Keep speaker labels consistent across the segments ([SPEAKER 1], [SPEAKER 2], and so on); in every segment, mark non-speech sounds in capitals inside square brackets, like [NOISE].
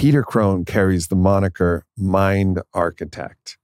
[SPEAKER 1] Peter Crone carries the moniker Mind Architect,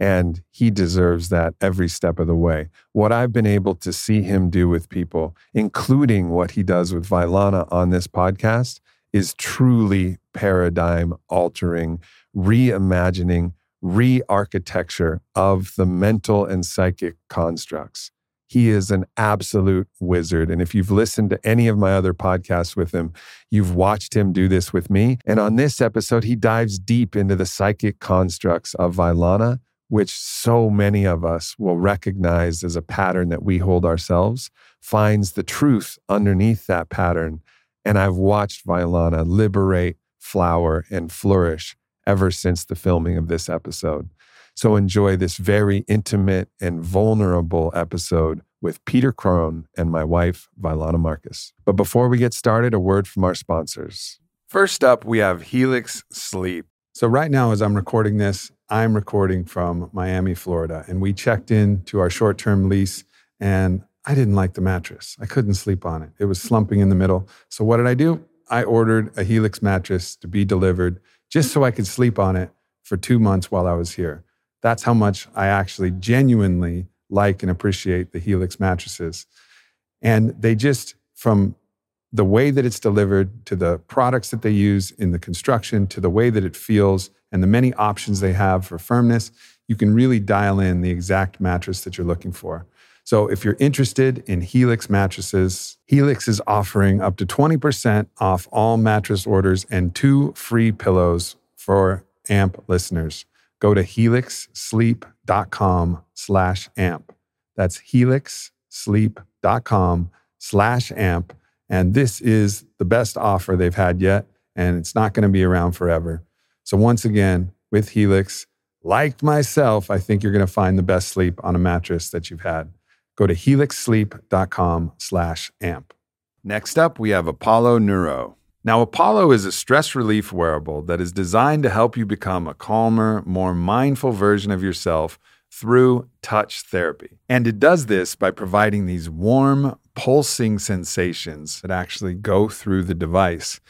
[SPEAKER 1] and he deserves that every step of the way. What I've been able to see him do with people, including what he does with Vylana on this podcast, is truly paradigm altering, reimagining, re architecture of the mental and psychic constructs. He is an absolute wizard. And if you've listened to any of my other podcasts with him, you've watched him do this with me. And on this episode, he dives deep into the psychic constructs of Vylana, which so many of us will recognize as a pattern that we hold ourselves, finds the truth underneath that pattern. And I've watched Vylana liberate, flower, and flourish ever since the filming of this episode. So enjoy this very intimate and vulnerable episode with Peter Crone and my wife, Vylana Marcus. But before we get started, a word from our sponsors. First up, we have Helix Sleep. So, right now, as I'm recording this, I'm recording from Miami, Florida, and we checked in to our short term lease, and I didn't like the mattress. I couldn't sleep on it. It was slumping in the middle. So, what did I do? I ordered a Helix mattress to be delivered just so I could sleep on it for two months while I was here. That's how much I actually genuinely like and appreciate the Helix mattresses. And they just, from the way that it's delivered to the products that they use in the construction to the way that it feels and the many options they have for firmness, you can really dial in the exact mattress that you're looking for. So if you're interested in Helix mattresses, Helix is offering up to 20% off all mattress orders and two free pillows for AMP listeners go to helixsleep.com slash amp. That's helixsleep.com slash amp. And this is the best offer they've had yet, and it's not going to be around forever. So once again, with Helix, like myself, I think you're going to find the best sleep on a mattress that you've had. Go to helixsleep.com slash amp. Next up, we have Apollo Neuro. Now, Apollo is a stress relief wearable that is designed to help you become a calmer, more mindful version of yourself through touch therapy. And it does this by providing these warm, pulsing sensations that actually go through the device.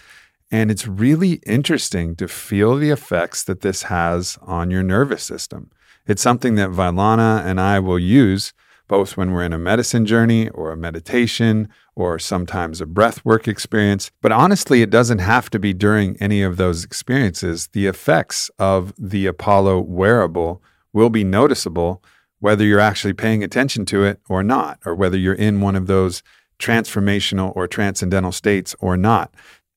[SPEAKER 1] And it's really interesting to feel the effects that this has on your nervous system. It's something that Vylana and I will use both when we're in a medicine journey or a meditation or sometimes a breath work experience. But honestly, it doesn't have to be during any of those experiences. The effects of the Apollo wearable will be noticeable whether you're actually paying attention to it or not, or whether you're in one of those transformational or transcendental states or not.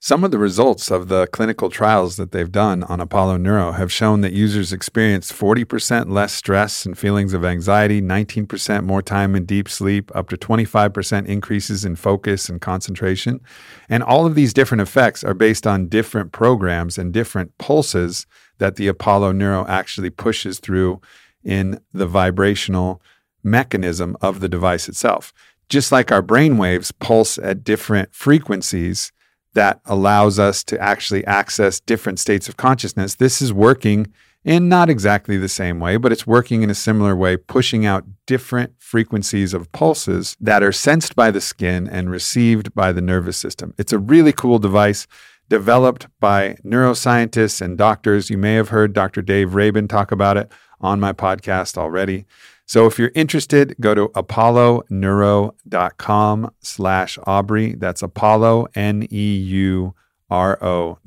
[SPEAKER 1] Some of the results of the clinical trials that they've done on Apollo Neuro have shown that users experience 40% less stress and feelings of anxiety, 19% more time in deep sleep, up to 25% increases in focus and concentration. And all of these different effects are based on different programs and different pulses that the Apollo Neuro actually pushes through in the vibrational mechanism of the device itself. Just like our brain waves pulse at different frequencies, that allows us to actually access different states of consciousness. This is working in not exactly the same way, but it's working in a similar way, pushing out different frequencies of pulses that are sensed by the skin and received by the nervous system. It's a really cool device developed by neuroscientists and doctors. You may have heard Dr. Dave Rabin talk about it on my podcast already. So if you're interested, go to apolloneuro.com slash Aubrey. That's Apollo, N-E-U-R-O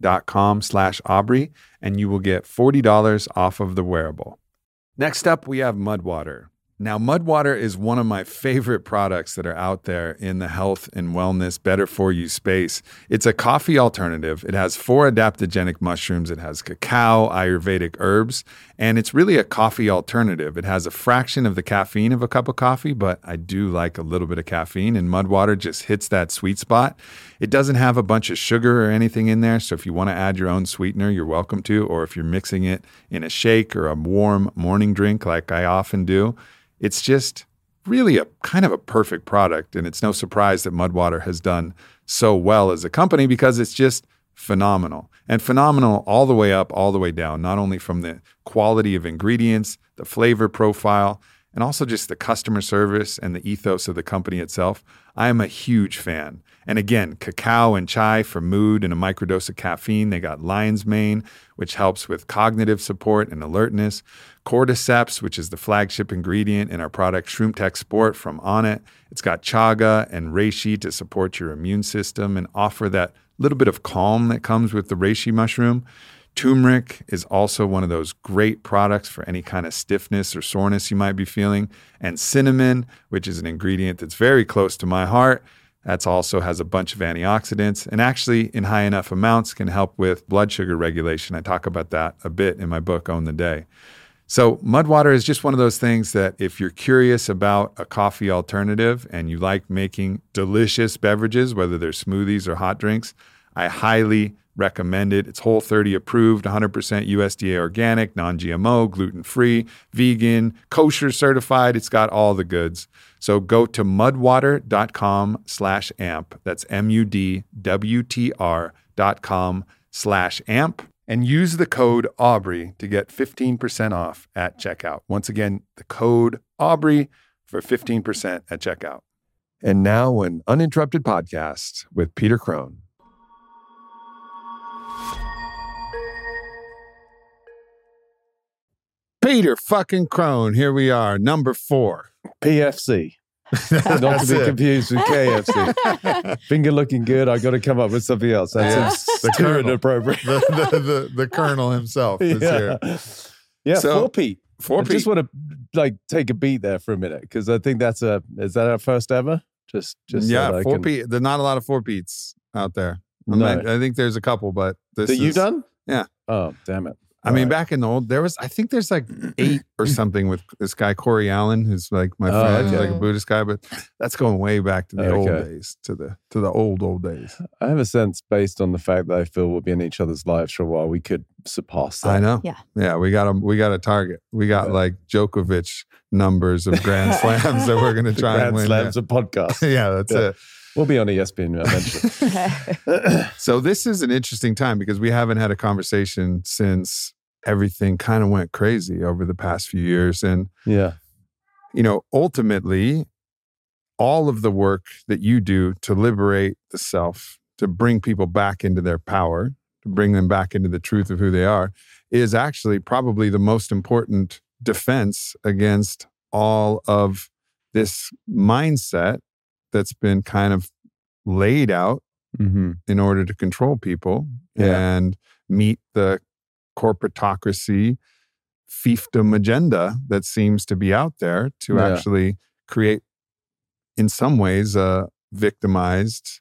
[SPEAKER 1] dot com slash Aubrey, and you will get $40 off of the wearable. Next up, we have Mudwater. Now, Mudwater is one of my favorite products that are out there in the health and wellness, better for you space. It's a coffee alternative. It has four adaptogenic mushrooms, it has cacao, Ayurvedic herbs, and it's really a coffee alternative. It has a fraction of the caffeine of a cup of coffee, but I do like a little bit of caffeine, and Mudwater just hits that sweet spot. It doesn't have a bunch of sugar or anything in there, so if you want to add your own sweetener, you're welcome to, or if you're mixing it in a shake or a warm morning drink like I often do it's just really a kind of a perfect product. And it's no surprise that Mudwater has done so well as a company because it's just phenomenal and phenomenal all the way up, all the way down, not only from the quality of ingredients, the flavor profile, and also just the customer service and the ethos of the company itself, I am a huge fan. And again, cacao and chai for mood and a microdose of caffeine. They got lion's mane, which helps with cognitive support and alertness. Cordyceps, which is the flagship ingredient in our product Shroom Tech Sport from Onnit. It's got chaga and reishi to support your immune system and offer that little bit of calm that comes with the reishi mushroom. Turmeric is also one of those great products for any kind of stiffness or soreness you might be feeling. And cinnamon, which is an ingredient that's very close to my heart, that's also has a bunch of antioxidants and actually in high enough amounts can help with blood sugar regulation. I talk about that a bit in my book Own the Day. So, Mudwater is just one of those things that if you're curious about a coffee alternative and you like making delicious beverages, whether they're smoothies or hot drinks, I highly recommend it. It's Whole 30 approved, 100% USDA organic, non GMO, gluten free, vegan, kosher certified. It's got all the goods. So go to mudwater.com slash amp. That's M U D W T R dot com slash amp and use the code Aubrey to get 15% off at checkout. Once again, the code Aubrey for 15% at checkout. And now, an uninterrupted podcast with Peter Crone. Peter fucking Crone, here we are, number four.
[SPEAKER 2] PFC. Not to be
[SPEAKER 1] it.
[SPEAKER 2] confused with KFC. [LAUGHS] Finger looking good. I got to come up with something else. That's
[SPEAKER 1] Yeah.
[SPEAKER 2] the
[SPEAKER 1] Colonel.
[SPEAKER 2] inappropriate.
[SPEAKER 1] the, the, the, the Colonel himself is here.
[SPEAKER 2] yeah, yeah
[SPEAKER 1] So,
[SPEAKER 2] four Pete.
[SPEAKER 1] Four
[SPEAKER 2] I just want to like take a beat there for a minute because I think that's a is that our first ever? Just just
[SPEAKER 1] yeah,
[SPEAKER 2] I
[SPEAKER 1] four
[SPEAKER 2] can-
[SPEAKER 1] P. There's not a lot of four Pete's out there. I,
[SPEAKER 2] No.
[SPEAKER 1] might- I think there's a couple, but this
[SPEAKER 2] that you
[SPEAKER 1] is-
[SPEAKER 2] done?
[SPEAKER 1] Yeah.
[SPEAKER 2] Oh damn it!
[SPEAKER 1] I mean, back in the old, there was, I think there's like [CLEARS THROAT] eight or something with this guy, Corey Allen, who's like my
[SPEAKER 2] Oh,
[SPEAKER 1] friend,
[SPEAKER 3] okay.
[SPEAKER 1] like a Buddhist guy, but that's going way back to the old
[SPEAKER 2] Okay.
[SPEAKER 1] days, to the, to the old, old days.
[SPEAKER 2] I have a sense based on the fact that I feel we'll be in each other's lives for a while, we could surpass that.
[SPEAKER 1] I know.
[SPEAKER 3] Yeah.
[SPEAKER 1] Yeah. We got a, we got a target. We got
[SPEAKER 2] Yeah.
[SPEAKER 1] like Djokovic numbers of grand [LAUGHS] slams that we're going to
[SPEAKER 2] The
[SPEAKER 1] try and
[SPEAKER 2] Grand
[SPEAKER 1] win.
[SPEAKER 2] Slams of podcasts. [LAUGHS]
[SPEAKER 1] Yeah, that's
[SPEAKER 2] Yeah.
[SPEAKER 1] it.
[SPEAKER 2] We'll be on ESPN eventually. [LAUGHS] [CLEARS THROAT]
[SPEAKER 1] So this is an interesting time because we haven't had a conversation since everything kind of went crazy over the past few years. And,
[SPEAKER 2] yeah.
[SPEAKER 1] you know, ultimately, all of the work that you do to liberate the self, to bring people back into their power, to bring them back into the truth of who they are, is actually probably the most important defense against all of this mindset that's been kind of laid out
[SPEAKER 2] Mm-hmm.
[SPEAKER 1] in order to control people
[SPEAKER 2] Yeah.
[SPEAKER 1] and meet the corporatocracy fiefdom agenda that seems to be out there to
[SPEAKER 2] Yeah.
[SPEAKER 1] actually create, in some ways, a victimized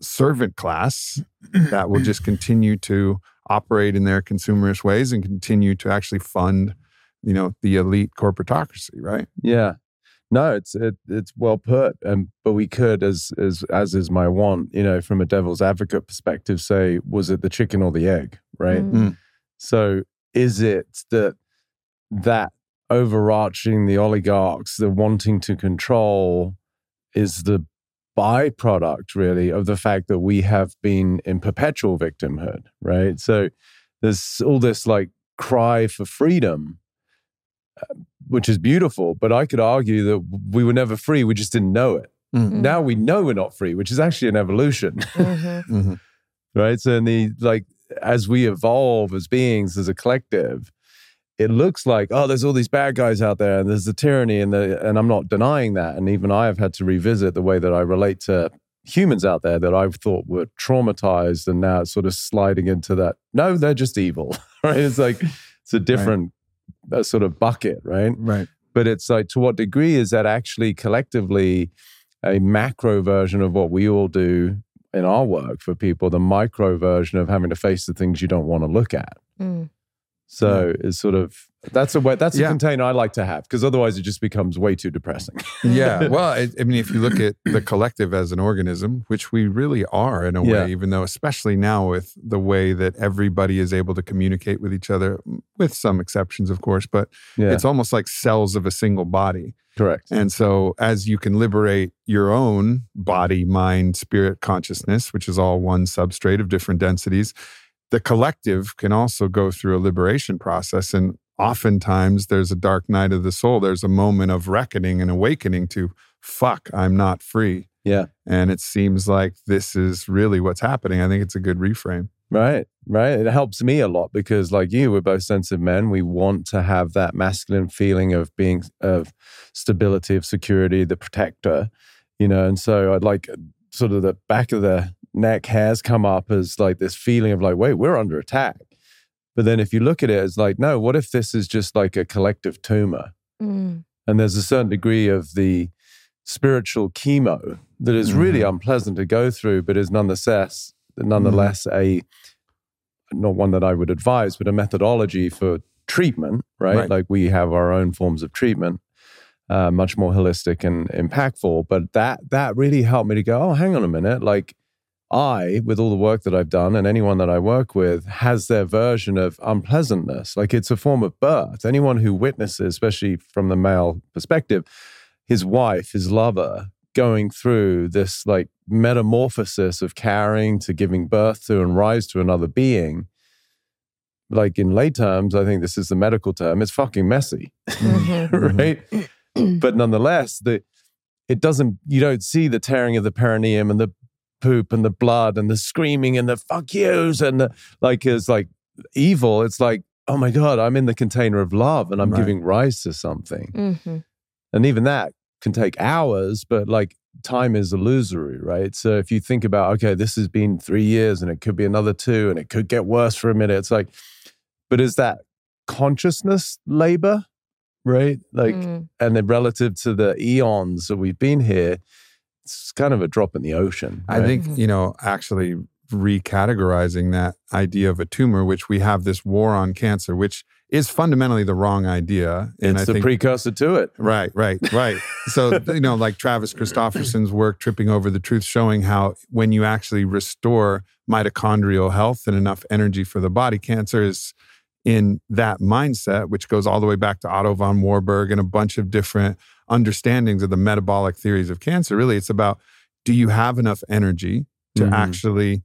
[SPEAKER 1] servant class that will just [CLEARS THROAT] continue to operate in their consumerist ways and continue to actually fund, you know, the elite corporatocracy, right?
[SPEAKER 2] Yeah. No, it's it, it's well put, and but we could, as as as is my want, you know, from a devil's advocate perspective, say, was it the chicken or the egg, right?
[SPEAKER 3] Mm.
[SPEAKER 2] So, is it that that overarching the oligarchs, the wanting to control, is the byproduct really of the fact that we have been in perpetual victimhood, right? So, there's all this like cry for freedom which is beautiful. But I could argue that we were never free. We just didn't know it.
[SPEAKER 1] Mm.
[SPEAKER 2] Now we know we're not free, which is actually an evolution,
[SPEAKER 3] Mhm.
[SPEAKER 1] Mhm. [LAUGHS]
[SPEAKER 2] right? So, in the like, as we evolve as beings, as a collective, it looks like oh, there's all these bad guys out there, and there's the tyranny, and the and I'm not denying that. And even I have had to revisit the way that I relate to humans out there that I've thought were traumatized, and now it's sort of sliding into that. No, they're just evil, [LAUGHS] right? It's like it's a different uh, sort of bucket, right?
[SPEAKER 1] Right.
[SPEAKER 2] but it's like to what degree is that actually collectively a macro version of what we all do in our work for people the micro version of having to face the things you don't want to look at
[SPEAKER 3] Mm.
[SPEAKER 2] So it's sort of that's a way that's
[SPEAKER 1] Yeah.
[SPEAKER 2] a container i like to have because otherwise it just becomes way too depressing [LAUGHS]
[SPEAKER 1] yeah. Well, I, I mean, if you look at the collective as an organism, which we really are in a way, even though, especially now with the way that everybody is able to communicate with each other, with some exceptions, of course, but
[SPEAKER 2] yeah
[SPEAKER 1] it's almost like cells of a single body.
[SPEAKER 2] correct
[SPEAKER 1] And so, as you can liberate your own body, mind, spirit, consciousness, which is all one substrate of different densities, the collective can also go through a liberation process. And oftentimes there's a dark night of the soul. There's a moment of reckoning and awakening to, fuck, I'm not free.
[SPEAKER 2] Yeah.
[SPEAKER 1] And it seems like this is really what's happening. I think it's a good reframe.
[SPEAKER 2] Right, right. It helps me a lot because, like you, we're both sensitive men. We want to have that masculine feeling of being of stability, of security, the protector, you know. And so, I'd like uh, sort of the back of the neck hairs come up as like this feeling of like, wait, we're under attack. But then, if you look at it as like, no, what if this is just like a collective tumor?
[SPEAKER 3] Mm.
[SPEAKER 2] And there's a certain degree of the spiritual chemo that is really
[SPEAKER 1] Mhm.
[SPEAKER 2] unpleasant to go through, but is nonetheless nonetheless a not one that I would advise, but a methodology for treatment, right?
[SPEAKER 1] Right.
[SPEAKER 2] Like we have our own forms of treatment, uh, much more holistic and impactful. But that that really helped me to go, oh, hang on a minute, like. I, with all the work that I've done, and anyone that I work with has their version of unpleasantness. Like it's a form of birth. Anyone who witnesses, especially from the male perspective, his wife, his lover, going through this like metamorphosis of carrying to giving birth to and rise to another being. Like in lay terms, I think this is the medical term, it's fucking messy,
[SPEAKER 3] Mhm. [LAUGHS]
[SPEAKER 2] right? but nonetheless, the it doesn't you don't see the tearing of the perineum and the poop and the blood and the screaming and the fuck yous and the like is like evil. It's like, oh my God, I'm in the container of love and I'm
[SPEAKER 1] Right.
[SPEAKER 2] giving rise to something.
[SPEAKER 3] Mhm.
[SPEAKER 2] And even that can take hours, but like time is illusory, right? So if you think about, okay, this has been three years and it could be another two and it could get worse for a minute, it's like, but is that consciousness labor, right? Like,
[SPEAKER 3] Mm.
[SPEAKER 2] and then relative to the eons that we've been here, it's kind of a drop in the ocean.
[SPEAKER 1] I think, you know, actually recategorizing that idea of a tumor, which we have this war on cancer, which is fundamentally the wrong idea. And
[SPEAKER 2] it's
[SPEAKER 1] I
[SPEAKER 2] the
[SPEAKER 1] think
[SPEAKER 2] precursor to it.
[SPEAKER 1] Right, right, right. so, [LAUGHS] you know, like Travis Christofferson's work, Tripping Over the Truth, showing how when you actually restore mitochondrial health and enough energy for the body, cancer is in that mindset, which goes all the way back to Otto von Warburg and a bunch of different understandings of the metabolic theories of cancer. Really, it's about do you have enough energy to
[SPEAKER 2] Mhm.
[SPEAKER 1] actually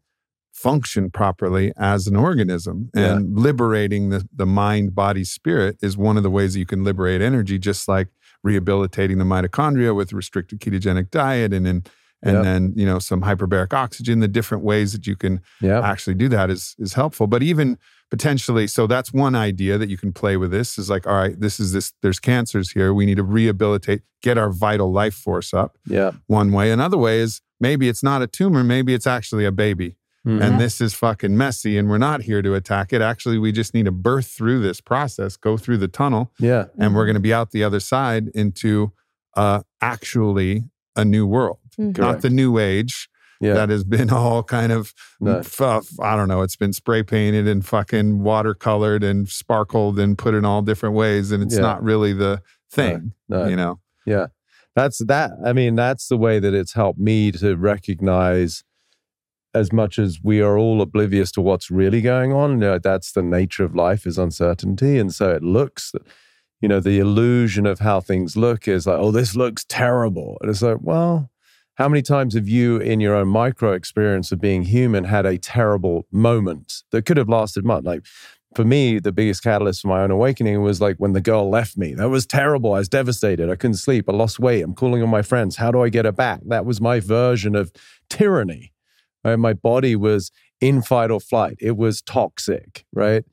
[SPEAKER 1] function properly as an organism
[SPEAKER 2] Yeah.
[SPEAKER 1] and liberating the, the mind body spirit is one of the ways that you can liberate energy just like rehabilitating the mitochondria with restricted ketogenic diet and then and
[SPEAKER 2] Yep.
[SPEAKER 1] then you know some hyperbaric oxygen the different ways that you can
[SPEAKER 2] Yeah.
[SPEAKER 1] actually do that is is helpful but even potentially so that's one idea that you can play with this is like all right this is this there's cancers here we need to rehabilitate get our vital life force up
[SPEAKER 2] Yeah.
[SPEAKER 1] one way another way is maybe it's not a tumor maybe it's actually a baby
[SPEAKER 2] Mhm.
[SPEAKER 1] and this is fucking messy and we're not here to attack it actually we just need to birth through this process go through the tunnel
[SPEAKER 2] yeah.
[SPEAKER 1] and we're going to be out the other side into uh actually a new world
[SPEAKER 3] Mhm.
[SPEAKER 1] not the new age
[SPEAKER 2] Yeah.
[SPEAKER 1] that has been all kind of
[SPEAKER 2] No.
[SPEAKER 1] uh, I don't know. It's been spray painted and fucking watercolored and sparkled and put in all different ways, and it's
[SPEAKER 2] Yeah.
[SPEAKER 1] not really the thing.
[SPEAKER 2] No.
[SPEAKER 1] You know,
[SPEAKER 2] Yeah. That's that. I mean, that's the way that it's helped me to recognize as much as we are all oblivious to what's really going on. You know, that's the nature of life is uncertainty. And so it looks, you know, the illusion of how things look is like, oh, this looks terrible. And it's like, well, how many times have you, in your own micro experience of being human, had a terrible moment that could have lasted months? Like for me, the biggest catalyst for my own awakening was like when the girl left me. That was terrible. I was devastated. I couldn't sleep. I lost weight. I'm calling on my friends. How do I get her back? That was my version of tyranny. Right? My body was in fight or flight. It was toxic. Right.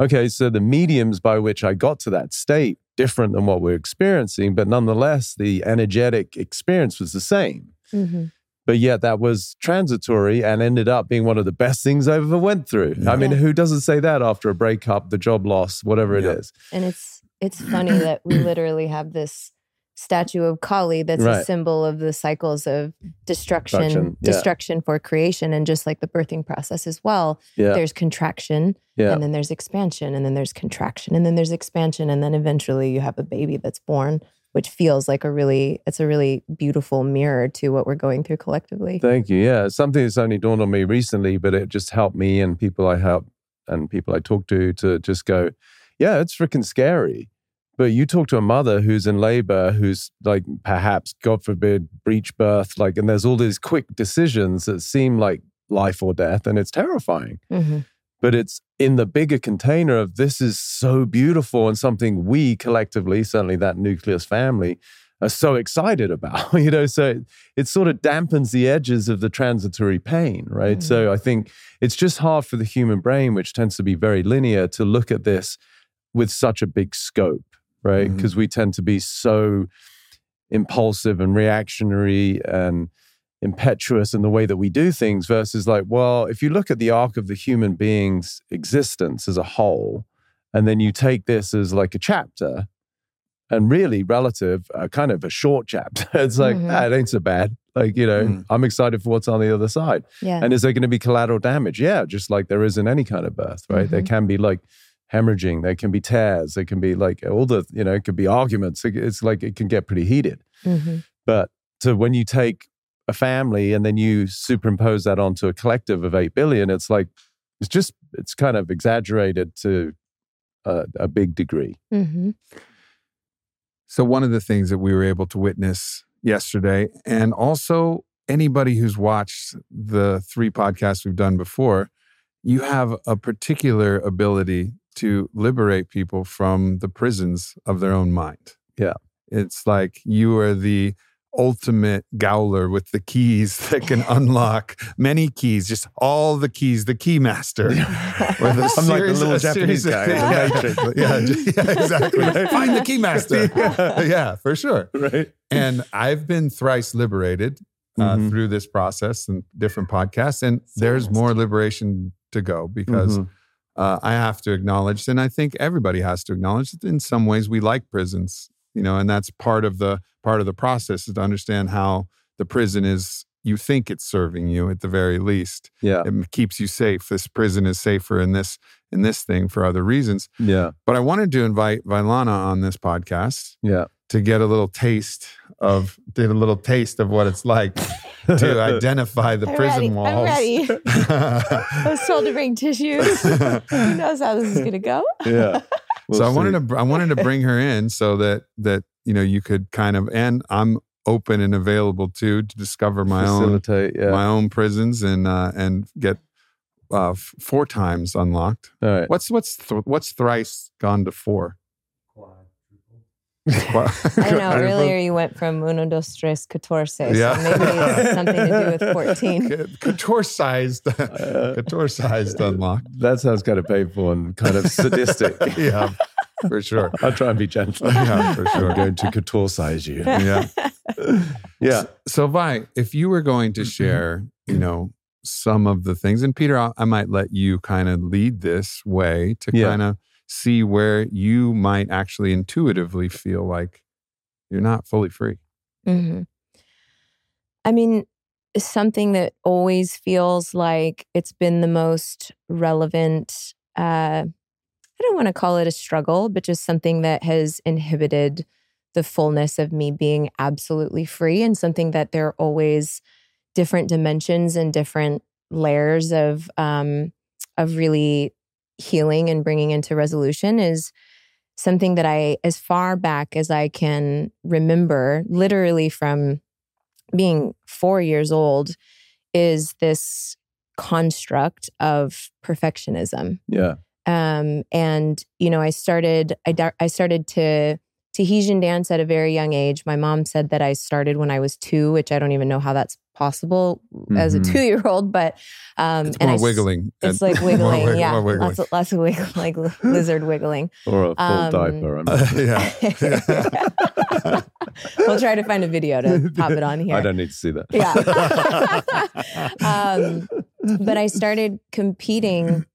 [SPEAKER 2] Okay. So the mediums by which I got to that state different than what we're experiencing, but nonetheless, the energetic experience was the same
[SPEAKER 3] Mhm.
[SPEAKER 2] but yet that was transitory and ended up being one of the best things I ever went through. I mean,
[SPEAKER 3] Yeah.
[SPEAKER 2] who doesn't say that after a breakup, the job loss, whatever it
[SPEAKER 1] Yeah.
[SPEAKER 2] is?
[SPEAKER 3] And it's it's funny that we [CLEARS THROAT] literally have this statue of Kali that's
[SPEAKER 2] Right.
[SPEAKER 3] a symbol of the cycles of destruction,
[SPEAKER 2] Destruction, yeah.
[SPEAKER 3] destruction for creation, and just like the birthing process as well.
[SPEAKER 2] Yeah,
[SPEAKER 3] There's contraction,
[SPEAKER 2] yeah,
[SPEAKER 3] and then there's expansion, and then there's contraction, and then there's expansion, and then eventually you have a baby that's born, which feels like a really it's a really beautiful mirror to what we're going through collectively.
[SPEAKER 2] Thank you. Yeah, it's something that's only dawned on me recently, but it just helped me and people I help and people I talk to to just go, yeah, it's freaking scary. But you talk to a mother who's in labor, who's like perhaps, God forbid, breech birth, like, and there's all these quick decisions that seem like life or death, and it's terrifying.
[SPEAKER 3] Mhm.
[SPEAKER 2] but it's in the bigger container of this is so beautiful and something we collectively, certainly that nucleus family, are so excited about. [LAUGHS] you know, so it, it, sort of dampens the edges of the transitory pain, right? Mm. So I think it's just hard for the human brain, which tends to be very linear, to look at this with such a big scope, right? Because mm. we tend to be so impulsive and reactionary and impetuous in the way that we do things versus like well if you look at the arc of the human being's existence as a whole and then you take this as like a chapter and really relative uh, kind of a short chapter [LAUGHS] it's like mm-hmm. ah, it ain't so bad like you know mm. i'm excited for what's on the other side
[SPEAKER 3] yeah.
[SPEAKER 2] and is there going to be collateral damage yeah just like there is in any kind of birth right mm-hmm. there can be like hemorrhaging there can be tears there can be like all the you know it could be arguments it's like it can get pretty heated mm-hmm. but so when you take a family and then you superimpose that onto a collective of 8 billion it's like it's just it's kind of exaggerated to a, a big degree. Mm-hmm.
[SPEAKER 1] so one of the things that we were able to witness yesterday and also anybody who's watched the three podcasts we've done before you have a particular ability to liberate people from the prisons of their own mind.
[SPEAKER 2] Yeah.
[SPEAKER 1] It's like you are the ultimate Gowler with the keys that can [LAUGHS] unlock many keys, just all the keys, the key master. [LAUGHS]
[SPEAKER 2] I'm like the little Japanese guy.
[SPEAKER 1] yeah, yeah, [LAUGHS] yeah, exactly. Find the key master. yeah. yeah, for sure.
[SPEAKER 2] Right.
[SPEAKER 1] And I've been thrice liberated uh, mm-hmm. through this process and different podcasts, and so there's more liberation to go because. Mm-hmm. Uh, I have to acknowledge, and I think everybody has to acknowledge that in some ways we like prisons, you know, and that's part of the part of the process is to understand how the prison is you think it's serving you at the very least.
[SPEAKER 2] Yeah.
[SPEAKER 1] It keeps you safe. This prison is safer in this in this thing for other reasons.
[SPEAKER 2] Yeah.
[SPEAKER 1] But I wanted to invite Vylana on this podcast.
[SPEAKER 2] Yeah.
[SPEAKER 1] To get a little taste of get a little taste of what it's like to [LAUGHS] identify the
[SPEAKER 3] I'm
[SPEAKER 1] prison
[SPEAKER 3] ready.
[SPEAKER 1] walls.
[SPEAKER 3] I'm ready. [LAUGHS] I was told to bring tissues. [LAUGHS] Who knows how this is gonna go?
[SPEAKER 2] Yeah.
[SPEAKER 1] We'll so see. I wanted to I wanted to bring her in so that that you know, you could kind of, and I'm open and available too to discover my
[SPEAKER 2] Facilitate,
[SPEAKER 1] own
[SPEAKER 2] yeah.
[SPEAKER 1] my own prisons and uh, and get uh, f- four times unlocked.
[SPEAKER 2] All right.
[SPEAKER 1] What's what's th- what's thrice gone to four? [LAUGHS]
[SPEAKER 3] I know. Earlier you went from uno, dos, tres, catorce. So
[SPEAKER 1] yeah.
[SPEAKER 3] maybe it's [LAUGHS] something to do with 14.
[SPEAKER 1] Couture sized, [LAUGHS] couture sized unlock.
[SPEAKER 2] That sounds kind of painful and kind of sadistic.
[SPEAKER 1] yeah for sure.
[SPEAKER 2] I'll try and be gentle.
[SPEAKER 1] Yeah, for sure.
[SPEAKER 2] I'm going to couture size you.
[SPEAKER 1] Yeah.
[SPEAKER 2] yeah.
[SPEAKER 1] So, Vi, if you were going to mm-hmm. share, you know, some of the things, and Peter, I, I might let you kind of lead this way to yeah. kind of see where you might actually intuitively feel like you're not fully free.
[SPEAKER 3] Mm-hmm. I mean, something that always feels like it's been the most relevant uh, I don't want to call it a struggle, but just something that has inhibited the fullness of me being absolutely free and something that there are always different dimensions and different layers of um, of really healing and bringing into resolution is something that I, as far back as I can remember, literally from being four years old, is this construct of perfectionism.
[SPEAKER 2] Yeah.
[SPEAKER 3] Um, and you know, I started I, I started to Tahitian dance at a very young age. My mom said that I started when I was two, which I don't even know how that's possible mm-hmm. as a mm-hmm. two year old. But um,
[SPEAKER 1] it's more
[SPEAKER 3] I,
[SPEAKER 1] wiggling.
[SPEAKER 3] It's like [LAUGHS] wiggling, wig- yeah, wiggling. lots of lots of wiggle, [LAUGHS] like [LAUGHS] lizard wiggling,
[SPEAKER 2] or a full um, diaper. Uh,
[SPEAKER 1] yeah.
[SPEAKER 3] we'll try to find a video to pop it on here.
[SPEAKER 2] I don't need to see that.
[SPEAKER 3] Yeah. um, but I started competing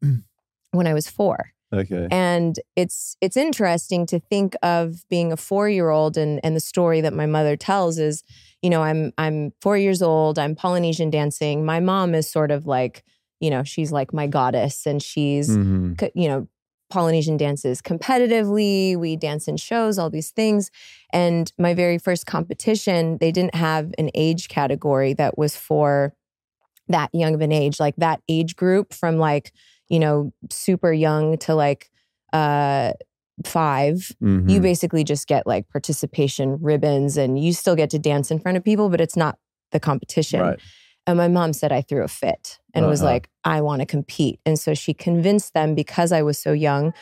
[SPEAKER 3] when I was four.
[SPEAKER 2] Okay.
[SPEAKER 3] And it's it's interesting to think of being a 4-year-old and and the story that my mother tells is, you know, I'm I'm 4 years old, I'm Polynesian dancing. My mom is sort of like, you know, she's like my goddess and she's mm-hmm. you know, Polynesian dances competitively, we dance in shows, all these things. And my very first competition, they didn't have an age category that was for that young of an age, like that age group from like you know, super young to like uh 5 mm-hmm. you basically just get like participation ribbons and you still get to dance in front of people, but it's not the competition.
[SPEAKER 2] Right.
[SPEAKER 3] And my mom said I threw a fit and was
[SPEAKER 2] Uh-huh.
[SPEAKER 3] like, I want to compete. And so she convinced them because I was so young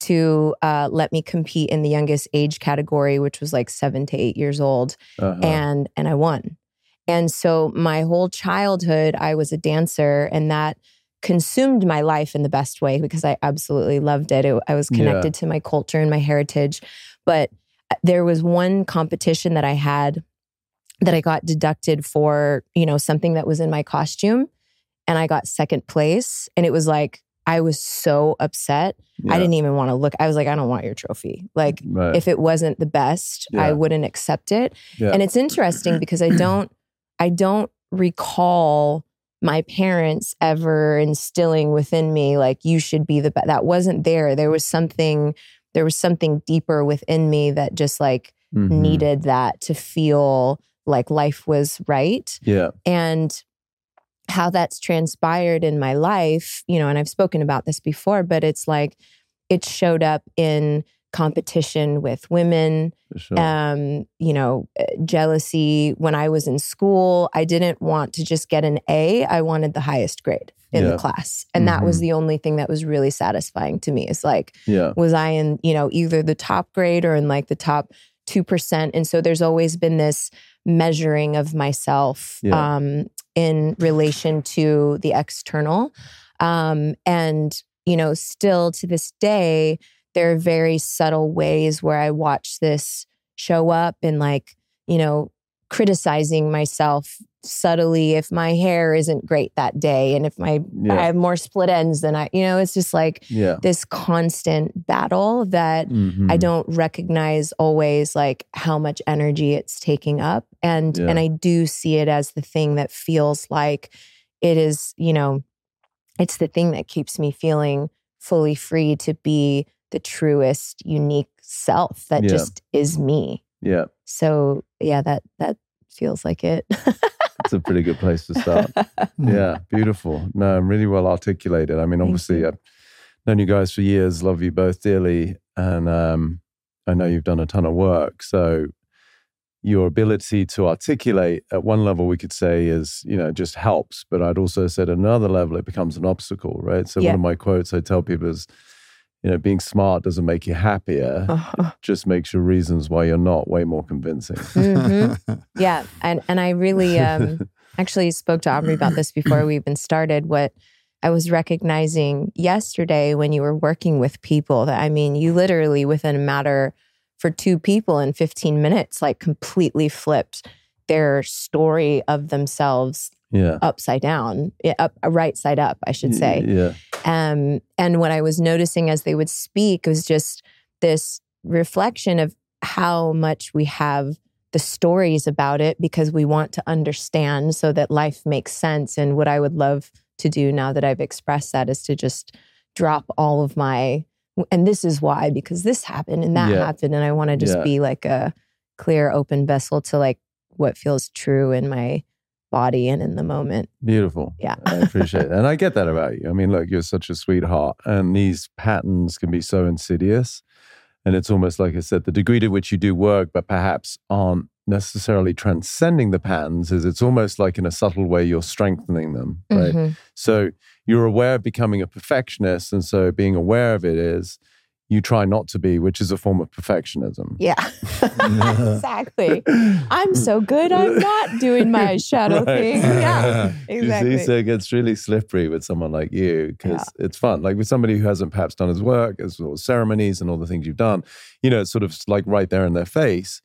[SPEAKER 3] to uh, let me compete in the youngest age category, which was like seven to eight years old.
[SPEAKER 2] Uh-huh.
[SPEAKER 3] And and I won. And so my whole childhood, I was a dancer, and that consumed my life in the best way because I absolutely loved it. it I was
[SPEAKER 2] Yeah.
[SPEAKER 3] connected to my culture and my heritage. But uh, there was one competition that I had that I got deducted for, you know, something that was in my costume, and I got second place. And it was like, I was so upset. I didn't even want to look. I was like, I don't want your trophy. Like,
[SPEAKER 2] Right.
[SPEAKER 3] if it wasn't the best,
[SPEAKER 2] Yeah.
[SPEAKER 3] I wouldn't accept it.
[SPEAKER 2] Yeah.
[SPEAKER 3] And it's interesting because I don't I don't recall my parents ever instilling within me like you should be the best. That wasn't there. There was something there was something deeper within me that just like
[SPEAKER 2] Mhm.
[SPEAKER 3] needed that to feel like life was right
[SPEAKER 2] Yeah.
[SPEAKER 3] and how that's transpired in my life, you know, and I've spoken about this before, but it's like it showed up in competition with women,
[SPEAKER 2] sure.
[SPEAKER 3] um, you know, uh, jealousy. When I was in school, I didn't want to just get an A, I wanted the highest grade in
[SPEAKER 2] Yeah.
[SPEAKER 3] the class. And that was
[SPEAKER 2] Mhm.
[SPEAKER 3] the only thing that was really satisfying to me. Is like,
[SPEAKER 2] yeah.
[SPEAKER 3] was I in, you know, either the top grade or in like the top 2%. And so there's always been this measuring of myself
[SPEAKER 2] Yeah.
[SPEAKER 3] um, in relation to the external. Um, and, you know, still to this day, there are very subtle ways where I watch this show up and like, you know, criticizing myself subtly if my hair isn't great that day and if my
[SPEAKER 2] Yeah.
[SPEAKER 3] I have more split ends than I, you know, it's just like
[SPEAKER 2] Yeah.
[SPEAKER 3] this constant battle that I
[SPEAKER 2] Mhm.
[SPEAKER 3] don't recognize always like how much energy it's taking up and
[SPEAKER 2] Yeah.
[SPEAKER 3] and I do see it as the thing that feels like it is, you know, it's the thing that keeps me feeling fully free to be the truest unique self that
[SPEAKER 2] Yeah.
[SPEAKER 3] just is me.
[SPEAKER 2] Yeah.
[SPEAKER 3] So, yeah, that that feels like it.
[SPEAKER 2] It's a pretty good place to start. [LAUGHS] yeah. Beautiful. No, I'm really well articulated. I mean, obviously. I've known you guys for years, love you both dearly. And um, I know you've done a ton of work. So your ability to articulate at one level, we could say is, you know, just helps. But I'd also said another level, it becomes an obstacle, right? So
[SPEAKER 3] Yeah.
[SPEAKER 2] one of my quotes I tell people is, you know, being smart doesn't make you happier,
[SPEAKER 3] Uh-huh.
[SPEAKER 2] just makes your reasons why you're not way more convincing.
[SPEAKER 3] Mhm. [LAUGHS] Yeah, and and I really um [LAUGHS] actually spoke to Aubrey about this before we even started. What I was recognizing yesterday when you were working with people that I mean, you literally within a matter for two people in 15 minutes, like completely flipped their story of themselves
[SPEAKER 2] Yeah.
[SPEAKER 3] upside down, up right side up, I should say.
[SPEAKER 2] Yeah.
[SPEAKER 3] Um, and what I was noticing as they would speak was just this reflection of how much we have the stories about it because we want to understand so that life makes sense. And what I would love to do now that I've expressed that is to just drop all of my, and this is why, because this happened and that
[SPEAKER 2] Yeah.
[SPEAKER 3] happened. And I want to just
[SPEAKER 2] Yeah.
[SPEAKER 3] be like a clear, open vessel to like what feels true in my body and in the moment.
[SPEAKER 2] Beautiful.
[SPEAKER 3] Yeah.
[SPEAKER 2] I appreciate that. And I get that about you. I mean, look, you're such a sweetheart. And these patterns can be so insidious. And it's almost like I said, the degree to which you do work, but perhaps aren't necessarily transcending the patterns, is it's almost like in a subtle way you're strengthening them. Right.
[SPEAKER 3] Mhm.
[SPEAKER 2] So you're aware of becoming a perfectionist. And so being aware of it is you try not to be, which is a form of perfectionism.
[SPEAKER 3] Yeah, [LAUGHS] exactly. I'm so good. I'm [LAUGHS] not doing my shadow
[SPEAKER 2] Right.
[SPEAKER 3] thing. [LAUGHS] Yeah,
[SPEAKER 2] You
[SPEAKER 3] exactly.
[SPEAKER 2] see, so it gets really slippery with someone like you because it's fun. Like with somebody who hasn't perhaps done his work, as well as ceremonies and all the things you've done, you know, it's sort of like right there in their face.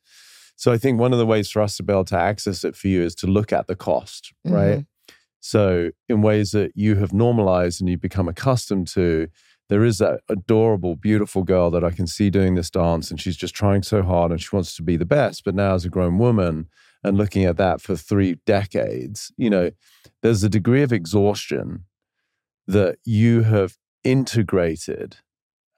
[SPEAKER 2] So I think one of the ways for us to be able to access it for you is to look at the cost, right? Mm-hmm. So in ways that you have normalized and you become accustomed to, there is that adorable, beautiful girl that I can see doing this dance, and she's just trying so hard and she wants to be the best. But now, as a grown woman, and looking at that for three decades, you know, there's a degree of exhaustion that you have integrated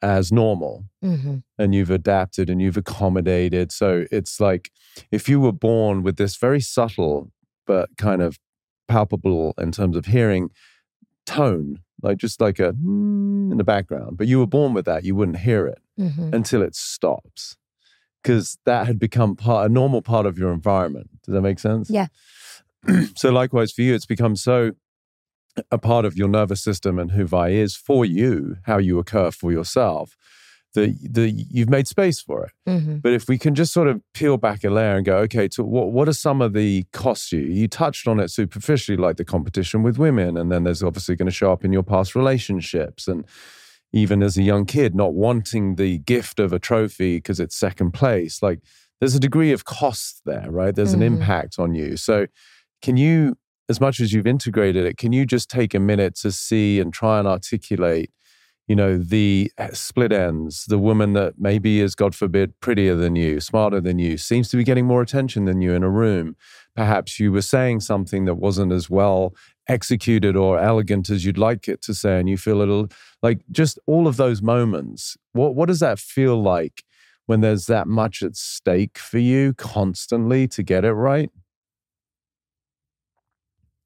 [SPEAKER 2] as normal
[SPEAKER 3] Mhm.
[SPEAKER 2] and you've adapted and you've accommodated. So it's like if you were born with this very subtle but kind of palpable in terms of hearing tone, like just like a mm in the background, but you were born with that, you wouldn't hear it
[SPEAKER 3] Mhm.
[SPEAKER 2] until it stops because that had become part a normal part of your environment. Does that make sense?
[SPEAKER 3] Yeah. [CLEARS THROAT]
[SPEAKER 2] so likewise for you, it's become so a part of your nervous system and who Vi is for you, how you occur for yourself, that, that you've made space for it.
[SPEAKER 3] Mm-hmm.
[SPEAKER 2] But if we can just sort of peel back a layer and go, okay, so what, what are some of the costs you? You touched on it superficially, like the competition with women. And then there's obviously going to show up in your past relationships. And even as a young kid, not wanting the gift of a trophy because it's second place. Like there's a degree of cost there, right? There's
[SPEAKER 3] Mhm.
[SPEAKER 2] an impact on you. So can you, as much as you've integrated it, can you just take a minute to see and try and articulate, you know, the uh, split ends, the woman that maybe is, God forbid, prettier than you, smarter than you, seems to be getting more attention than you in a room. Perhaps you were saying something that wasn't as well executed or elegant as you'd like it to say, and you feel a little like just all of those moments. What what does that feel like when there's that much at stake for you constantly to get it right?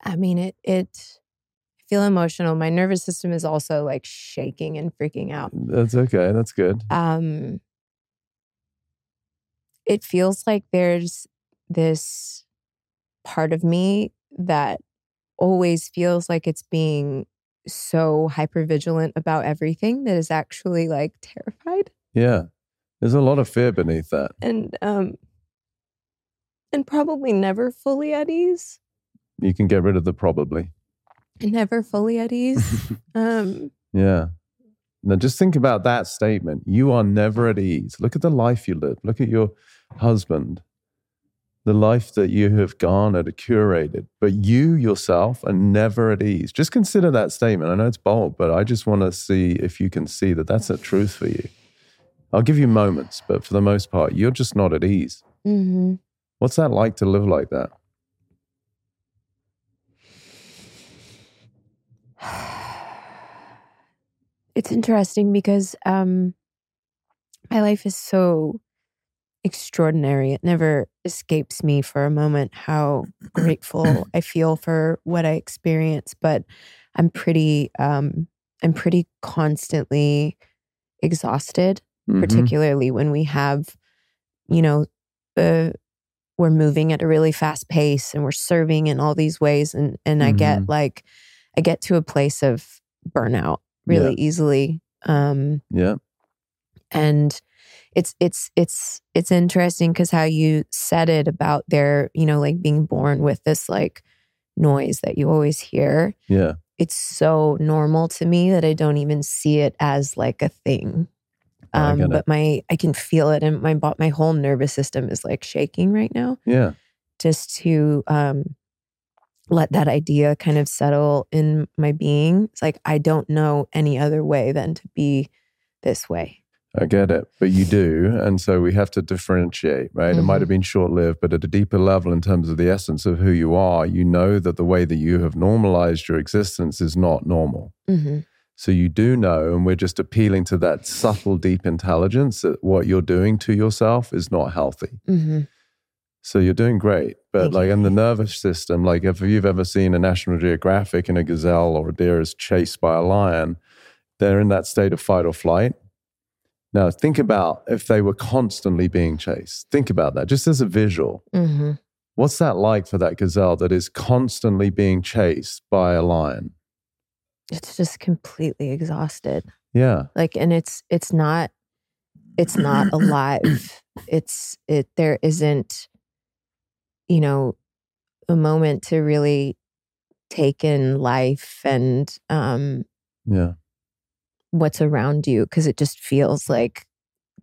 [SPEAKER 3] I mean, it, it, feel emotional. My nervous system is also like shaking and freaking out.
[SPEAKER 2] That's okay. That's good.
[SPEAKER 3] um it feels like there's this part of me that always feels like it's being so hyper vigilant about everything that is actually like terrified
[SPEAKER 2] Yeah. There's a lot of fear beneath that.
[SPEAKER 3] and um and probably never fully at ease
[SPEAKER 2] You can get rid of the probably.
[SPEAKER 3] Never fully at ease [LAUGHS] um
[SPEAKER 2] Yeah. Now just think about that statement. You are never at ease. Look at the life you live. Look at your husband, the life that you have garnered, curated. But you yourself are never at ease. Just consider that statement. I know it's bold, but I just want to see if you can see that that's a truth for you. I'll give you moments, but for the most part, you're just not at ease.
[SPEAKER 3] mhm.
[SPEAKER 2] What's that like to live like that? [SIGHS]
[SPEAKER 3] it's interesting because um my life is so extraordinary it never escapes me for a moment how grateful [CLEARS THROAT] i feel for what i experience but i'm pretty um i'm pretty constantly exhausted
[SPEAKER 2] Mhm.
[SPEAKER 3] particularly when we have you know uh, we're moving at a really fast pace and we're serving in all these ways and and i get like i get to a place of burnout really easily um
[SPEAKER 2] Yeah.
[SPEAKER 3] and it's it's it's it's interesting because how you said it about their you know like being born with this like noise that you always hear
[SPEAKER 2] Yeah.
[SPEAKER 3] it's so normal to me that I don't even see it as like a thing. Um,
[SPEAKER 2] it.
[SPEAKER 3] but my I can feel it, and my my whole nervous system is like shaking right now.
[SPEAKER 2] Yeah.
[SPEAKER 3] Just to um, let that idea kind of settle in my being. It's like I don't know any other way than to be this way.
[SPEAKER 2] I get it, but you do. And so we have to differentiate, right? It might have been short lived, but at a deeper level, in terms of the essence of who you are, you know that the way that you have normalized your existence is not normal.
[SPEAKER 3] hmm
[SPEAKER 2] So you do know, and we're just appealing to that subtle, deep intelligence that what you're doing to yourself is not healthy.
[SPEAKER 3] hmm
[SPEAKER 2] So you're doing great. But like in the nervous system, like if you've ever seen a National Geographic and a gazelle or a deer is chased by a lion, they're in that state of fight or flight. Now think about if they were constantly being chased. Think about that just as a visual.
[SPEAKER 3] hmm
[SPEAKER 2] What's that like for that gazelle that is constantly being chased by a lion?
[SPEAKER 3] It's just completely exhausted.
[SPEAKER 2] Yeah.
[SPEAKER 3] like and it's it's not it's not [CLEARS THROAT] alive it's it there isn't you know a moment to really take in life and um
[SPEAKER 2] Yeah.
[SPEAKER 3] what's around you because it just feels like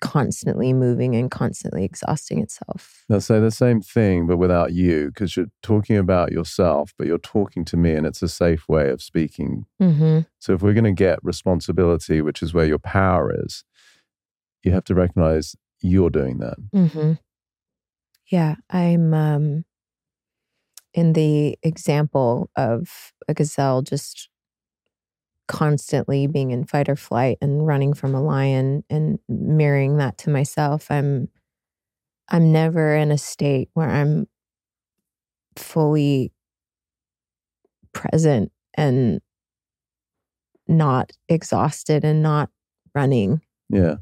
[SPEAKER 3] constantly moving and constantly exhausting itself
[SPEAKER 2] Now say the same thing, but without you, because you're talking about yourself, but you're talking to me, and it's a safe way of speaking
[SPEAKER 3] mm-hmm.
[SPEAKER 2] So if we're going to get responsibility, which is where your power is, you have to recognize you're doing that.
[SPEAKER 3] Mm-hmm. Yeah, I'm um, in the example of a gazelle just constantly being in fight or flight and running from a lion and mirroring that to myself. I'm I'm never in a state where I'm fully present and not exhausted and not running.
[SPEAKER 2] Yeah.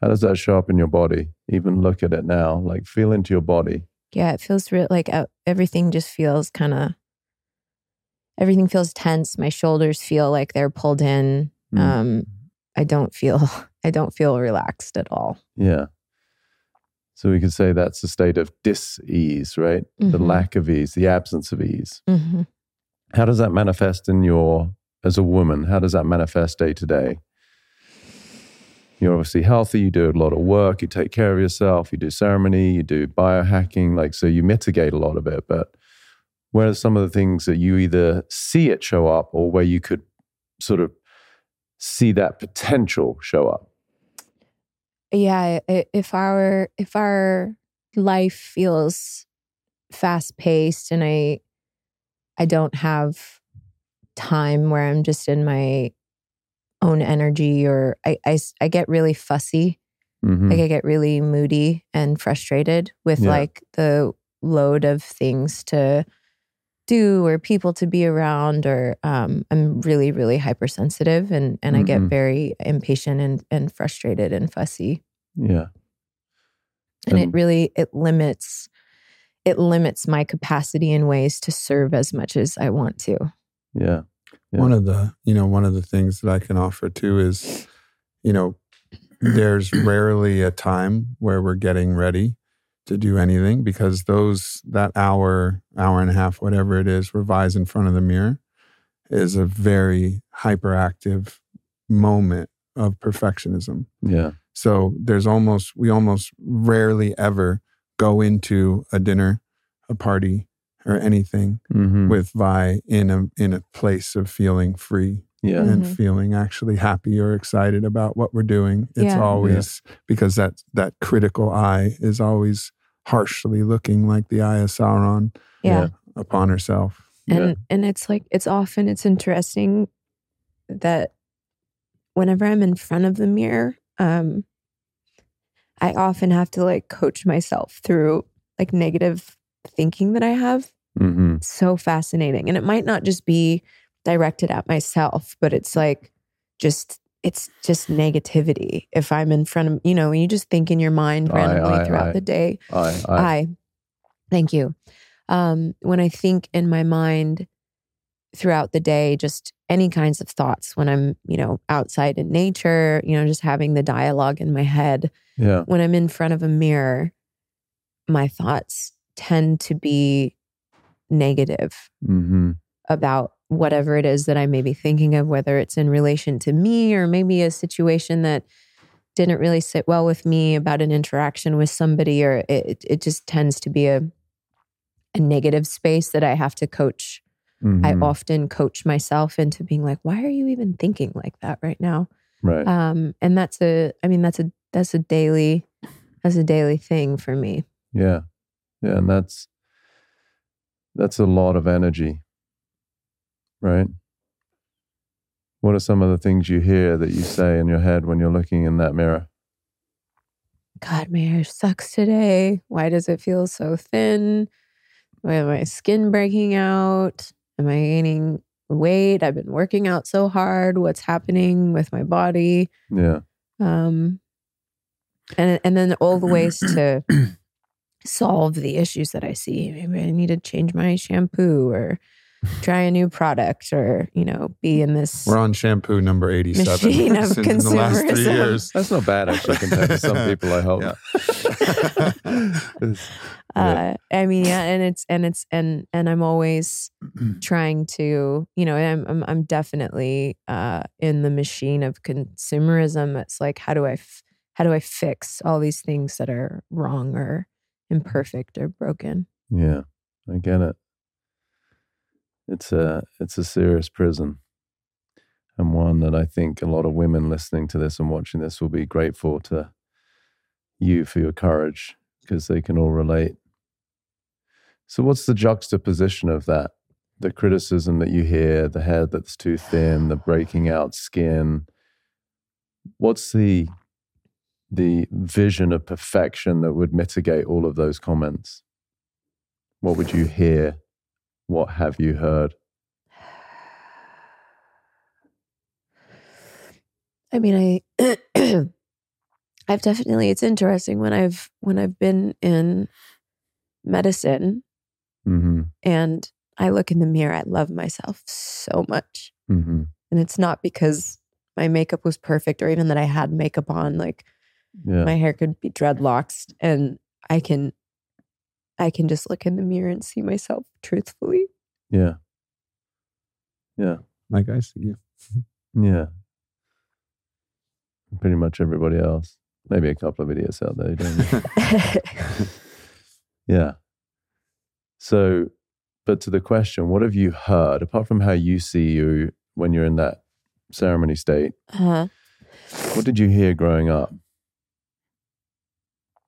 [SPEAKER 2] How does that show up in your body? Even look at it now, like feel into your body.
[SPEAKER 3] Yeah, it feels real. Like uh, everything just feels kind of. Everything feels tense. My shoulders feel like they're pulled in.
[SPEAKER 2] Mm.
[SPEAKER 3] Um, I don't feel. [LAUGHS] I don't feel relaxed at all.
[SPEAKER 2] Yeah. So we could say that's a state of dis-ease, right? The
[SPEAKER 3] Mhm.
[SPEAKER 2] lack of ease, the absence of ease.
[SPEAKER 3] hmm
[SPEAKER 2] How does that manifest in your as a woman? How does that manifest day to day? You're obviously healthy, you do a lot of work, you take care of yourself, you do ceremony, you do biohacking, like so you mitigate a lot of it. But where are some of the things that you either see it show up or where you could sort of see that potential show up?
[SPEAKER 3] yeah if our if our life feels fast paced and i i don't have time where i'm just in my own energy or I, I, I get really fussy
[SPEAKER 2] Mhm.
[SPEAKER 3] like i get really moody and frustrated with
[SPEAKER 2] Yeah.
[SPEAKER 3] like the load of things to do or people to be around or um, i'm really really hypersensitive and and i get
[SPEAKER 2] Mhm.
[SPEAKER 3] very impatient and and frustrated and fussy
[SPEAKER 2] Yeah.
[SPEAKER 3] and it really it limits it limits my capacity in ways to serve as much as i want to
[SPEAKER 2] Yeah. Yeah.
[SPEAKER 1] One of the, you know, one of the things that I can offer too is, you know, there's rarely a time where we're getting ready to do anything because those that hour, hour and a half, whatever it is, revise in front of the mirror is a very hyperactive moment of perfectionism.
[SPEAKER 2] Yeah.
[SPEAKER 1] So there's almost we almost rarely ever go into a dinner, a party, or anything
[SPEAKER 2] hmm
[SPEAKER 1] with Vi in a in a place of feeling free
[SPEAKER 2] Yeah.
[SPEAKER 1] and
[SPEAKER 3] Mhm.
[SPEAKER 1] feeling actually happy or excited about what we're doing. It's
[SPEAKER 3] Yeah.
[SPEAKER 1] always because that that critical eye is always harshly looking like the eye of Sauron
[SPEAKER 3] yeah,
[SPEAKER 1] upon herself.
[SPEAKER 3] and
[SPEAKER 2] Yeah.
[SPEAKER 3] and it's like it's often it's interesting that whenever i'm in front of the mirror um i often have to like coach myself through like negative thinking that i have
[SPEAKER 2] hmm
[SPEAKER 3] so fascinating and it might not just be directed at myself but it's like just it's just negativity if i'm in front of you know when you just think in your mind randomly throughout the day
[SPEAKER 2] I, I,
[SPEAKER 3] I, thank you. Um, when I think in my mind throughout the day, just any kinds of thoughts when I'm, you know, outside in nature, you know, just having the dialogue in my head.
[SPEAKER 2] yeah.
[SPEAKER 3] When I'm in front of a mirror, my thoughts tend to be negative
[SPEAKER 2] hmm
[SPEAKER 3] about whatever it is that I may be thinking of, whether it's in relation to me or maybe a situation that didn't really sit well with me about an interaction with somebody, or it, it just tends to be a, a negative space that I have to coach. I
[SPEAKER 2] Mhm.
[SPEAKER 3] often coach myself into being like, why are you even thinking like that right now?
[SPEAKER 2] Right.
[SPEAKER 3] Um, and that's a, I mean, that's a, that's a daily, that's a daily thing for me.
[SPEAKER 2] Yeah. Yeah. And that's that's a lot of energy. Right? What are some of the things you hear that you say in your head when you're looking in that mirror?
[SPEAKER 3] God, my hair sucks today. Why does it feel so thin? Why am my skin breaking out? Am I gaining weight? I've been working out so hard. What's happening with my body?
[SPEAKER 2] Yeah.
[SPEAKER 3] Um, and and then all the ways to [CLEARS THROAT] [CLEARS THROAT] solve the issues that I see. Maybe I need to change my shampoo or try a new product or you know be in this.
[SPEAKER 1] We're on shampoo number 87
[SPEAKER 3] Machine of
[SPEAKER 1] since [LAUGHS] in the last three
[SPEAKER 3] consumerism.
[SPEAKER 1] years.
[SPEAKER 2] That's not bad [LAUGHS] actually compared to some people, I hope. [LAUGHS]
[SPEAKER 1] Yeah.
[SPEAKER 3] Uh, I mean, yeah, and it's and it's and and I'm always [CLEARS THROAT] trying to, you know, I'm I'm, I'm definitely uh, in the machine of consumerism. It's like, how do I, f- how do I fix all these things that are wrong or imperfect or broken?
[SPEAKER 2] yeah. I get it. It's a it's a serious prison. And one that I think a lot of women listening to this and watching this will be grateful to you for your courage because they can all relate. So, what's the juxtaposition of that? The criticism that you hear, the hair that's too thin, the breaking out skin. What's the the vision of perfection that would mitigate all of those comments? What would you hear? What have you heard? [SIGHS]
[SPEAKER 3] I mean, I [CLEARS THROAT] I've definitely it's interesting when I've when I've been in medicine
[SPEAKER 2] Mm-hmm.
[SPEAKER 3] and I look in the mirror, I love myself so much.
[SPEAKER 2] Mm-hmm.
[SPEAKER 3] And it's not because my makeup was perfect or even that I had makeup on. Like
[SPEAKER 2] Yeah.
[SPEAKER 3] my hair could be dreadlocks and I can I can just look in the mirror and see myself truthfully.
[SPEAKER 2] yeah. Yeah.
[SPEAKER 1] Like I see you. [LAUGHS]
[SPEAKER 2] Yeah. Pretty much everybody else. Maybe a couple of idiots out there. who Don't [LAUGHS] [LAUGHS] yeah. So, but to the question, what have you heard apart from how you see you when you're in that ceremony state?
[SPEAKER 3] uh,
[SPEAKER 2] What did you hear growing up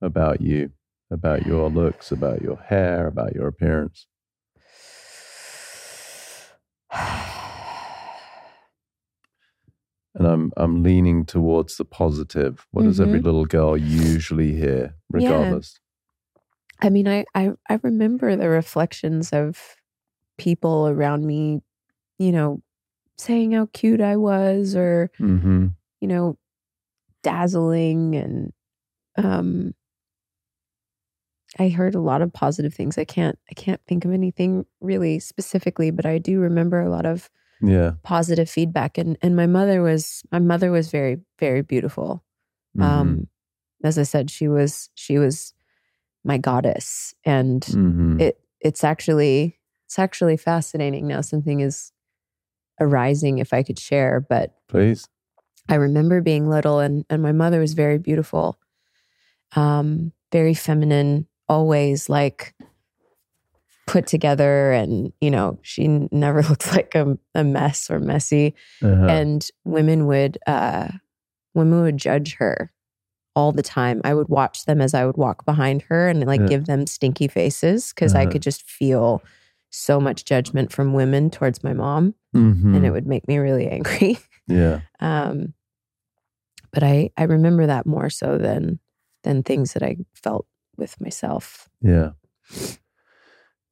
[SPEAKER 2] about you, about your looks, about your hair, about your appearance? And I'm I'm leaning towards the positive. What does every
[SPEAKER 3] Mhm.
[SPEAKER 2] little girl usually hear, regardless?
[SPEAKER 3] I mean, I, I I remember the reflections of people around me, you know, saying how cute I was or,
[SPEAKER 2] Mm-hmm.
[SPEAKER 3] you know, dazzling and um I heard a lot of positive things. I can't I can't think of anything really specifically, but I do remember a lot of
[SPEAKER 2] Yeah.
[SPEAKER 3] positive feedback and and my mother was my mother was very very beautiful.
[SPEAKER 2] Mhm.
[SPEAKER 3] Um as I said she was she was my goddess and
[SPEAKER 2] Mhm.
[SPEAKER 3] it it's actually it's actually fascinating now something is arising if I could share but
[SPEAKER 2] Please.
[SPEAKER 3] I remember being little and and my mother was very beautiful. Um very feminine, always like put together and you know, she never [LAUGHS] looked like a, a mess or messy
[SPEAKER 2] Uh-huh.
[SPEAKER 3] and women would uh women would judge her all the time. I would watch them as I would walk behind her and like
[SPEAKER 2] Yeah.
[SPEAKER 3] give them stinky faces because I
[SPEAKER 2] Uh-huh.
[SPEAKER 3] could just feel so much judgment from women towards my mom
[SPEAKER 2] Mhm.
[SPEAKER 3] and it would make me really angry. [LAUGHS]
[SPEAKER 2] yeah.
[SPEAKER 3] Um, but I I remember that more so than than things that I felt with myself.
[SPEAKER 2] Yeah.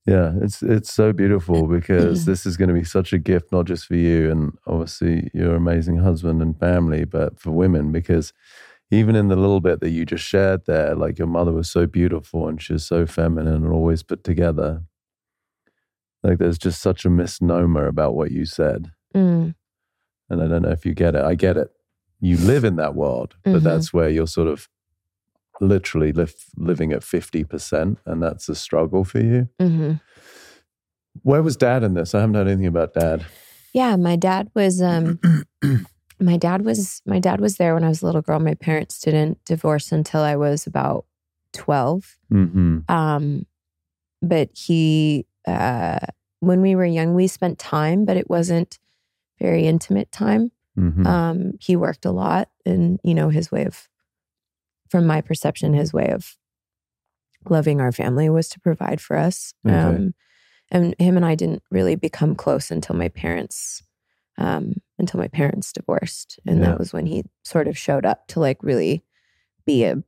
[SPEAKER 2] Yeah, it's it's so beautiful [CLEARS THROAT] because this is going to be such a gift, not just for you and obviously your amazing husband and family, but for women. Because even in the little bit that you just shared there, like your mother was so beautiful and she was so feminine and always put together. Like there's just such a misnomer about what you said,
[SPEAKER 3] Mm,
[SPEAKER 2] and I don't know if you get it. I get it. You live in that world, but
[SPEAKER 3] Mhm.
[SPEAKER 2] that's where you're sort of literally live, living at 50%, and that's a struggle for you.
[SPEAKER 3] hmm
[SPEAKER 2] Where was dad in this? I haven't heard anything about dad.
[SPEAKER 3] Yeah, my dad was um [CLEARS THROAT] my dad was my dad was there when I was a little girl. My parents didn't divorce until I was about 12.
[SPEAKER 2] Mm-hmm.
[SPEAKER 3] Um but he uh when we were young we spent time, but it wasn't very intimate time.
[SPEAKER 2] Mm-hmm.
[SPEAKER 3] Um he worked a lot and you know his way of from my perception his way of loving our family was to provide for us.
[SPEAKER 2] Okay.
[SPEAKER 3] Um and him and I didn't really become close until my parents um until my parents divorced and
[SPEAKER 2] Yeah.
[SPEAKER 3] that was when he sort of showed up to like really be a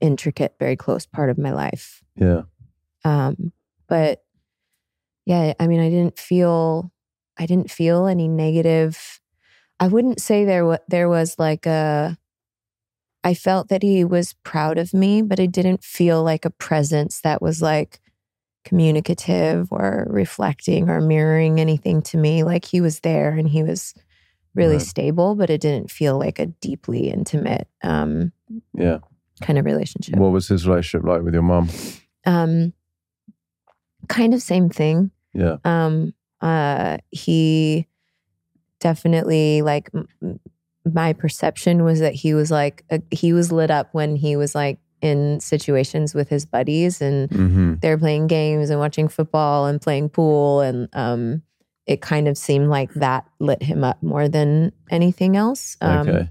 [SPEAKER 3] intricate very close part of my life
[SPEAKER 2] yeah.
[SPEAKER 3] um but yeah i mean i didn't feel i didn't feel any negative i wouldn't say there wa- there was like a i felt that he was proud of me but it didn't feel like a presence that was like communicative or reflecting or mirroring anything to me like he was there and he was really
[SPEAKER 2] Right.
[SPEAKER 3] stable but it didn't feel like a deeply intimate um
[SPEAKER 2] Yeah.
[SPEAKER 3] kind of relationship
[SPEAKER 2] What was his relationship like with your mom?
[SPEAKER 3] um kind of same thing
[SPEAKER 2] Yeah.
[SPEAKER 3] um uh he definitely like my perception was that he was like a, he was lit up when he was like in situations with his buddies and
[SPEAKER 2] Mm-hmm.
[SPEAKER 3] they're playing games and watching football and playing pool and um it kind of seemed like that lit him up more than anything else um
[SPEAKER 2] okay.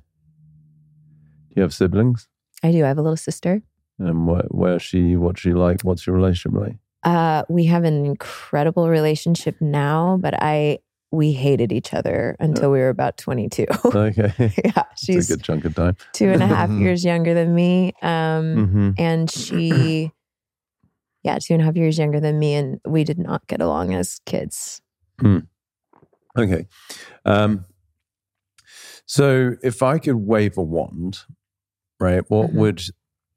[SPEAKER 2] Do you have siblings?
[SPEAKER 3] i do i have a little sister
[SPEAKER 2] And where, where's she? What's she like? What's your relationship like?
[SPEAKER 3] Uh, we have an incredible relationship now, but I we hated each other until we were about 22. [LAUGHS]
[SPEAKER 2] Okay.
[SPEAKER 3] yeah, she's
[SPEAKER 2] a good chunk of time.
[SPEAKER 3] two and a half [LAUGHS] years younger than me. Um,
[SPEAKER 2] Mm-hmm.
[SPEAKER 3] and [CLEARS THROAT] she, yeah, two and a half years younger than me, and we did not get along as kids.
[SPEAKER 2] Okay. Um, so if I could wave a wand, right, what
[SPEAKER 3] Mhm.
[SPEAKER 2] would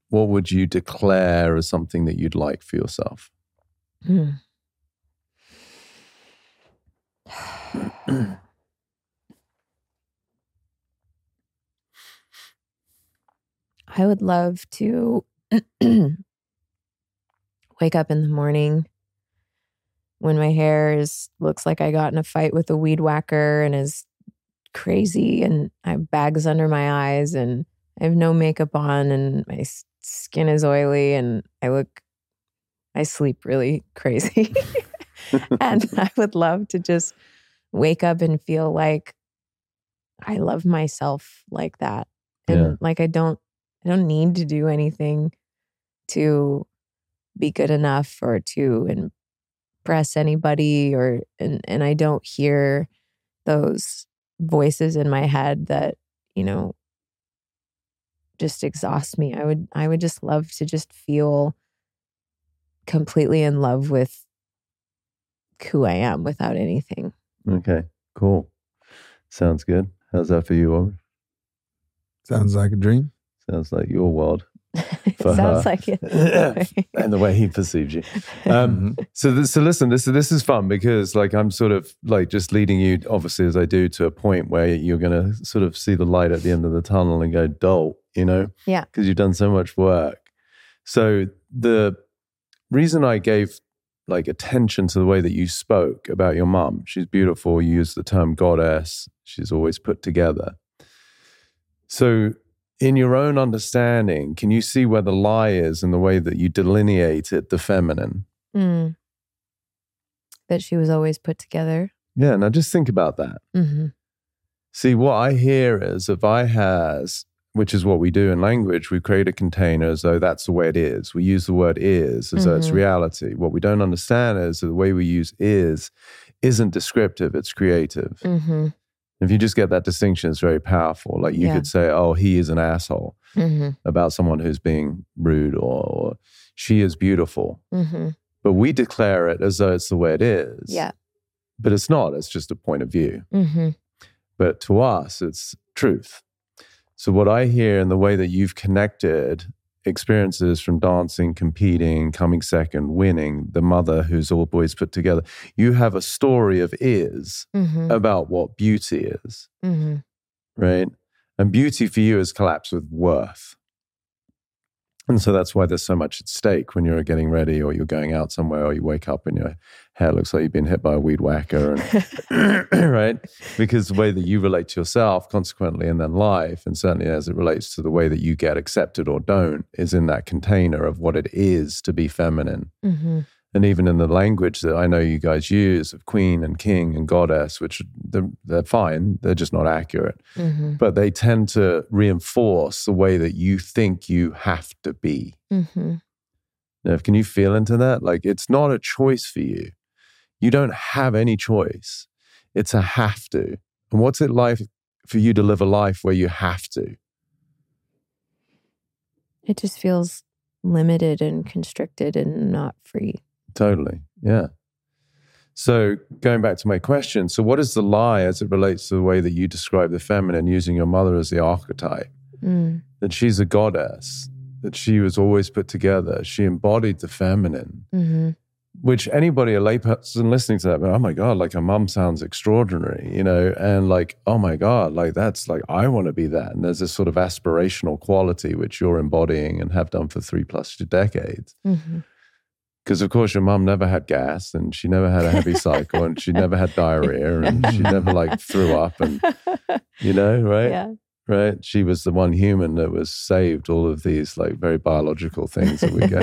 [SPEAKER 2] what would you declare as something that you'd like for yourself?
[SPEAKER 3] Hmm. I would love to [CLEARS THROAT] wake up in the morning when my hair is looks like I got in a fight with a weed whacker and is crazy and I have bags under my eyes and I have no makeup on and my s- skin is oily and I look I sleep really [LAUGHS] crazy. [LAUGHS] and I would love to just wake up and feel like I love myself like that. And
[SPEAKER 2] Yeah.
[SPEAKER 3] like I don't I don't need to do anything to be good enough or to impress anybody or and and I don't hear those voices in my head that, you know, just exhaust me. I would I would just love to just feel completely in love with who I am without anything.
[SPEAKER 2] Okay, cool. Sounds good. How's that for you, Aubrey?
[SPEAKER 1] Sounds like a dream.
[SPEAKER 2] Sounds like your world [LAUGHS]
[SPEAKER 3] sounds
[SPEAKER 2] her.
[SPEAKER 3] like it. [LAUGHS]
[SPEAKER 2] and the way he perceives you. Um,
[SPEAKER 1] Mhm.
[SPEAKER 2] So, this, so listen, this this is fun because like I'm sort of like just leading you, obviously as I do, to a point where you're going to sort of see the light at the end of the tunnel and go, "Dolt," you know?
[SPEAKER 3] Yeah.
[SPEAKER 2] Because you've done so much work. So the reason I gave like attention to the way that you spoke about your mum, she's beautiful. You use the term goddess. She's always put together. So in your own understanding, can you see where the lie is in the way that you delineated the feminine?
[SPEAKER 3] Mm. That she was always put together.
[SPEAKER 2] Yeah, now just think about that.
[SPEAKER 3] hmm
[SPEAKER 2] See, what I hear is if I has, which is what we do in language, we create a container as though that's the way it is. We use the word is as though it's
[SPEAKER 3] Mhm.
[SPEAKER 2] reality. What we don't understand is that the way we use is isn't descriptive, it's creative.
[SPEAKER 3] hmm
[SPEAKER 2] If you just get that distinction, it's very powerful. Like you
[SPEAKER 3] Yeah.
[SPEAKER 2] could say, oh, he is an asshole
[SPEAKER 3] hmm
[SPEAKER 2] about someone who's being rude or, or she is beautiful.
[SPEAKER 3] hmm
[SPEAKER 2] But we declare it as though it's the way it is.
[SPEAKER 3] Yeah.
[SPEAKER 2] But it's not, it's just a point of view.
[SPEAKER 3] hmm
[SPEAKER 2] but to us, it's truth. So, what I hear in the way that you've connected experiences from dancing, competing, coming second, winning, the mother who's all boys put together, you have a story of is
[SPEAKER 3] hmm
[SPEAKER 2] about what beauty is,
[SPEAKER 3] hmm
[SPEAKER 2] right? And beauty for you is collapsed with worth. And so that's why there's so much at stake when you're getting ready or you're going out somewhere or you wake up and your hair looks like you've been hit by a weed whacker and [LAUGHS] right? Because the way that you relate to yourself, consequently, and then life, and certainly as it relates to the way that you get accepted or don't, is in that container of what it is to be feminine.
[SPEAKER 3] hmm
[SPEAKER 2] And even in the language that I know you guys use of queen and king and goddess, which they're, they're fine, they're just not accurate,
[SPEAKER 3] hmm
[SPEAKER 2] but they tend to reinforce the way that you think you have to be.
[SPEAKER 3] hmm
[SPEAKER 2] Now, can you feel into that? Like it's not a choice for you. You don't have any choice. It's a have to. And what's it like for you to live a life where you have to?
[SPEAKER 3] It just feels limited and constricted and not free.
[SPEAKER 2] Totally. Yeah. So going back to my question, so what is the lie as it relates to the way that you describe the feminine using your mother as the archetype?
[SPEAKER 3] Mm.
[SPEAKER 2] That she's a goddess, that she was always put together. She embodied the feminine.
[SPEAKER 3] hmm
[SPEAKER 2] which anybody, a layperson listening to that, but oh my God, like her mum sounds extraordinary, you know, and like, oh my God, like that's like, I want to be that. And there's this sort of aspirational quality which you're embodying and have done for three plus decades.
[SPEAKER 3] hmm
[SPEAKER 2] Because, of course, your mum never had gas and she never had a heavy [LAUGHS] cycle and she never had diarrhea and she never like threw up and, [LAUGHS] you know, right?
[SPEAKER 3] Yeah.
[SPEAKER 2] Right. She was the one human that was saved all of these like very biological things that we go,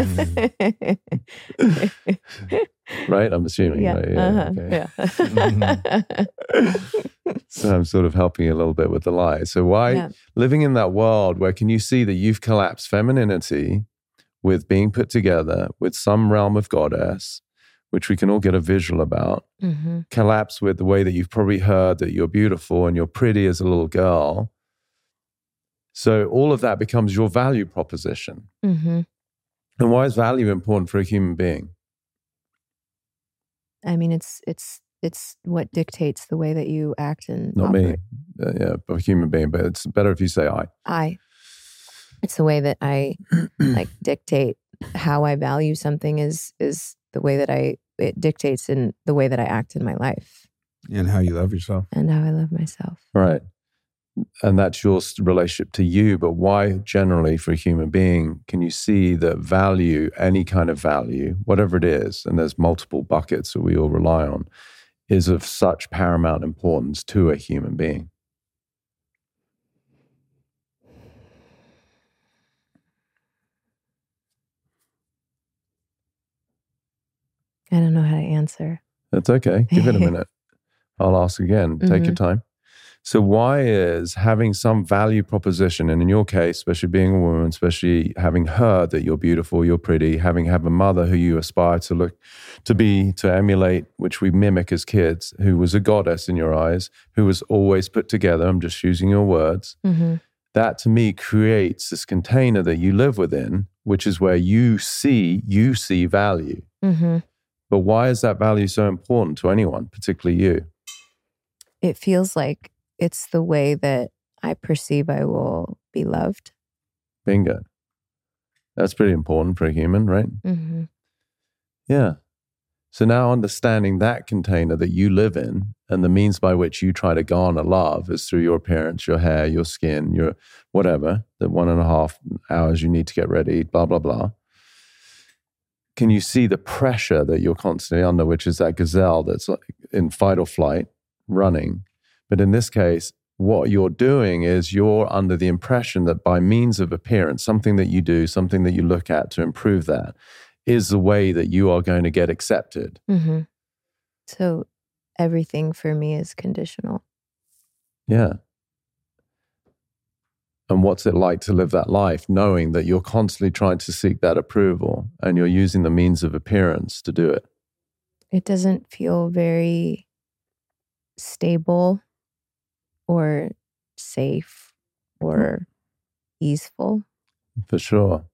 [SPEAKER 2] [LAUGHS] right? I'm assuming,
[SPEAKER 3] yeah.
[SPEAKER 2] right? Yeah.
[SPEAKER 3] uh-huh.
[SPEAKER 2] okay.
[SPEAKER 3] Yeah.
[SPEAKER 2] So I'm sort of helping you a little bit with the lie. So why living in that world where can you see that you've collapsed femininity with being put together with some realm of goddess, which we can all get a visual about,
[SPEAKER 3] hmm
[SPEAKER 2] collapse with the way that you've probably heard that you're beautiful and you're pretty as a little girl. So all of that becomes your value proposition.
[SPEAKER 3] hmm
[SPEAKER 2] And why is value important for a human being?
[SPEAKER 3] I mean, it's it's it's what dictates the way that you act and
[SPEAKER 2] Not me, uh, yeah, a human being, but it's better if you say I.
[SPEAKER 3] I. it's the way that I [CLEARS THROAT] like dictate how I value something is is the way that I it dictates in the way that I act in my life
[SPEAKER 1] And how you love yourself.
[SPEAKER 3] and how I love myself.
[SPEAKER 2] Right. And that's your relationship to you. But why, generally, for a human being, can you see that value, any kind of value, whatever it is, and there's multiple buckets that we all rely on, is of such paramount importance to a human being?
[SPEAKER 3] I don't know how to answer.
[SPEAKER 2] That's okay. Give it a minute. [LAUGHS] I'll ask again. Take your time. So, why is having some value proposition, and in your case, especially being a woman, especially having heard that you're beautiful, you're pretty, having have a mother who you aspire to look to be, to emulate, which we mimic as kids, who was a goddess in your eyes, who was always put together. I'm just using your words.
[SPEAKER 3] Mm-hmm.
[SPEAKER 2] That to me creates this container that you live within, which is where you see you see value.
[SPEAKER 3] Mm-hmm.
[SPEAKER 2] But why is that value so important to anyone, particularly you?
[SPEAKER 3] It feels like it's the way that I perceive I will be loved.
[SPEAKER 2] Bingo. That's pretty important for a human, right?
[SPEAKER 3] Mm-hmm.
[SPEAKER 2] Yeah. So now understanding that container that you live in and the means by which you try to garner love is through your appearance, your hair, your skin, your whatever, the one and a half hours you need to get ready, blah, blah, blah. Can you see the pressure that you're constantly under, which is that gazelle that's in fight or flight running? But in this case, what you're doing is you're under the impression that by means of appearance, something that you do, something that you look at to improve that, is the way that you are going to get accepted.
[SPEAKER 3] Mm-hmm. So everything for me is conditional.
[SPEAKER 2] Yeah. And what's it like to live that life knowing that you're constantly trying to seek that approval and you're using the means of appearance to do it?
[SPEAKER 3] It doesn't feel very stable or safe or easeful.
[SPEAKER 2] For sure.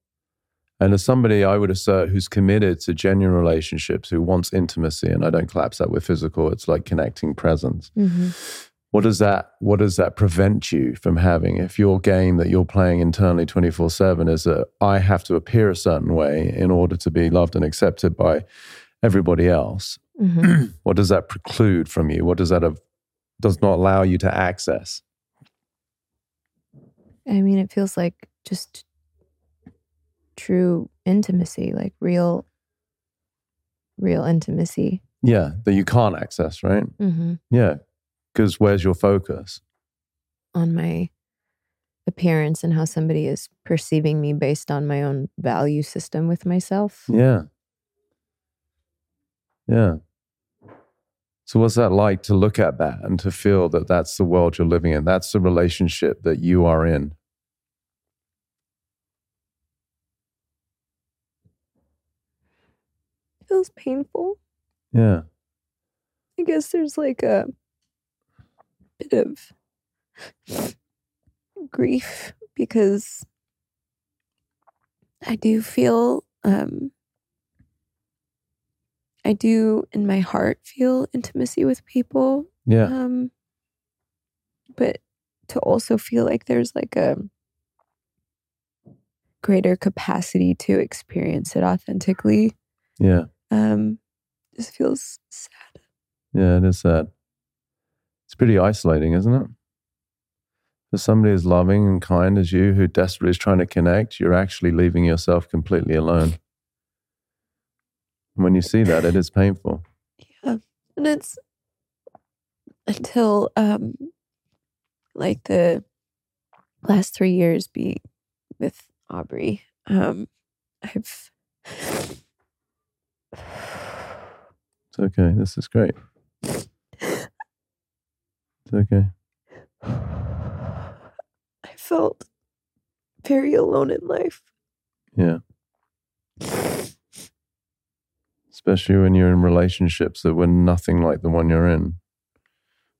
[SPEAKER 2] And as somebody I would assert who's committed to genuine relationships, who wants intimacy, and I don't collapse that with physical, it's like connecting presence.
[SPEAKER 3] Mm-hmm.
[SPEAKER 2] What does that what does that prevent you from having if your game that you're playing internally 24/7 is that I have to appear a certain way in order to be loved and accepted by everybody else?
[SPEAKER 3] Mm-hmm. [CLEARS THROAT]
[SPEAKER 2] what does that preclude from you? What does that have, does not allow you to access?
[SPEAKER 3] I mean, it feels like just true intimacy, like real, real intimacy.
[SPEAKER 2] Yeah, that you can't access, right?
[SPEAKER 3] Mm-hmm.
[SPEAKER 2] Yeah, because where's your focus?
[SPEAKER 3] On my appearance and how somebody is perceiving me based on my own value system with myself.
[SPEAKER 2] Yeah. Yeah. So, what's that like to look at that and to feel that that's the world you're living in? That's the relationship that you are in.
[SPEAKER 3] It feels painful.
[SPEAKER 2] Yeah.
[SPEAKER 3] I guess there's like a bit of grief because I do feel um I do in my heart feel intimacy with people
[SPEAKER 2] Yeah.
[SPEAKER 3] um but to also feel like there's like a greater capacity to experience it authentically
[SPEAKER 2] Yeah.
[SPEAKER 3] um just feels sad
[SPEAKER 2] Yeah. It is sad. Pretty isolating, isn't it? For somebody as loving and kind as you who desperately is trying to connect, you're actually leaving yourself completely alone. When you see that, it is painful. [LAUGHS]
[SPEAKER 3] Yeah. And it's until um like the last three years being with Aubrey, um, I've [SIGHS]
[SPEAKER 2] It's okay. This is great. It's okay. [SIGHS]
[SPEAKER 3] I felt very alone in life.
[SPEAKER 2] Yeah. Especially when you're in relationships that were nothing like the one you're in.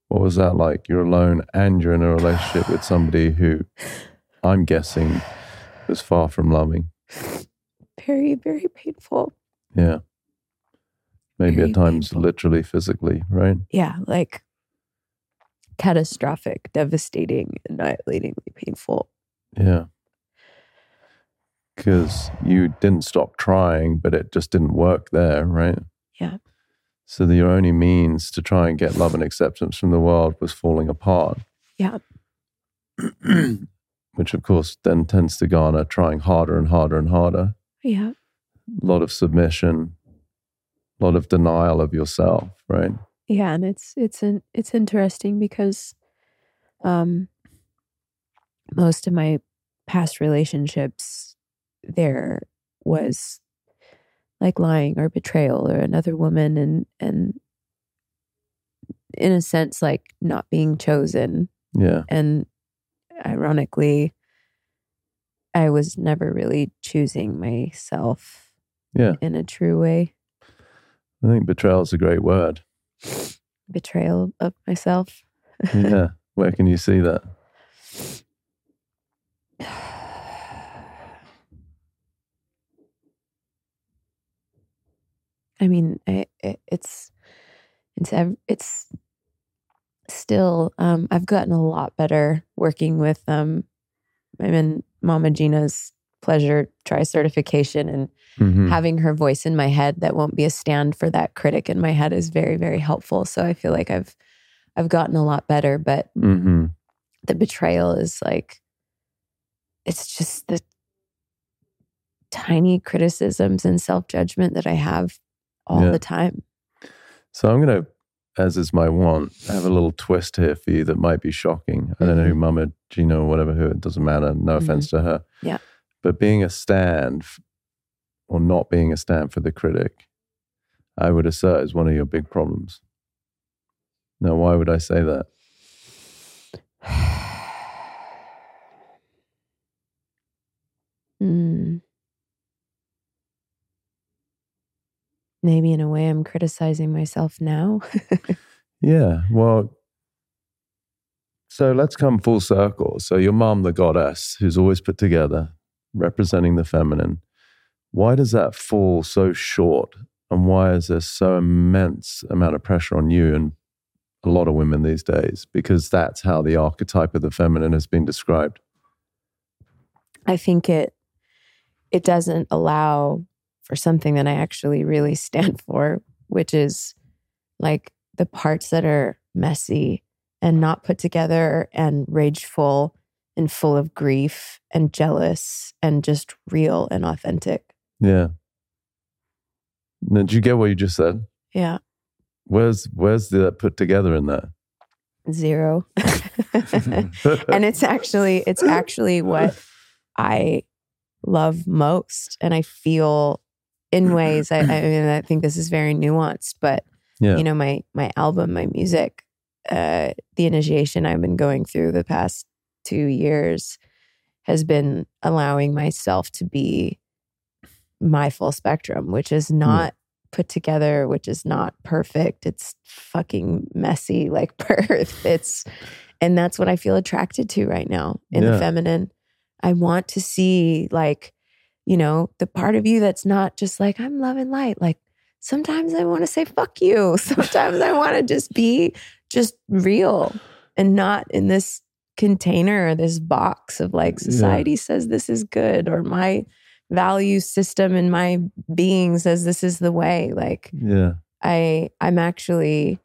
[SPEAKER 2] What was that like? You're alone and you're in a relationship with somebody who I'm guessing was far from loving.
[SPEAKER 3] Very, very painful.
[SPEAKER 2] Yeah. Maybe
[SPEAKER 3] Very
[SPEAKER 2] at times
[SPEAKER 3] painful.
[SPEAKER 2] literally, physically, right?
[SPEAKER 3] Yeah, like catastrophic, devastating, annihilatingly painful.
[SPEAKER 2] Yeah. because you didn't stop trying, but it just didn't work there, right?
[SPEAKER 3] Yeah.
[SPEAKER 2] So the, your only means to try and get love and acceptance from the world was falling apart.
[SPEAKER 3] Yeah. [CLEARS THROAT]
[SPEAKER 2] Which, of course, then tends to garner trying harder and harder and harder.
[SPEAKER 3] Yeah.
[SPEAKER 2] A lot of submission, a lot of denial of yourself, right?
[SPEAKER 4] Yeah, and it's it's an it's interesting because um
[SPEAKER 3] Most of my past relationships, there was like lying or betrayal or another woman and and in a sense like not being chosen
[SPEAKER 2] Yeah.
[SPEAKER 3] and ironically i was never really choosing myself
[SPEAKER 2] Yeah.
[SPEAKER 3] in a true way
[SPEAKER 2] I think betrayal is a great word.
[SPEAKER 3] Betrayal of myself [LAUGHS]
[SPEAKER 2] Yeah. Where can you see that?
[SPEAKER 3] i mean I, it, it's it's it's still um i've gotten a lot better working with um i'm in mama gena's pleasure try certification and
[SPEAKER 2] Mhm.
[SPEAKER 3] having her voice in my head that won't be a stand for that critic in my head is very very helpful so i feel like i've i've gotten a lot better but
[SPEAKER 2] Mhm.
[SPEAKER 3] the betrayal is like it's just the tiny criticisms and self-judgment that i have all
[SPEAKER 2] Yeah.
[SPEAKER 3] the time
[SPEAKER 2] So I'm going to, as is my want, have a little twist here for you that might be shocking. I don't know who Mama Gena or whatever, who it doesn't matter. No offense to her.
[SPEAKER 3] Yeah.
[SPEAKER 2] But being a stand or not being a stand for the critic, I would assert is one of your big problems. Now, why would I say that? [SIGHS]
[SPEAKER 3] Mm. maybe in a way i'm criticizing myself now [LAUGHS]
[SPEAKER 2] Yeah. Well, so let's come full circle. So your mom, the goddess, who's always put together, representing the feminine. Why does that fall so short? And why is there so immense amount of pressure on you and a lot of women these days? Because that's how the archetype of the feminine has been described.
[SPEAKER 3] I think it it doesn't allow for something that I actually really stand [LAUGHS] for, which is like the parts that are messy and not put together and rageful and full of grief and jealous and just real and authentic.
[SPEAKER 2] Yeah. Did you get what you just said?
[SPEAKER 3] Yeah.
[SPEAKER 2] Where's where's that put together in that?
[SPEAKER 3] Zero. [LAUGHS] and it's actually it's actually what I love most and I feel in ways I, I mean I think this is very nuanced but
[SPEAKER 2] yeah.
[SPEAKER 3] you know my my album my music uh the initiation I've been going through the past 2 years has been allowing myself to be my full spectrum which is hmm. not put together which is not perfect. It's fucking messy like [LAUGHS] birth. It's and that's what I feel attracted to right now in
[SPEAKER 2] Yeah.
[SPEAKER 3] the feminine. I want to see like you know the part of you that's not just like I'm love and light. Like sometimes I want to say fuck you. [LAUGHS] Sometimes I want to just be just real and not in this container or this box of like
[SPEAKER 2] Yeah.
[SPEAKER 3] society says this is good or my value system and my being says this is the way like
[SPEAKER 2] yeah.
[SPEAKER 3] I I'm actually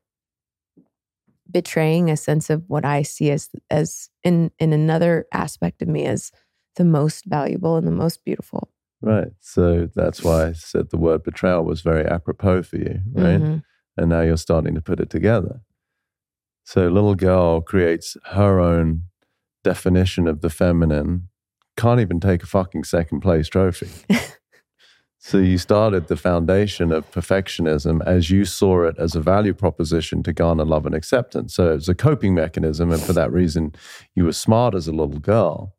[SPEAKER 3] betraying a sense of what I see as as in in another aspect of me as the most valuable and the most beautiful.
[SPEAKER 2] Right. So that's why I said the word betrayal was very apropos for you, right?
[SPEAKER 3] Mhm.
[SPEAKER 2] And now you're starting to put it together. So little girl creates her own definition of the feminine, can't even take a fucking second place trophy. [LAUGHS] so you started the foundation of perfectionism as you saw it as a value proposition to garner love and acceptance. So it was a coping mechanism. And for that reason, you were smart as a little girl.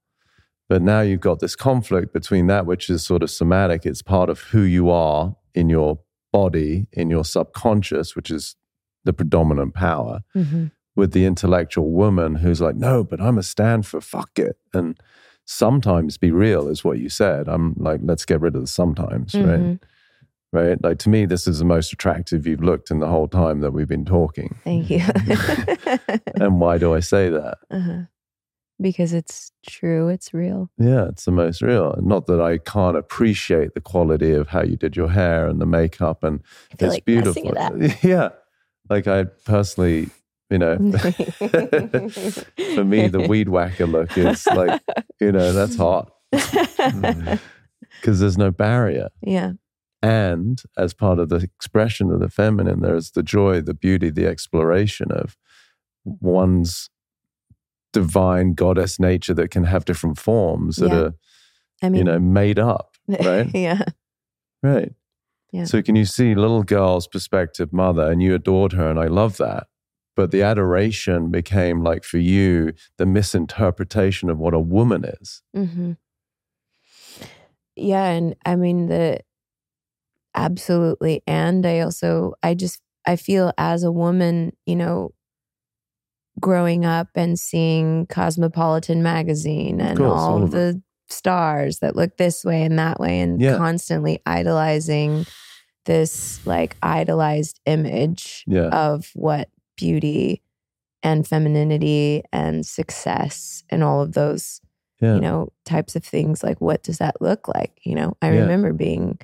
[SPEAKER 2] But now you've got this conflict between that, which is sort of somatic, it's part of who you are in your body, in your subconscious, which is the predominant power,
[SPEAKER 3] Mhm.
[SPEAKER 2] With the intellectual woman who's like, no, but I'm a stand for fuck it. And sometimes be real is what you said. I'm like, let's get rid of the sometimes, right?
[SPEAKER 3] Mhm.
[SPEAKER 2] Right. Like to me, this is the most attractive you've looked in the whole time that we've been talking.
[SPEAKER 3] Thank you. [LAUGHS] [LAUGHS]
[SPEAKER 2] And why do I say that?
[SPEAKER 3] uh-huh. because it's true, it's real.
[SPEAKER 2] Yeah, it's the most real. Not that I can't appreciate the quality of how you did your hair and the makeup, and
[SPEAKER 3] I feel
[SPEAKER 2] it's
[SPEAKER 3] like
[SPEAKER 2] beautiful. [LAUGHS] Yeah, like I personally, you know, [LAUGHS] for me, the weed whacker look is like, you know, that's hot [LAUGHS] mm. because there's no barrier.
[SPEAKER 3] yeah.
[SPEAKER 2] And as part of the expression of the feminine, there's the joy, the beauty, the exploration of one's divine goddess nature that can have different forms that
[SPEAKER 3] Yeah.
[SPEAKER 2] are,
[SPEAKER 3] I mean,
[SPEAKER 2] you know, made up. right? [LAUGHS]
[SPEAKER 3] yeah.
[SPEAKER 2] Right.
[SPEAKER 3] Yeah.
[SPEAKER 2] So can you see little girl's perspective mother and you adored her and I love that. But the adoration became like for you the misinterpretation of what a woman is.
[SPEAKER 3] hmm Yeah, and I mean the absolutely, and I also I just I feel as a woman, you know, growing up and seeing Cosmopolitan magazine and
[SPEAKER 2] course,
[SPEAKER 3] all
[SPEAKER 2] all
[SPEAKER 3] of the stars that look this way and that way, and
[SPEAKER 2] Yeah.
[SPEAKER 3] constantly idolizing this like idolized image
[SPEAKER 2] Yeah.
[SPEAKER 3] of what beauty and femininity and success and all of those
[SPEAKER 2] Yeah.
[SPEAKER 3] you know, types of things. Like, what does that look like? You know, I
[SPEAKER 2] Yeah.
[SPEAKER 3] remember being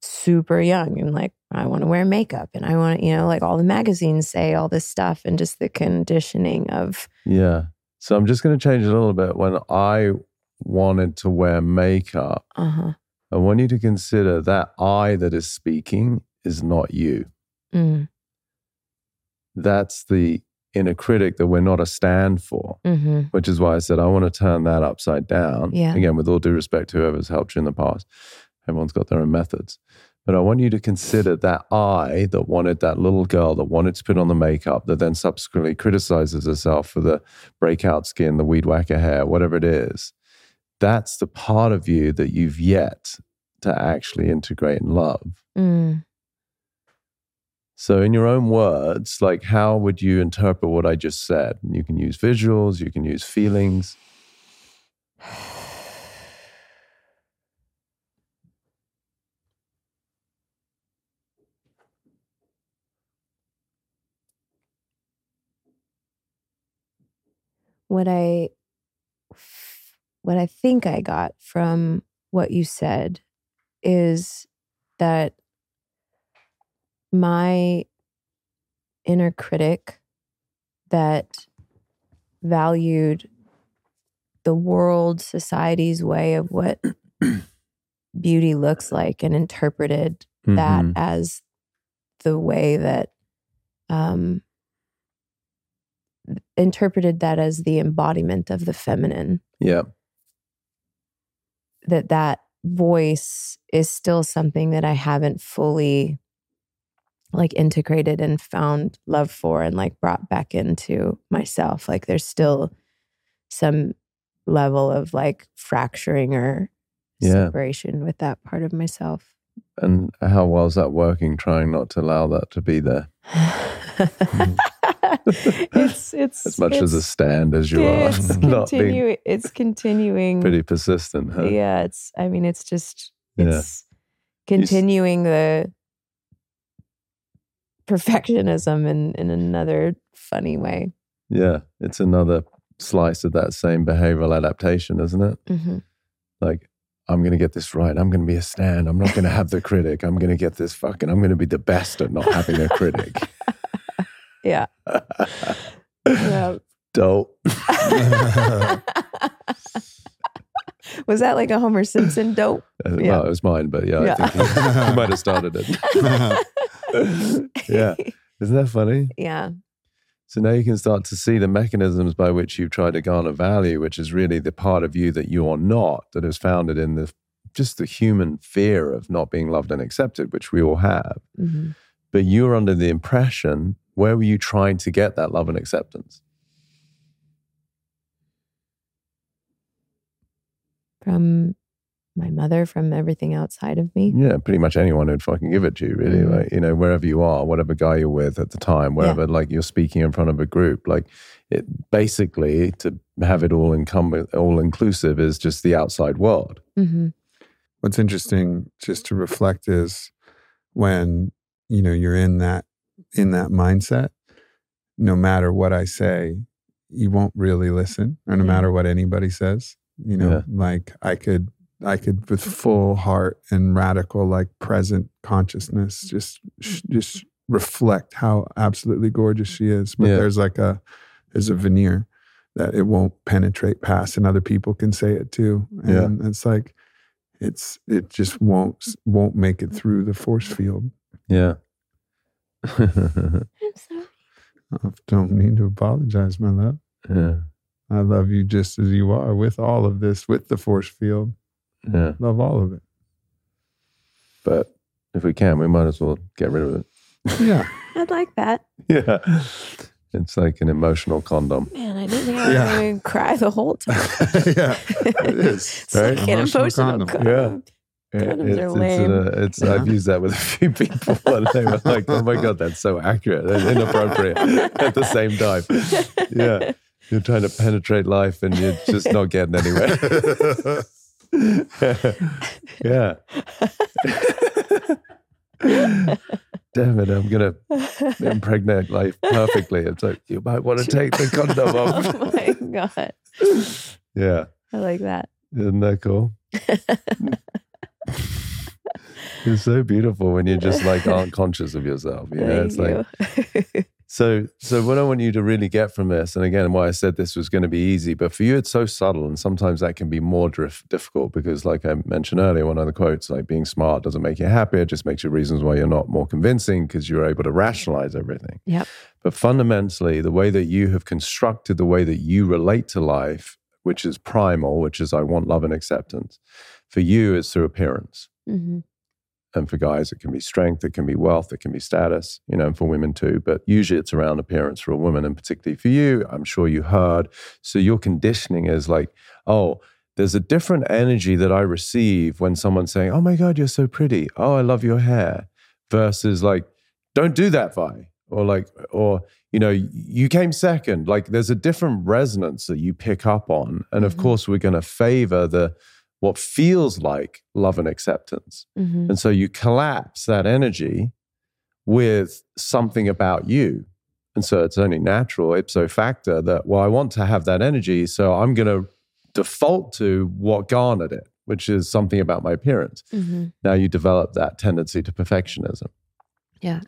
[SPEAKER 3] super young and like, I want to wear makeup and I want to, you know, like all the magazines say all this stuff and just the conditioning of,
[SPEAKER 2] Yeah. So I'm just going to change it a little bit. When I wanted to wear makeup,
[SPEAKER 3] uh huh.
[SPEAKER 2] I want you to consider that I that is speaking is not you.
[SPEAKER 3] Mm,
[SPEAKER 2] That's the inner critic that we're not a stand for,
[SPEAKER 3] hmm
[SPEAKER 2] which is why I said I want to turn that upside down.
[SPEAKER 3] Yeah.
[SPEAKER 2] Again, with all due respect to whoever's helped you in the past, everyone's got their own methods. But I want you to consider that I that wanted that little girl that wanted to put on the makeup, that then subsequently criticizes herself for the breakout skin, the weed whacker hair, whatever it is. That's the part of you that you've yet to actually integrate and love.
[SPEAKER 3] mm.
[SPEAKER 2] So, in your own words, like how would you interpret what I just said? You can use visuals, you can use feelings.
[SPEAKER 3] what I, what I think I got from what you said is that my inner critic that valued the world, society's way of what [CLEARS THROAT] beauty looks like and interpreted that
[SPEAKER 2] Mhm.
[SPEAKER 3] as the way that um interpreted that as the embodiment of the feminine
[SPEAKER 2] Yeah.
[SPEAKER 3] that that voice is still something that I haven't fully like integrated and found love for and like brought back into myself like there's still some level of like fracturing or
[SPEAKER 2] Yeah.
[SPEAKER 3] separation with that part of myself
[SPEAKER 2] And how well is that working, trying not to allow that to be there? [LAUGHS]
[SPEAKER 3] it's it's
[SPEAKER 2] As much as a stand as you are.
[SPEAKER 3] it's [LAUGHS]
[SPEAKER 2] not being
[SPEAKER 3] it's continuing
[SPEAKER 2] pretty persistent, huh?
[SPEAKER 3] yeah it's i mean it's just
[SPEAKER 2] Yeah.
[SPEAKER 3] it's continuing the perfectionism in in another funny way
[SPEAKER 2] Yeah. It's another slice of that same behavioral adaptation, isn't it?
[SPEAKER 3] Mhm.
[SPEAKER 2] Like, I'm going to get this right. I'm going to be a stand. I'm not going to have the critic. I'm going to get this fucking, I'm going to be the best at not having a critic. [LAUGHS]
[SPEAKER 3] yeah [LAUGHS] yeah
[SPEAKER 2] Dope. [LAUGHS]
[SPEAKER 3] was that like a homer simpson [SIGHS] dope
[SPEAKER 2] Uh,
[SPEAKER 3] Yeah.
[SPEAKER 2] It was mine, but yeah,
[SPEAKER 3] Yeah.
[SPEAKER 2] I think he, he [LAUGHS] might have started it. [LAUGHS] yeah. Isn't that funny?
[SPEAKER 3] yeah
[SPEAKER 2] So now you can start to see the mechanisms by which you've tried to garner value, which is really the part of you that you are not, that is founded in the just the human fear of not being loved and accepted, which we all have.
[SPEAKER 3] Mhm.
[SPEAKER 2] But you're under the impression, where were you trying to get that love and acceptance?
[SPEAKER 3] From my mother from everything outside of me
[SPEAKER 2] Yeah, pretty much anyone who'd fucking give it to you, really.
[SPEAKER 3] Mhm.
[SPEAKER 2] Like, you know, wherever you are, whatever guy you're with at the time, wherever like you're speaking in front of a group, like it basically to have it all encum- all inclusive is just the outside world.
[SPEAKER 3] hmm
[SPEAKER 1] What's interesting just to reflect is when you know you're in that in that mindset, no matter what I say, you won't really listen, or no matter what anybody says. You know,
[SPEAKER 2] Yeah.
[SPEAKER 1] like I could, I could with full heart and radical, like present consciousness, just, just reflect how absolutely gorgeous she is. But
[SPEAKER 2] Yeah.
[SPEAKER 1] there's like a, there's a veneer that it won't penetrate past, and other people can say it too.
[SPEAKER 2] Yeah.
[SPEAKER 1] And it's like, it's, it just won't, won't make it through the force field.
[SPEAKER 2] Yeah. [LAUGHS]
[SPEAKER 3] I'm sorry.
[SPEAKER 1] I don't need to apologize, my love.
[SPEAKER 2] yeah.
[SPEAKER 1] I love you just as you are with all of this, with the force field.
[SPEAKER 2] Yeah.
[SPEAKER 1] Love all of it.
[SPEAKER 2] But if we can, we might as well get rid of it.
[SPEAKER 1] Yeah. [LAUGHS]
[SPEAKER 4] I'd like that.
[SPEAKER 2] Yeah. It's like an emotional condom.
[SPEAKER 3] Man, I didn't think I was
[SPEAKER 1] Yeah.
[SPEAKER 3] going to cry the whole [LAUGHS] time.
[SPEAKER 1] yeah. It [LAUGHS] is.
[SPEAKER 3] It's like an
[SPEAKER 1] Emotional
[SPEAKER 3] emotional
[SPEAKER 1] condom.
[SPEAKER 3] condom.
[SPEAKER 2] Yeah.
[SPEAKER 3] Condoms
[SPEAKER 2] it's,
[SPEAKER 3] are
[SPEAKER 2] it's,
[SPEAKER 3] lame.
[SPEAKER 2] uh, it's
[SPEAKER 1] Yeah.
[SPEAKER 2] I've used that with a few people and they were like, oh my God, that's so accurate and inappropriate at the same time. Yeah. You're trying to penetrate life and you're just not getting anywhere. [LAUGHS] yeah. [LAUGHS] Damn it, I'm going to impregnate life perfectly. It's like, you might want to take the condom [LAUGHS] oh off.
[SPEAKER 3] oh my God.
[SPEAKER 2] Yeah.
[SPEAKER 3] I like that.
[SPEAKER 2] Isn't that cool? It's so beautiful when you just like aren't conscious of yourself. You know, it's like
[SPEAKER 3] Thank you.
[SPEAKER 2] So. So what I want you to really get from this, and again, why I said this was going to be easy, but for you, it's so subtle, and sometimes that can be more dif- difficult because, like I mentioned earlier, one of the quotes, like being smart doesn't make you happy; it just makes you reasons why you're not more convincing because you're able to rationalize everything.
[SPEAKER 3] Yep.
[SPEAKER 2] But fundamentally, the way that you have constructed the way that you relate to life, which is primal, which is I want love and acceptance, for you is through appearance.
[SPEAKER 3] Mhm.
[SPEAKER 2] And for guys, it can be strength, it can be wealth, it can be status, you know, and for women too. But usually it's around appearance for a woman. And particularly for you, I'm sure you heard. So your conditioning is like, oh, there's a different energy that I receive when someone's saying, oh my God, you're so pretty. Oh, I love your hair. Versus like, don't do that, Vi. Or like, or, you know, you came second. Like there's a different resonance that you pick up on. And of
[SPEAKER 3] Mhm.
[SPEAKER 2] course, we're going to favor the, what feels like love and acceptance.
[SPEAKER 3] Mhm.
[SPEAKER 2] And so you collapse that energy with something about you. And so it's only natural, ipso facto, that, well, I want to have that energy. So I'm going to default to what garnered it, which is something about my appearance.
[SPEAKER 3] Mhm.
[SPEAKER 2] Now you develop that tendency to perfectionism.
[SPEAKER 3] Yeah.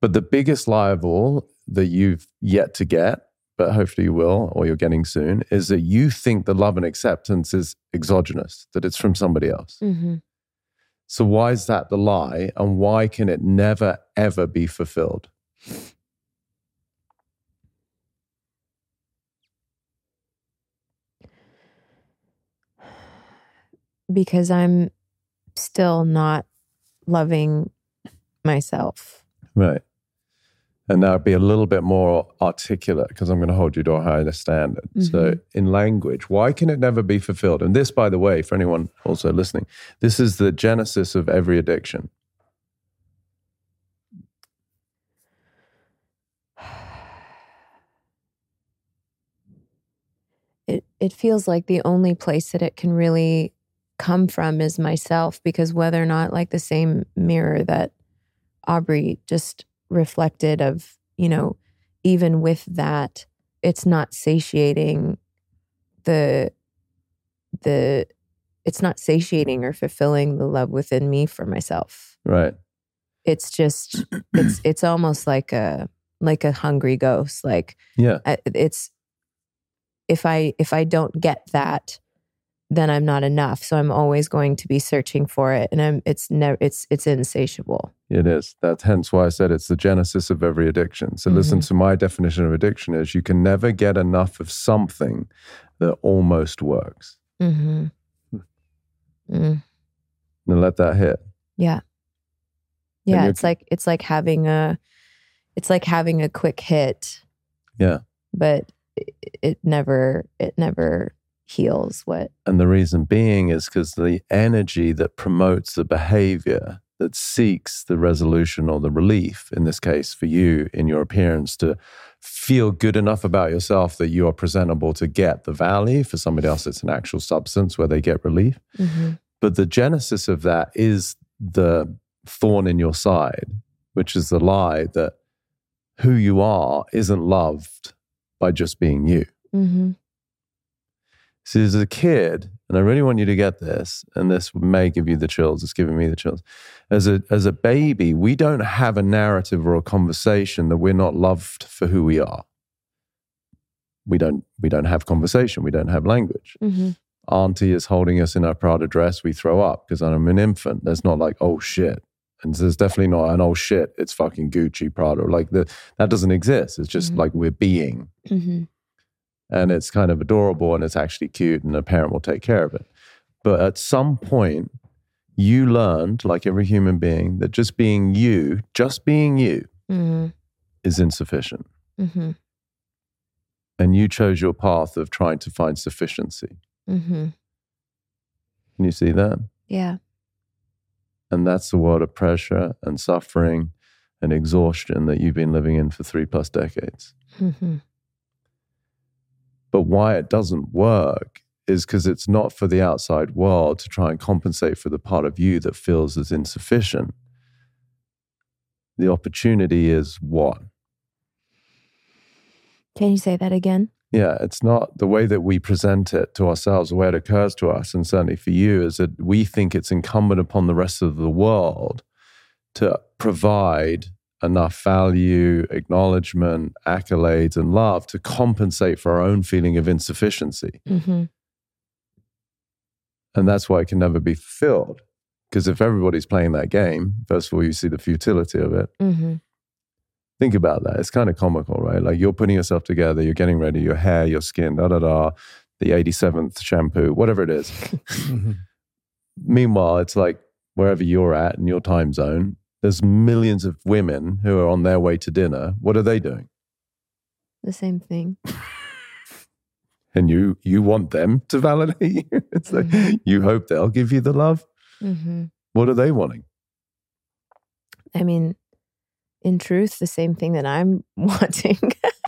[SPEAKER 2] But the biggest lie of all that you've yet to get, but hopefully you will, or you're getting soon, is that you think the love and acceptance is exogenous, that it's from somebody else.
[SPEAKER 3] Mhm.
[SPEAKER 2] So, why is that the lie? And why can it never, ever be fulfilled?
[SPEAKER 3] Because I'm still not loving myself.
[SPEAKER 2] Right. And now be a little bit more articulate because I'm going to hold you to a higher standard. So,
[SPEAKER 3] Mhm.
[SPEAKER 2] in language, why can it never be fulfilled? And this, by the way, for anyone also listening, this is the genesis of every addiction. [SIGHS]
[SPEAKER 3] it it feels like the only place that it can really come from is myself because whether or not like the same mirror that Aubrey just reflected of, you know, even with that, it's not satiating the the it's not satiating or fulfilling the love within me for myself.
[SPEAKER 2] Right.
[SPEAKER 3] It's just it's it's almost like a like a hungry ghost like
[SPEAKER 2] Yeah.
[SPEAKER 3] Uh, it's if i if i don't get that then i'm not enough so i'm always going to be searching for it and i'm it's never it's it's insatiable
[SPEAKER 2] It is. That's hence why I said it's the genesis of every addiction. So listen to my definition of addiction is you can never get enough of something that almost works.
[SPEAKER 3] mm-hmm. mm,
[SPEAKER 2] Now let that hit.
[SPEAKER 3] yeah yeah it's like it's like having a it's like having a quick hit
[SPEAKER 2] Yeah.
[SPEAKER 3] but it, it never it never heals what
[SPEAKER 2] And the reason being is because the energy that promotes the behavior that seeks the resolution or the relief, in this case for you in your appearance, to feel good enough about yourself that you are presentable to get the value. For somebody else, it's an actual substance where they get relief.
[SPEAKER 3] Mhm.
[SPEAKER 2] But the genesis of that is the thorn in your side, which is the lie that who you are isn't loved by just being you.
[SPEAKER 3] Mm-hmm.
[SPEAKER 2] See, as a kid, and I really want you to get this, and this may give you the chills. It's giving me the chills. As a as a baby, we don't have a narrative or a conversation that we're not loved for who we are. We don't we don't have conversation. We don't have language.
[SPEAKER 3] Mm-hmm.
[SPEAKER 2] Auntie is holding us in our Prada dress. We throw up because I'm an infant. There's not like oh shit, and there's definitely not an oh shit. It's fucking Gucci Prada. Like the that doesn't exist. It's just
[SPEAKER 3] Mhm.
[SPEAKER 2] like we're being
[SPEAKER 3] Mm-hmm.
[SPEAKER 2] And it's kind of adorable and it's actually cute and a parent will take care of it. But at some point, you learned, like every human being, that just being you, just being you,
[SPEAKER 3] Mm-hmm.
[SPEAKER 2] is insufficient.
[SPEAKER 3] Mm-hmm.
[SPEAKER 2] And you chose your path of trying to find sufficiency.
[SPEAKER 3] Mm-hmm.
[SPEAKER 2] Can you see that?
[SPEAKER 3] Yeah.
[SPEAKER 2] And that's the world of pressure and suffering and exhaustion that you've been living in for three plus decades. But why it doesn't work is because it's not for the outside world to try and compensate for the part of you that feels as insufficient. The opportunity is what?
[SPEAKER 3] Can you say that again?
[SPEAKER 2] Yeah, it's not the way that we present it to ourselves, the way it occurs to us, and certainly for you, is that we think it's incumbent upon the rest of the world to provide enough value, acknowledgement, accolades, and love to compensate for our own feeling of insufficiency.
[SPEAKER 3] Mm-hmm.
[SPEAKER 2] And that's why it can never be filled. Because if everybody's playing that game, first of all, you see the futility of it.
[SPEAKER 3] Mm-hmm.
[SPEAKER 2] Think about that. It's kind of comical, right? Like you're putting yourself together, you're getting ready, your hair, your skin, da da da, the 87th shampoo, whatever it is. [LAUGHS] [LAUGHS] Meanwhile, it's like wherever you're at in your time zone, there's millions of women who are on their way to dinner. What are they doing?
[SPEAKER 3] The same thing. [LAUGHS]
[SPEAKER 2] And you you want them to validate you. [LAUGHS] It's like
[SPEAKER 3] Mhm.
[SPEAKER 2] you hope they'll give you the love.
[SPEAKER 3] Mm-hmm.
[SPEAKER 2] What are they wanting?
[SPEAKER 3] I mean, in truth, the same thing that I'm [LAUGHS] wanting.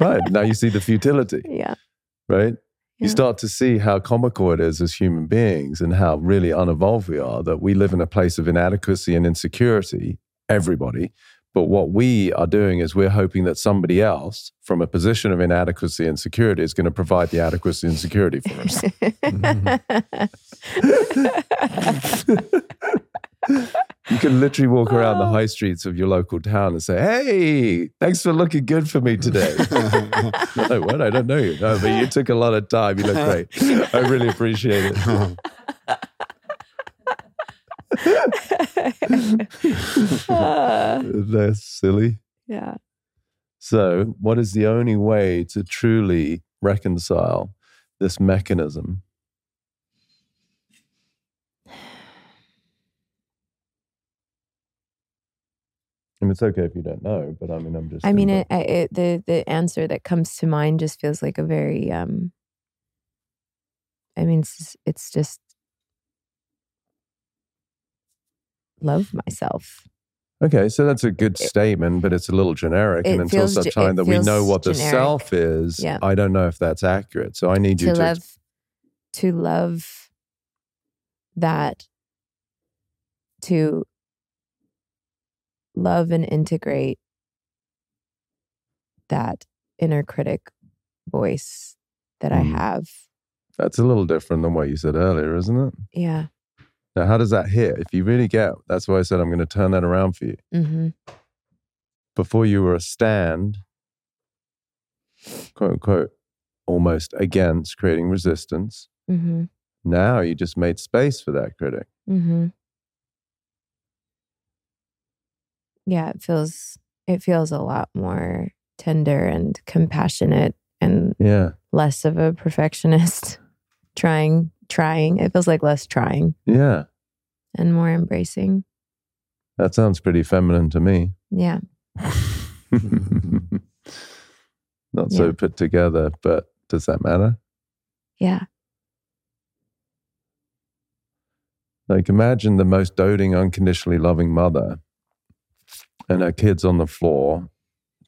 [SPEAKER 2] Right. Now you see the futility.
[SPEAKER 3] yeah.
[SPEAKER 2] right? You start to see how comical it is as human beings and how really unevolved we are that we live in a place of inadequacy and insecurity, everybody. But what we are doing is we're hoping that somebody else from a position of inadequacy and security is going to provide the adequacy and security for us. Mm-hmm. [LAUGHS] you can literally walk around the oh. high streets of your local town and say, Hey, thanks for looking good for me today. [LAUGHS] no, what? I don't know you. No, but you took a lot of time. You look great. I really appreciate it. [LAUGHS] [LAUGHS] That's silly.
[SPEAKER 3] yeah.
[SPEAKER 2] So, what is the only way to truly reconcile this mechanism? And it's okay if you don't know, but I mean, I'm just.
[SPEAKER 3] I mean, it, I- it, the the answer that comes to mind just feels like a very. um I mean, it's, it's just love myself.
[SPEAKER 2] Okay, so that's a good statement, but it's a little generic.
[SPEAKER 3] It
[SPEAKER 2] and until such time that we know what the self is,
[SPEAKER 3] Yeah.
[SPEAKER 2] I don't know if that's accurate. So I need you
[SPEAKER 3] to
[SPEAKER 2] to.
[SPEAKER 3] love to love that to love and integrate that inner critic voice that I
[SPEAKER 2] Mm.
[SPEAKER 3] have.
[SPEAKER 2] That's a little different than what you said earlier, isn't it?
[SPEAKER 3] Yeah.
[SPEAKER 2] Now, how does that hit? If you really get, that's why I said I'm going to turn that around for you.
[SPEAKER 3] hmm
[SPEAKER 2] Before you were a stand, quote unquote, almost against creating resistance.
[SPEAKER 3] hmm
[SPEAKER 2] Now you just made space for that critic.
[SPEAKER 3] hmm Yeah, it feels it feels a lot more tender and compassionate and
[SPEAKER 2] Yeah.
[SPEAKER 3] less of a perfectionist [LAUGHS] trying trying it feels like less trying
[SPEAKER 2] Yeah.
[SPEAKER 3] and more embracing
[SPEAKER 2] That sounds pretty feminine to me.
[SPEAKER 3] yeah [LAUGHS]
[SPEAKER 2] Not so put together, but does that matter?
[SPEAKER 3] yeah
[SPEAKER 2] Like, imagine the most doting, unconditionally loving mother, and her kids on the floor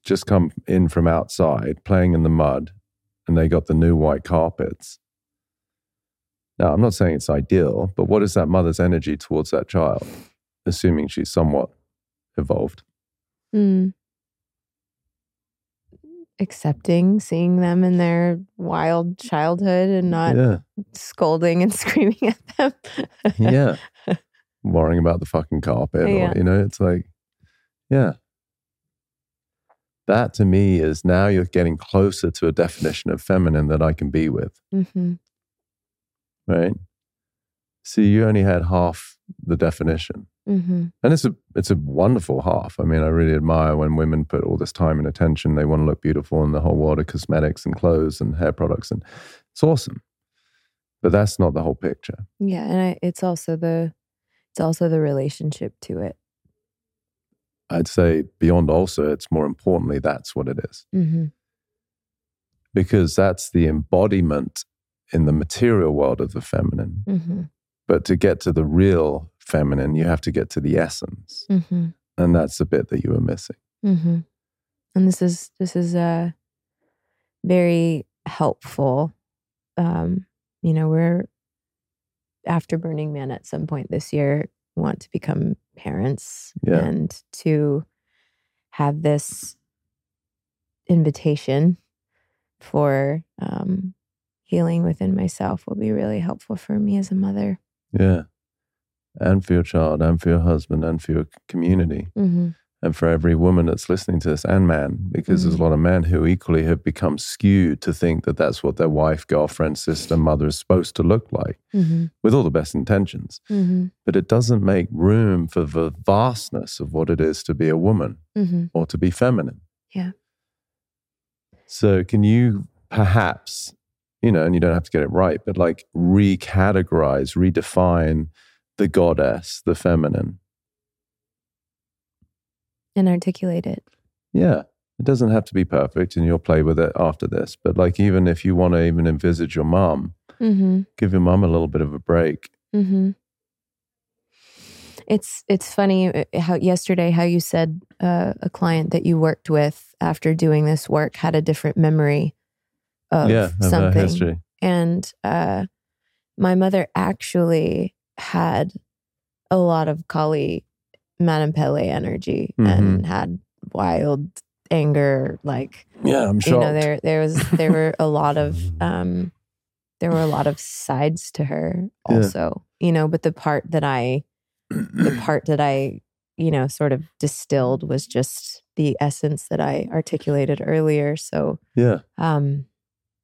[SPEAKER 2] just come in from outside playing in the mud, and they got the new white carpets. Now, I'm not saying it's ideal, but what is that mother's energy towards that child, assuming she's somewhat evolved?
[SPEAKER 3] Mm. accepting seeing them in their wild childhood and not
[SPEAKER 2] yeah.
[SPEAKER 3] scolding and [LAUGHS] screaming at them.
[SPEAKER 2] Yeah. [LAUGHS] Worrying about the fucking carpet.
[SPEAKER 3] Yeah.
[SPEAKER 2] Or, you know, it's like, yeah. That to me is now you're getting closer to a definition of feminine that I can be with,
[SPEAKER 3] hmm
[SPEAKER 2] right? See, you only had half the definition.
[SPEAKER 3] hmm
[SPEAKER 2] And it's a it's a wonderful half. I mean, I really admire when women put all this time and attention. They want to look beautiful in the whole world of cosmetics and clothes and hair products, and it's awesome. But that's not the whole picture.
[SPEAKER 3] Yeah, and I, it's also the it's also the relationship to it.
[SPEAKER 2] I'd say beyond also, it's more importantly that's what it is
[SPEAKER 3] hmm
[SPEAKER 2] because that's the embodiment in the material world of the feminine.
[SPEAKER 3] hmm
[SPEAKER 2] But to get to the real feminine, you have to get to the essence,
[SPEAKER 3] hmm
[SPEAKER 2] and that's the bit that you were missing.
[SPEAKER 3] hmm And this is this is uh, very helpful. Um, you know, we're after Burning Man at some point this year want to become parents
[SPEAKER 2] Yeah.
[SPEAKER 3] and to have this invitation for um, healing within myself will be really helpful for me as a mother.
[SPEAKER 2] Yeah. And for your child, and for your husband, and for your community.
[SPEAKER 3] hmm
[SPEAKER 2] and for every woman that's listening to this and man, because there's a lot of men who equally have become skewed to think that that's what their wife, girlfriend, sister, mother is supposed to look like
[SPEAKER 3] hmm
[SPEAKER 2] with all the best intentions.
[SPEAKER 3] hmm
[SPEAKER 2] But it doesn't make room for the vastness of what it is to be a woman
[SPEAKER 3] hmm
[SPEAKER 2] or to be feminine.
[SPEAKER 3] Yeah.
[SPEAKER 2] So, can you perhaps, you know, and you don't have to get it right, but like recategorize, redefine the goddess, the feminine?
[SPEAKER 3] And articulate it.
[SPEAKER 2] Yeah. It doesn't have to be perfect and you'll play with it after this. But like even if you want to even envisage your mom,
[SPEAKER 3] hmm
[SPEAKER 2] give your mom a little bit of a break.
[SPEAKER 3] hmm It's it's funny uh, how yesterday how you said uh, a client that you worked with after doing this work had a different memory of
[SPEAKER 2] yeah,
[SPEAKER 3] something,
[SPEAKER 2] history.
[SPEAKER 3] and uh, my mother actually had a lot of Kali Madame Pele energy and had wild anger like
[SPEAKER 2] Yeah, I'm
[SPEAKER 3] you
[SPEAKER 2] sure.
[SPEAKER 3] know there there was there were a lot of [LAUGHS] um there were a lot of sides to her
[SPEAKER 2] Yeah.
[SPEAKER 3] also you know but the part that i the [CLEARS THROAT] part that i you know sort of distilled was just the essence that i articulated earlier so
[SPEAKER 2] yeah,
[SPEAKER 3] um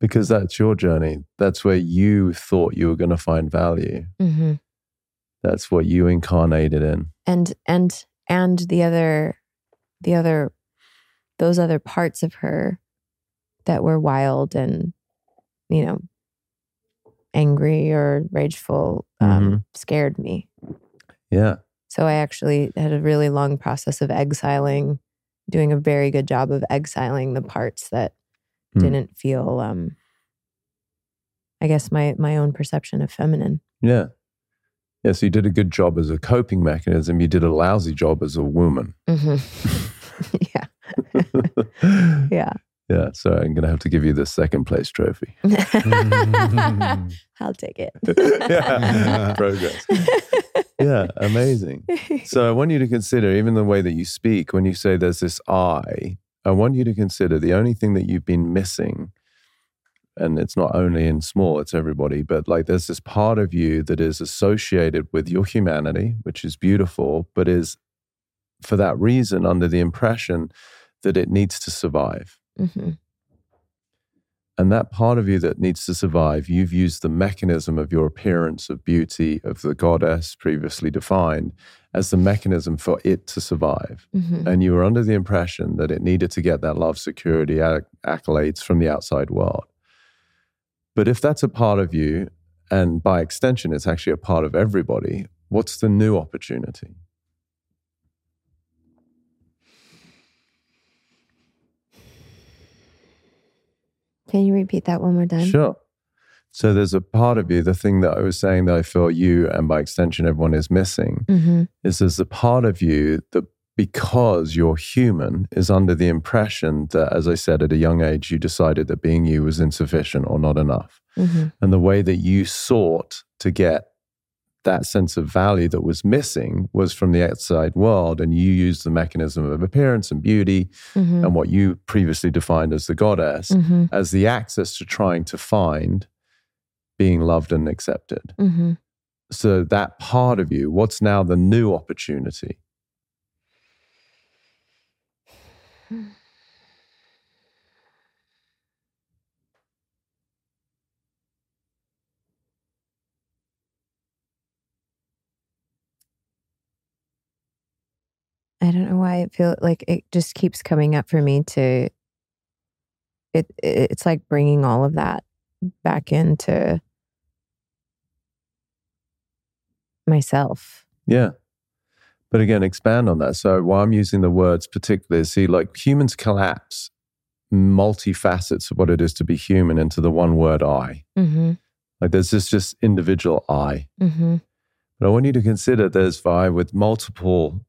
[SPEAKER 2] because that's your journey. That's where you thought you were going to find value.
[SPEAKER 3] mhm.
[SPEAKER 2] That's what you incarnated in.
[SPEAKER 3] and and and the other the other those other parts of her that were wild and you know angry or rageful um, scared me
[SPEAKER 2] Yeah.
[SPEAKER 3] so i actually had a really long process of exiling doing a very good job of exiling the parts that
[SPEAKER 2] Hmm.
[SPEAKER 3] didn't feel um i guess my my own perception of feminine
[SPEAKER 2] Yeah. Yeah. So you did a good job as a coping mechanism. You did a lousy job as a woman.
[SPEAKER 3] Mhm. [LAUGHS] [LAUGHS] yeah [LAUGHS] yeah
[SPEAKER 2] Yeah. So I'm going to have to give you the second place trophy.
[SPEAKER 3] I'll take it.
[SPEAKER 2] yeah. Progress. Yeah. Amazing. So I want you to consider, even the way that you speak, when you say there's this I, I want you to consider the only thing that you've been missing. And it's not only in small, it's everybody, but like there's this part of you that is associated with your humanity, which is beautiful, but is for that reason under the impression that it needs to survive.
[SPEAKER 3] hmm
[SPEAKER 2] And that part of you that needs to survive, you've used the mechanism of your appearance of beauty, of the goddess previously defined, as the mechanism for it to survive.
[SPEAKER 3] hmm
[SPEAKER 2] And you were under the impression that it needed to get that love, security, acc- accolades from the outside world. But if that's a part of you, and by extension, it's actually a part of everybody, what's the new opportunity?
[SPEAKER 3] Can you repeat that one more time?
[SPEAKER 2] Sure. So there's a part of you, the thing that I was saying that I feel you and by extension everyone is missing,
[SPEAKER 3] hmm
[SPEAKER 2] is there's a part of you that because you're human is under the impression that, as I said, at a young age, you decided that being you was insufficient or not enough.
[SPEAKER 3] hmm
[SPEAKER 2] And the way that you sought to get that sense of value that was missing was from the outside world. And you used the mechanism of appearance and beauty
[SPEAKER 3] Mhm.
[SPEAKER 2] and what you previously defined as the goddess
[SPEAKER 3] Mhm.
[SPEAKER 2] as the access to trying to find being loved and accepted.
[SPEAKER 3] Mhm.
[SPEAKER 2] So, that part of you, what's now the new opportunity? [SIGHS]
[SPEAKER 3] I don't know why it feel like it just keeps coming up for me to it it- it's like bringing all of that back into myself.
[SPEAKER 2] Yeah. But again, expand on that. So, why I'm using the words particularly, see, like humans collapse multifacets of what it is to be human into the one word I.
[SPEAKER 3] Mhm.
[SPEAKER 2] Like there's this just individual I.
[SPEAKER 3] Mhm.
[SPEAKER 2] But I want you to consider there's Vi with multiple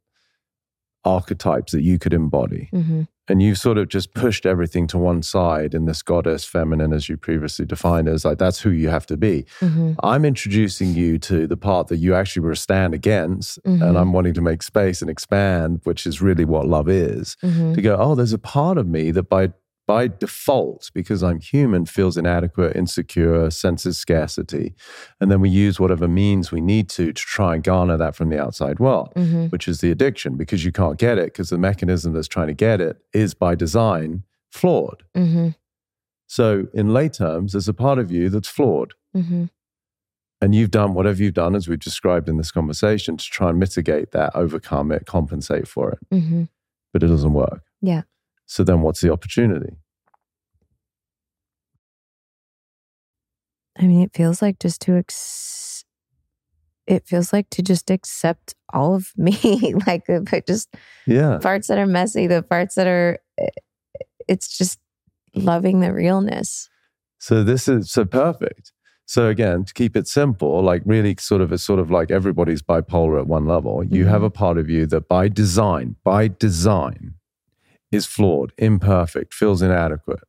[SPEAKER 2] archetypes that you could embody.
[SPEAKER 3] Mhm.
[SPEAKER 2] And you've sort of just pushed everything to one side in this goddess feminine, as you previously defined, as like that's who you have to be.
[SPEAKER 3] Mhm.
[SPEAKER 2] I'm introducing you to the part that you actually were a stand against.
[SPEAKER 3] Mhm.
[SPEAKER 2] And I'm wanting to make space and expand, which is really what love is.
[SPEAKER 3] Mhm.
[SPEAKER 2] To go, oh, there's a part of me that by by default, because I'm human, feels inadequate, insecure, senses scarcity. And then we use whatever means we need to to try and garner that from the outside world,
[SPEAKER 3] Mhm.
[SPEAKER 2] which is the addiction, because you can't get it, because the mechanism that's trying to get it is by design flawed.
[SPEAKER 3] Mhm.
[SPEAKER 2] So, in lay terms, there's a part of you that's flawed.
[SPEAKER 3] Mhm.
[SPEAKER 2] And you've done whatever you've done, as we've described in this conversation, to try and mitigate that, overcome it, compensate for it.
[SPEAKER 3] Mhm.
[SPEAKER 2] But it doesn't work.
[SPEAKER 3] Yeah.
[SPEAKER 2] So, then what's the opportunity?
[SPEAKER 3] I mean, it feels like just to ex- it feels like to just accept all of [LAUGHS] me, like just
[SPEAKER 2] Yeah.
[SPEAKER 3] parts that are messy, the parts that are eh, it's just loving the realness.
[SPEAKER 2] So, this is so perfect. So, again, to keep it simple, like really sort of, it's sort of like everybody's bipolar at one level. You have mm-hmm. a part of you that by design, by design, is flawed, imperfect, feels inadequate.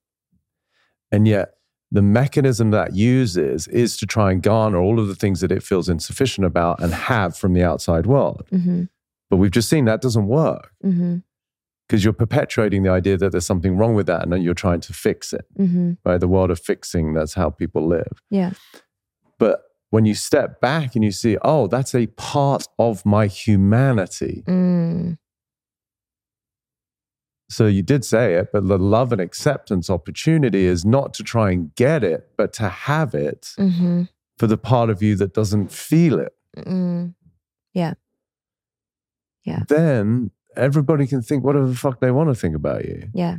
[SPEAKER 2] And yet, the mechanism that uses is to try and garner all of the things that it feels insufficient about and have from the outside world.
[SPEAKER 3] Mm-hmm.
[SPEAKER 2] But we've just seen that doesn't work
[SPEAKER 3] Mm-hmm.
[SPEAKER 2] because you're perpetuating the idea that there's something wrong with that and then you're trying to fix it.
[SPEAKER 3] Mm-hmm.
[SPEAKER 2] Right? The world of fixing, that's how people live.
[SPEAKER 3] Yeah.
[SPEAKER 2] But when you step back and you see, oh, that's a part of my humanity.
[SPEAKER 3] Mm.
[SPEAKER 2] So you did say it, but the love and acceptance opportunity is not to try and get it, but to have it
[SPEAKER 3] Mm-hmm.
[SPEAKER 2] for the part of you that doesn't feel it.
[SPEAKER 3] Mm. Yeah.
[SPEAKER 2] Then everybody can think whatever the fuck they want to think about you.
[SPEAKER 3] Yeah.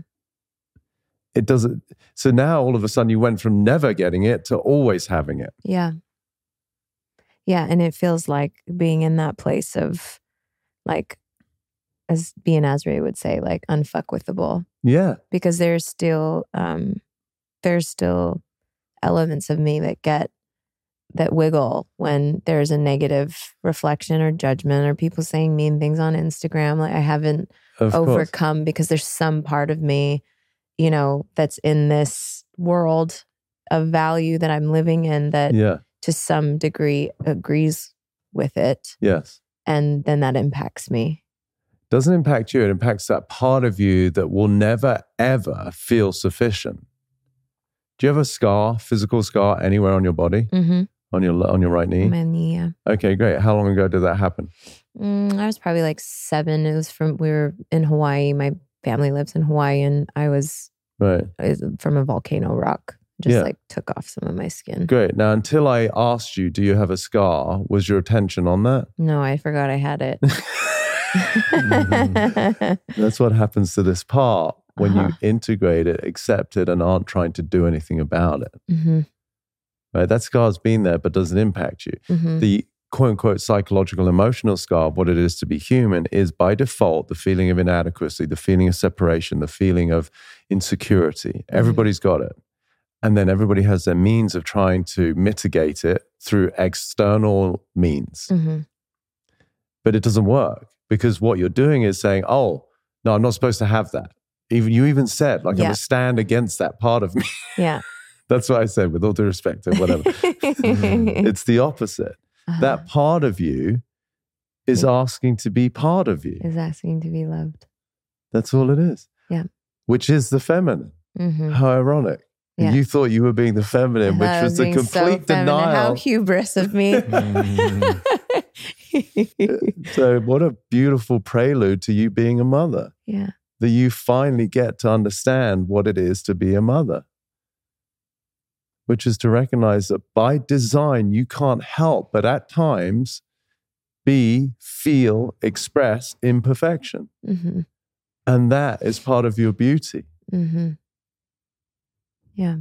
[SPEAKER 2] It doesn't. So now all of a sudden you went from never getting it to always having it.
[SPEAKER 3] Yeah. Yeah. And it feels like being in that place of like, as B and Asri would say, like unfuck with the bull.
[SPEAKER 2] Yeah.
[SPEAKER 3] Because there's still um there's still elements of me that get that wiggle when there's a negative reflection or judgment or people saying mean things on Instagram. Like I haven't
[SPEAKER 2] Of course.
[SPEAKER 3] overcome because there's some part of me, you know, that's in this world of value that I'm living in that
[SPEAKER 2] Yeah.
[SPEAKER 3] to some degree agrees with it.
[SPEAKER 2] Yes.
[SPEAKER 3] And then that impacts me.
[SPEAKER 2] Doesn't impact you. It impacts that part of you that will never, ever feel sufficient. Do you have a scar, physical scar, anywhere on your body,
[SPEAKER 3] Mm-hmm.
[SPEAKER 2] on your on your right knee?
[SPEAKER 3] Many, yeah.
[SPEAKER 2] Okay, great. How long ago did that happen?
[SPEAKER 3] Mm, I was probably like seven. It was from, we were in Hawaii. My family lives in Hawaii and I was,
[SPEAKER 2] Right.
[SPEAKER 3] I was from a volcano rock. Just
[SPEAKER 2] Yeah.
[SPEAKER 3] like took off some of my skin.
[SPEAKER 2] Great. Now, until I asked you, do you have a scar? Was your attention on that?
[SPEAKER 3] No, I forgot I had it. [LAUGHS]
[SPEAKER 2] That's what happens to this part when
[SPEAKER 3] Uh-huh.
[SPEAKER 2] you integrate it, accept it, and aren't trying to do anything about it.
[SPEAKER 3] hmm
[SPEAKER 2] Right? That scar's been there, but doesn't impact you.
[SPEAKER 3] hmm
[SPEAKER 2] the quote unquote psychological emotional scar of what it is to be human is by default the feeling of inadequacy, the feeling of separation, the feeling of insecurity. Everybody's got it. And then everybody has their means of trying to mitigate it through external means.
[SPEAKER 3] hmm
[SPEAKER 2] But it doesn't work because what you're doing is saying, oh, no, I'm not supposed to have that. Even you even said, like, I'm
[SPEAKER 3] Yeah.
[SPEAKER 2] going to stand against that part of me. [LAUGHS]
[SPEAKER 3] Yeah.
[SPEAKER 2] That's what I said, with all due respect or whatever. [LAUGHS] Mm. it's the opposite. Uh-huh. that part of you is
[SPEAKER 3] Yeah.
[SPEAKER 2] asking to be part of you.
[SPEAKER 3] is asking to be loved.
[SPEAKER 2] That's all it is.
[SPEAKER 3] Yeah.
[SPEAKER 2] Which is the feminine.
[SPEAKER 3] Mm-hmm.
[SPEAKER 2] How ironic.
[SPEAKER 3] Yeah.
[SPEAKER 2] You thought you were being the feminine, which was the
[SPEAKER 3] Being so
[SPEAKER 2] complete
[SPEAKER 3] feminine. How hubris of me. [LAUGHS] Mm.
[SPEAKER 2] So, what a beautiful prelude to you being a mother
[SPEAKER 3] yeah.
[SPEAKER 2] that you finally get to understand what it is to be a mother, which is to recognize that by design, you can't help but at times be, feel, express imperfection.
[SPEAKER 3] Mm-hmm.
[SPEAKER 2] And that is part of your beauty.
[SPEAKER 3] Mm-hmm. Yeah.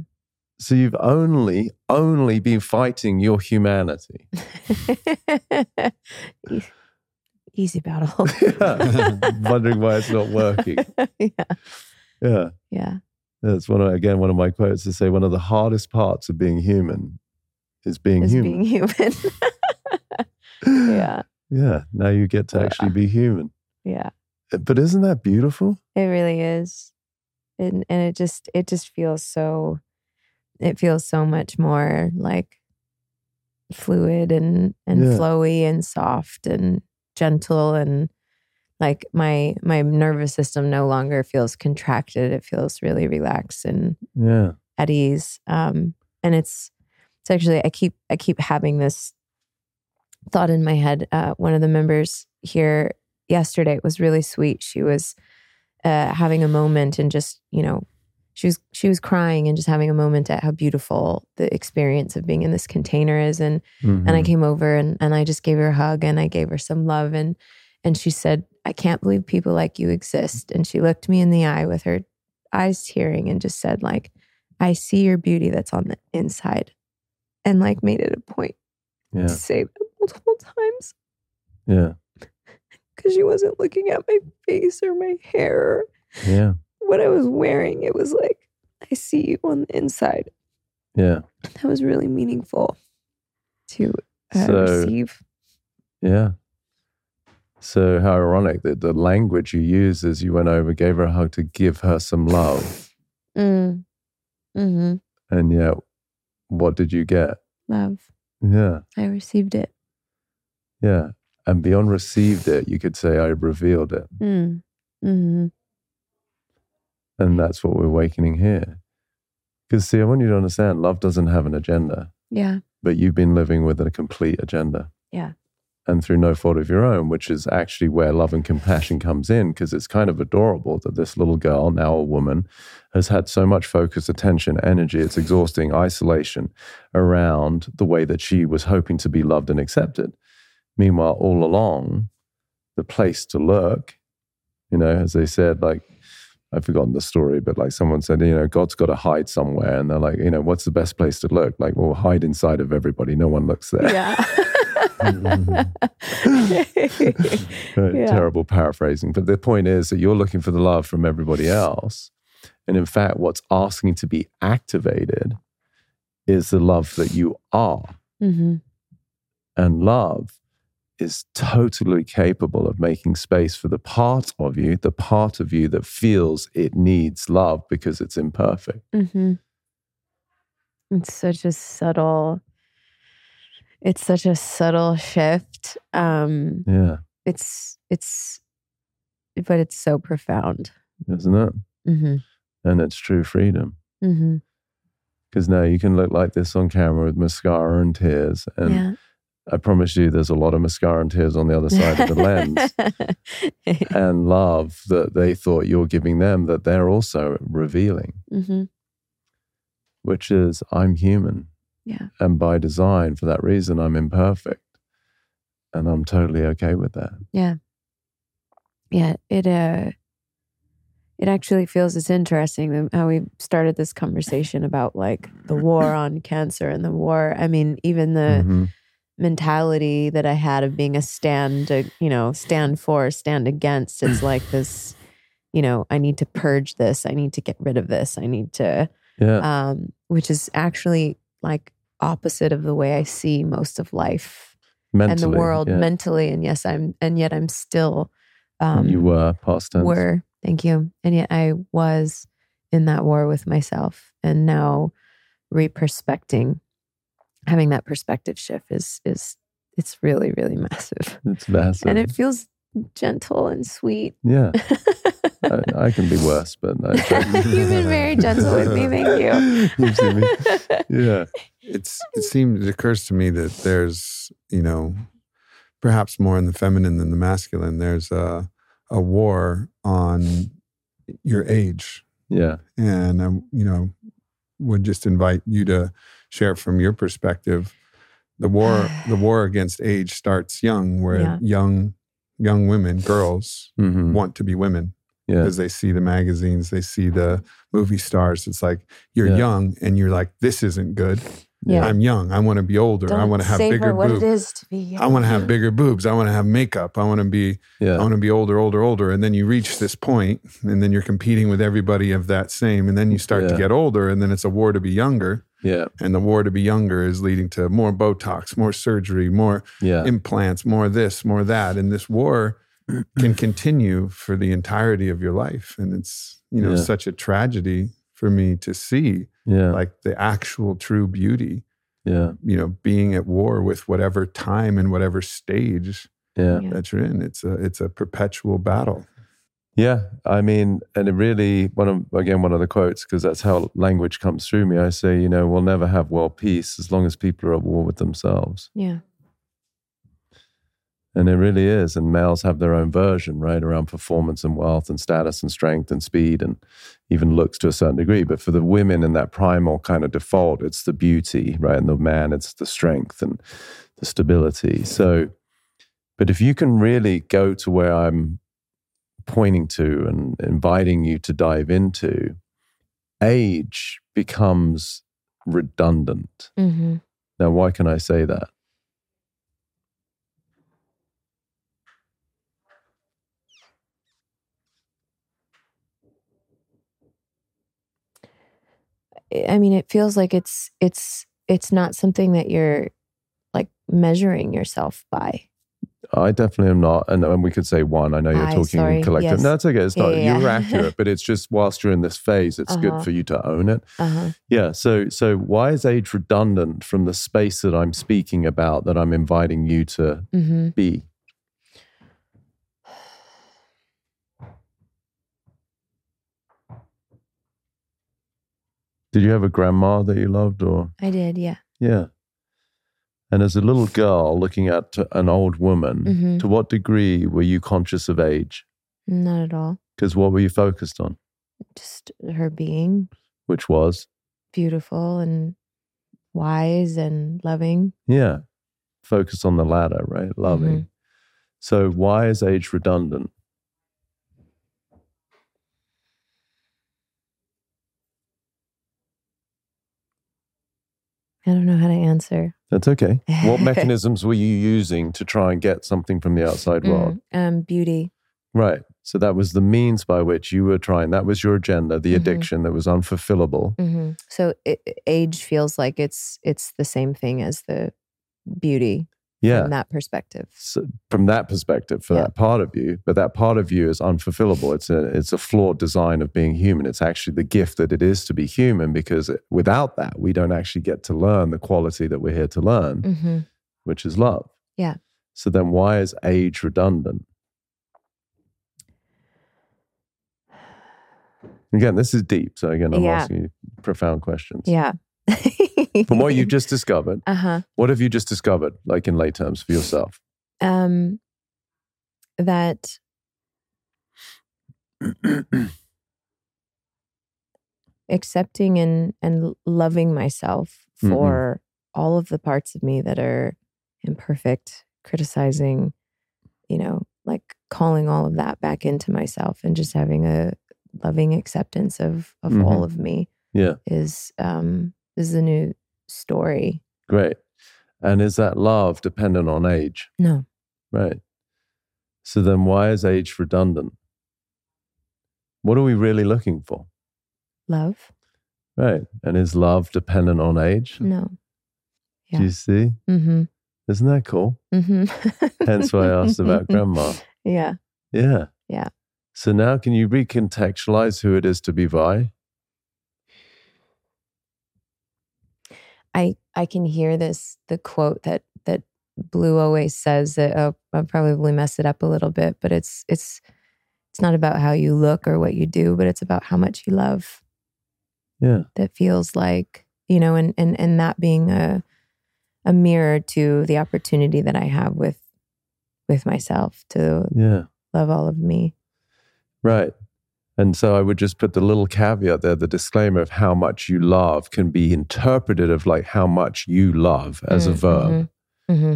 [SPEAKER 2] So you've only, only been fighting your humanity. [LAUGHS]
[SPEAKER 3] Easy battle. [LAUGHS]
[SPEAKER 2] Yeah. [LAUGHS] Wondering why it's not working.
[SPEAKER 3] yeah.
[SPEAKER 2] Yeah.
[SPEAKER 3] Yeah.
[SPEAKER 2] That's one of, again, one of my quotes to say one of the hardest parts of being human is being
[SPEAKER 3] Is
[SPEAKER 2] human.
[SPEAKER 3] being human. yeah.
[SPEAKER 2] Yeah. Now you get to
[SPEAKER 3] Yeah.
[SPEAKER 2] actually be human.
[SPEAKER 3] Yeah.
[SPEAKER 2] Eh, but isn't that beautiful?
[SPEAKER 3] It really is. And and it just it just feels so it feels so much more like fluid and and
[SPEAKER 2] Yeah.
[SPEAKER 3] flowy and soft and gentle and like my my nervous system no longer feels contracted. It feels really relaxed and
[SPEAKER 2] Yeah.
[SPEAKER 3] at ease. Um, and it's it's actually I keep I keep having this thought in my head. Uh, one of the members here yesterday was really sweet. She was uh, having a moment and just you know she was she was crying and just having a moment at how beautiful the experience of being in this container is and and I
[SPEAKER 2] Mhm.
[SPEAKER 3] came over and, and I just gave her a hug and I gave her some love and and she said, I can't believe people like you exist. And she looked me in the eye with her eyes tearing and just said, like, I see your beauty that's on the inside. And like made it a point
[SPEAKER 2] yeah.
[SPEAKER 3] to say that multiple times
[SPEAKER 2] Yeah. [LAUGHS]
[SPEAKER 3] because she wasn't looking at my face or my hair
[SPEAKER 2] Yeah.
[SPEAKER 3] What I was wearing. It was like, I see you on the inside.
[SPEAKER 2] Yeah.
[SPEAKER 3] That was really meaningful to uh,
[SPEAKER 2] So-
[SPEAKER 3] receive.
[SPEAKER 2] Yeah. So how ironic that the language you used as you went over, gave her a hug to give her some love. [LAUGHS]
[SPEAKER 3] Mm. hmm
[SPEAKER 2] And yet, what did you get?
[SPEAKER 3] Love.
[SPEAKER 2] Yeah.
[SPEAKER 3] I received it.
[SPEAKER 2] Yeah. And beyond received it, you could say, I revealed it.
[SPEAKER 3] Mm. hmm
[SPEAKER 2] And mm. that's what we're awakening here. Because, see, I want you to understand love doesn't have an agenda,
[SPEAKER 3] Yeah.
[SPEAKER 2] but you've been living with a complete agenda.
[SPEAKER 3] Yeah.
[SPEAKER 2] And through no fault of your own, which is actually where love and compassion comes in, because it's kind of adorable that this little girl, now a woman, has had so much focus, attention, energy, it's exhausting, isolation around the way that she was hoping to be loved and accepted. Meanwhile, all along, the place to look, you know, as they said, like, I've forgotten the story, but like someone said, you know, God's got to hide somewhere. And they're like, you know, what's the best place to look? Like, well, hide inside of everybody. No one looks there.
[SPEAKER 3] Yeah. [LAUGHS] [LAUGHS] Yeah.
[SPEAKER 2] Terrible paraphrasing. But the point is that you're looking for the love from everybody else. And in fact, what's asking to be activated is the love that you are.
[SPEAKER 3] hmm
[SPEAKER 2] And love is totally capable of making space for the part of you, the part of you that feels it needs love because it's imperfect.
[SPEAKER 3] hmm It's such a subtle. It's such a subtle shift. Um,
[SPEAKER 2] Yeah,
[SPEAKER 3] it's it's, but it's so profound.
[SPEAKER 2] isn't it?
[SPEAKER 3] hmm
[SPEAKER 2] And it's true freedom. Because now you can look like this on camera with mascara and tears. And
[SPEAKER 3] yeah.
[SPEAKER 2] I promise you, there's a lot of mascara and tears on the other side of the lens. [LAUGHS] and love that they thought you're giving them that they're also revealing,
[SPEAKER 3] hmm
[SPEAKER 2] which is I'm human.
[SPEAKER 3] Yeah.
[SPEAKER 2] And by design, for that reason, I'm imperfect. And I'm totally okay with that.
[SPEAKER 3] Yeah. Yeah. It uh it actually feels it's interesting how we started this conversation about like the war [LAUGHS] on cancer and the war. I mean, even the
[SPEAKER 2] Mhm.
[SPEAKER 3] Mentality that I had of being a stand, uh, you know, stand for, stand against. It's like [CLEARS THROAT] this, you know, I need to purge this. I need to get rid of this. I need to,
[SPEAKER 2] Yeah.
[SPEAKER 3] um, which is actually like opposite of the way I see most of life
[SPEAKER 2] Mentally.
[SPEAKER 3] and the world
[SPEAKER 2] yeah.
[SPEAKER 3] mentally. And yes, I'm, and yet I'm still, um,
[SPEAKER 2] you were past tense.
[SPEAKER 3] were, thank you. And yet I was in that war with myself and now reperspecting, having that perspective shift is, is, it's really, really [LAUGHS] massive.
[SPEAKER 2] It's massive.
[SPEAKER 3] And it feels gentle and sweet.
[SPEAKER 2] yeah, I, [LAUGHS] I can be worse, but I, [LAUGHS]
[SPEAKER 3] You've been very gentle with me. Thank you.
[SPEAKER 2] You've seen me. Yeah,
[SPEAKER 1] it's it seems it occurs to me that there's you know perhaps more in the feminine than the masculine there's a a war on your age
[SPEAKER 2] yeah,
[SPEAKER 1] and I, you know would just invite you to share from your perspective the war the [SIGHS] war against age starts young where
[SPEAKER 3] Yeah.
[SPEAKER 1] young young women girls
[SPEAKER 2] hmm
[SPEAKER 1] want to be women
[SPEAKER 2] yeah,
[SPEAKER 1] because they see the magazines they see the movie stars it's like you're
[SPEAKER 2] Yeah.
[SPEAKER 1] young and you're like this isn't good
[SPEAKER 3] Yeah.
[SPEAKER 1] i'm young i want to be older i
[SPEAKER 3] Don't
[SPEAKER 1] want to have bigger
[SPEAKER 3] what
[SPEAKER 1] boobs
[SPEAKER 3] it is to be young.
[SPEAKER 1] I want to have bigger boobs. I want to have makeup. I want to be I want to be older, older, older. And then you reach this point and then you're competing with everybody of that same. And then you start to get older and then it's a war to be younger.
[SPEAKER 2] Yeah,
[SPEAKER 1] And the war to be younger is leading to more Botox, more surgery, more
[SPEAKER 2] yeah,
[SPEAKER 1] implants, more this, more that. And this war [CLEARS THROAT] can continue for the entirety of your life. And it's, you know,
[SPEAKER 2] Yeah.
[SPEAKER 1] such a tragedy for me to see
[SPEAKER 2] yeah,
[SPEAKER 1] like the actual true beauty,
[SPEAKER 2] yeah,
[SPEAKER 1] you know, being at war with whatever time and whatever stage
[SPEAKER 2] yeah.
[SPEAKER 3] Yeah.
[SPEAKER 1] that you're in. It's a it's a perpetual battle.
[SPEAKER 2] Yeah, I mean, and it really one of again one of the quotes because that's how language comes through me. I say, you know, we'll never have world peace as long as people are at war with themselves,
[SPEAKER 3] Yeah.
[SPEAKER 2] and it really is. And males have their own version, right, around performance and wealth and status and strength and speed and even looks to a certain degree. But for the women in that primal kind of default, it's the beauty, right, and the man, it's the strength and the stability. So, but if you can really go to where I'm pointing to and inviting you to dive into, age becomes redundant.
[SPEAKER 3] hmm
[SPEAKER 2] Now, why can I say that?
[SPEAKER 3] I mean, it feels like it's it's it's not something that you're like measuring yourself by.
[SPEAKER 2] I definitely am not. And, and we could say one. I know you're
[SPEAKER 3] Aye,
[SPEAKER 2] talking
[SPEAKER 3] sorry.
[SPEAKER 2] in collective.
[SPEAKER 3] Yes.
[SPEAKER 2] No, it's okay. It's not.
[SPEAKER 3] yeah,
[SPEAKER 2] You're accurate, but it's just whilst you're in this phase, it's
[SPEAKER 3] Uh-huh.
[SPEAKER 2] good for you to own it.
[SPEAKER 3] Uh-huh.
[SPEAKER 2] Yeah. So, so why is age redundant from the space that I'm speaking about that I'm inviting you to
[SPEAKER 3] hmm
[SPEAKER 2] be? Did you have a grandma that you loved, or
[SPEAKER 3] I did, yeah.
[SPEAKER 2] yeah? And as a little girl looking at an old woman,
[SPEAKER 3] hmm
[SPEAKER 2] to what degree were you conscious of age?
[SPEAKER 3] Not at all.
[SPEAKER 2] Because what were you focused on?
[SPEAKER 3] Just her being
[SPEAKER 2] Which was,
[SPEAKER 3] beautiful and wise and loving.
[SPEAKER 2] yeah, focused on the latter, right? Loving. So why is age redundant?
[SPEAKER 3] I don't know how to answer.
[SPEAKER 2] That's okay. What [LAUGHS] mechanisms were you using to try and get something from the outside world?
[SPEAKER 3] Mm, um, beauty.
[SPEAKER 2] Right. So that was the means by which you were trying. That was your agenda, the
[SPEAKER 3] Mhm.
[SPEAKER 2] addiction that was unfulfillable.
[SPEAKER 3] hmm So it, age feels like it's it's the same thing as the beauty
[SPEAKER 2] Yeah.
[SPEAKER 3] from that perspective.
[SPEAKER 2] So from that perspective, for
[SPEAKER 3] Yeah.
[SPEAKER 2] that part of you, but that part of you is unfulfillable. It's a it's a flawed design of being human. It's actually the gift that it is to be human because without that, we don't actually get to learn the quality that we're here to learn,
[SPEAKER 3] hmm
[SPEAKER 2] which is love.
[SPEAKER 3] Yeah.
[SPEAKER 2] So then, why is age redundant? [SIGHS] Again, this is deep. So again, I'm
[SPEAKER 3] Yeah.
[SPEAKER 2] asking you profound questions.
[SPEAKER 3] Yeah. [LAUGHS] [LAUGHS]
[SPEAKER 2] From what you've just discovered,
[SPEAKER 3] uh huh.
[SPEAKER 2] what have you just discovered, like in lay terms for yourself?
[SPEAKER 3] Um, that [CLEARS THROAT] accepting and and loving myself
[SPEAKER 2] Mhm.
[SPEAKER 3] for all of the parts of me that are imperfect, criticizing, you know, like calling all of that back into myself and just having a loving acceptance of of
[SPEAKER 2] Mhm.
[SPEAKER 3] all of me
[SPEAKER 2] Yeah,
[SPEAKER 3] is um is the new story.
[SPEAKER 2] great. And is that love dependent on age?
[SPEAKER 3] No.
[SPEAKER 2] Right. So then, why is age redundant? What are we really looking for?
[SPEAKER 3] Love?
[SPEAKER 2] Right. And is love dependent on age?
[SPEAKER 3] No.
[SPEAKER 2] Do you see?
[SPEAKER 3] Mm-hmm.
[SPEAKER 2] Isn't that cool?
[SPEAKER 3] Mm-hmm.
[SPEAKER 2] Hence why I asked about [LAUGHS] grandma.
[SPEAKER 3] Yeah.
[SPEAKER 2] Yeah.
[SPEAKER 3] Yeah.
[SPEAKER 2] So now can you recontextualize who it is to be Vi?
[SPEAKER 3] I I can hear this the quote that that Blue always says that oh, I'll probably mess it up a little bit, but it's it's it's not about how you look or what you do, but it's about how much you love.
[SPEAKER 2] Yeah.
[SPEAKER 3] That feels like, you know, and and and that being a a mirror to the opportunity that I have with with myself to
[SPEAKER 2] Yeah.
[SPEAKER 3] love all of me.
[SPEAKER 2] Right. And so I would just put the little caveat there, the disclaimer of how much you love can be interpreted of like how much you love as a
[SPEAKER 3] Mm,
[SPEAKER 2] verb.
[SPEAKER 3] hmm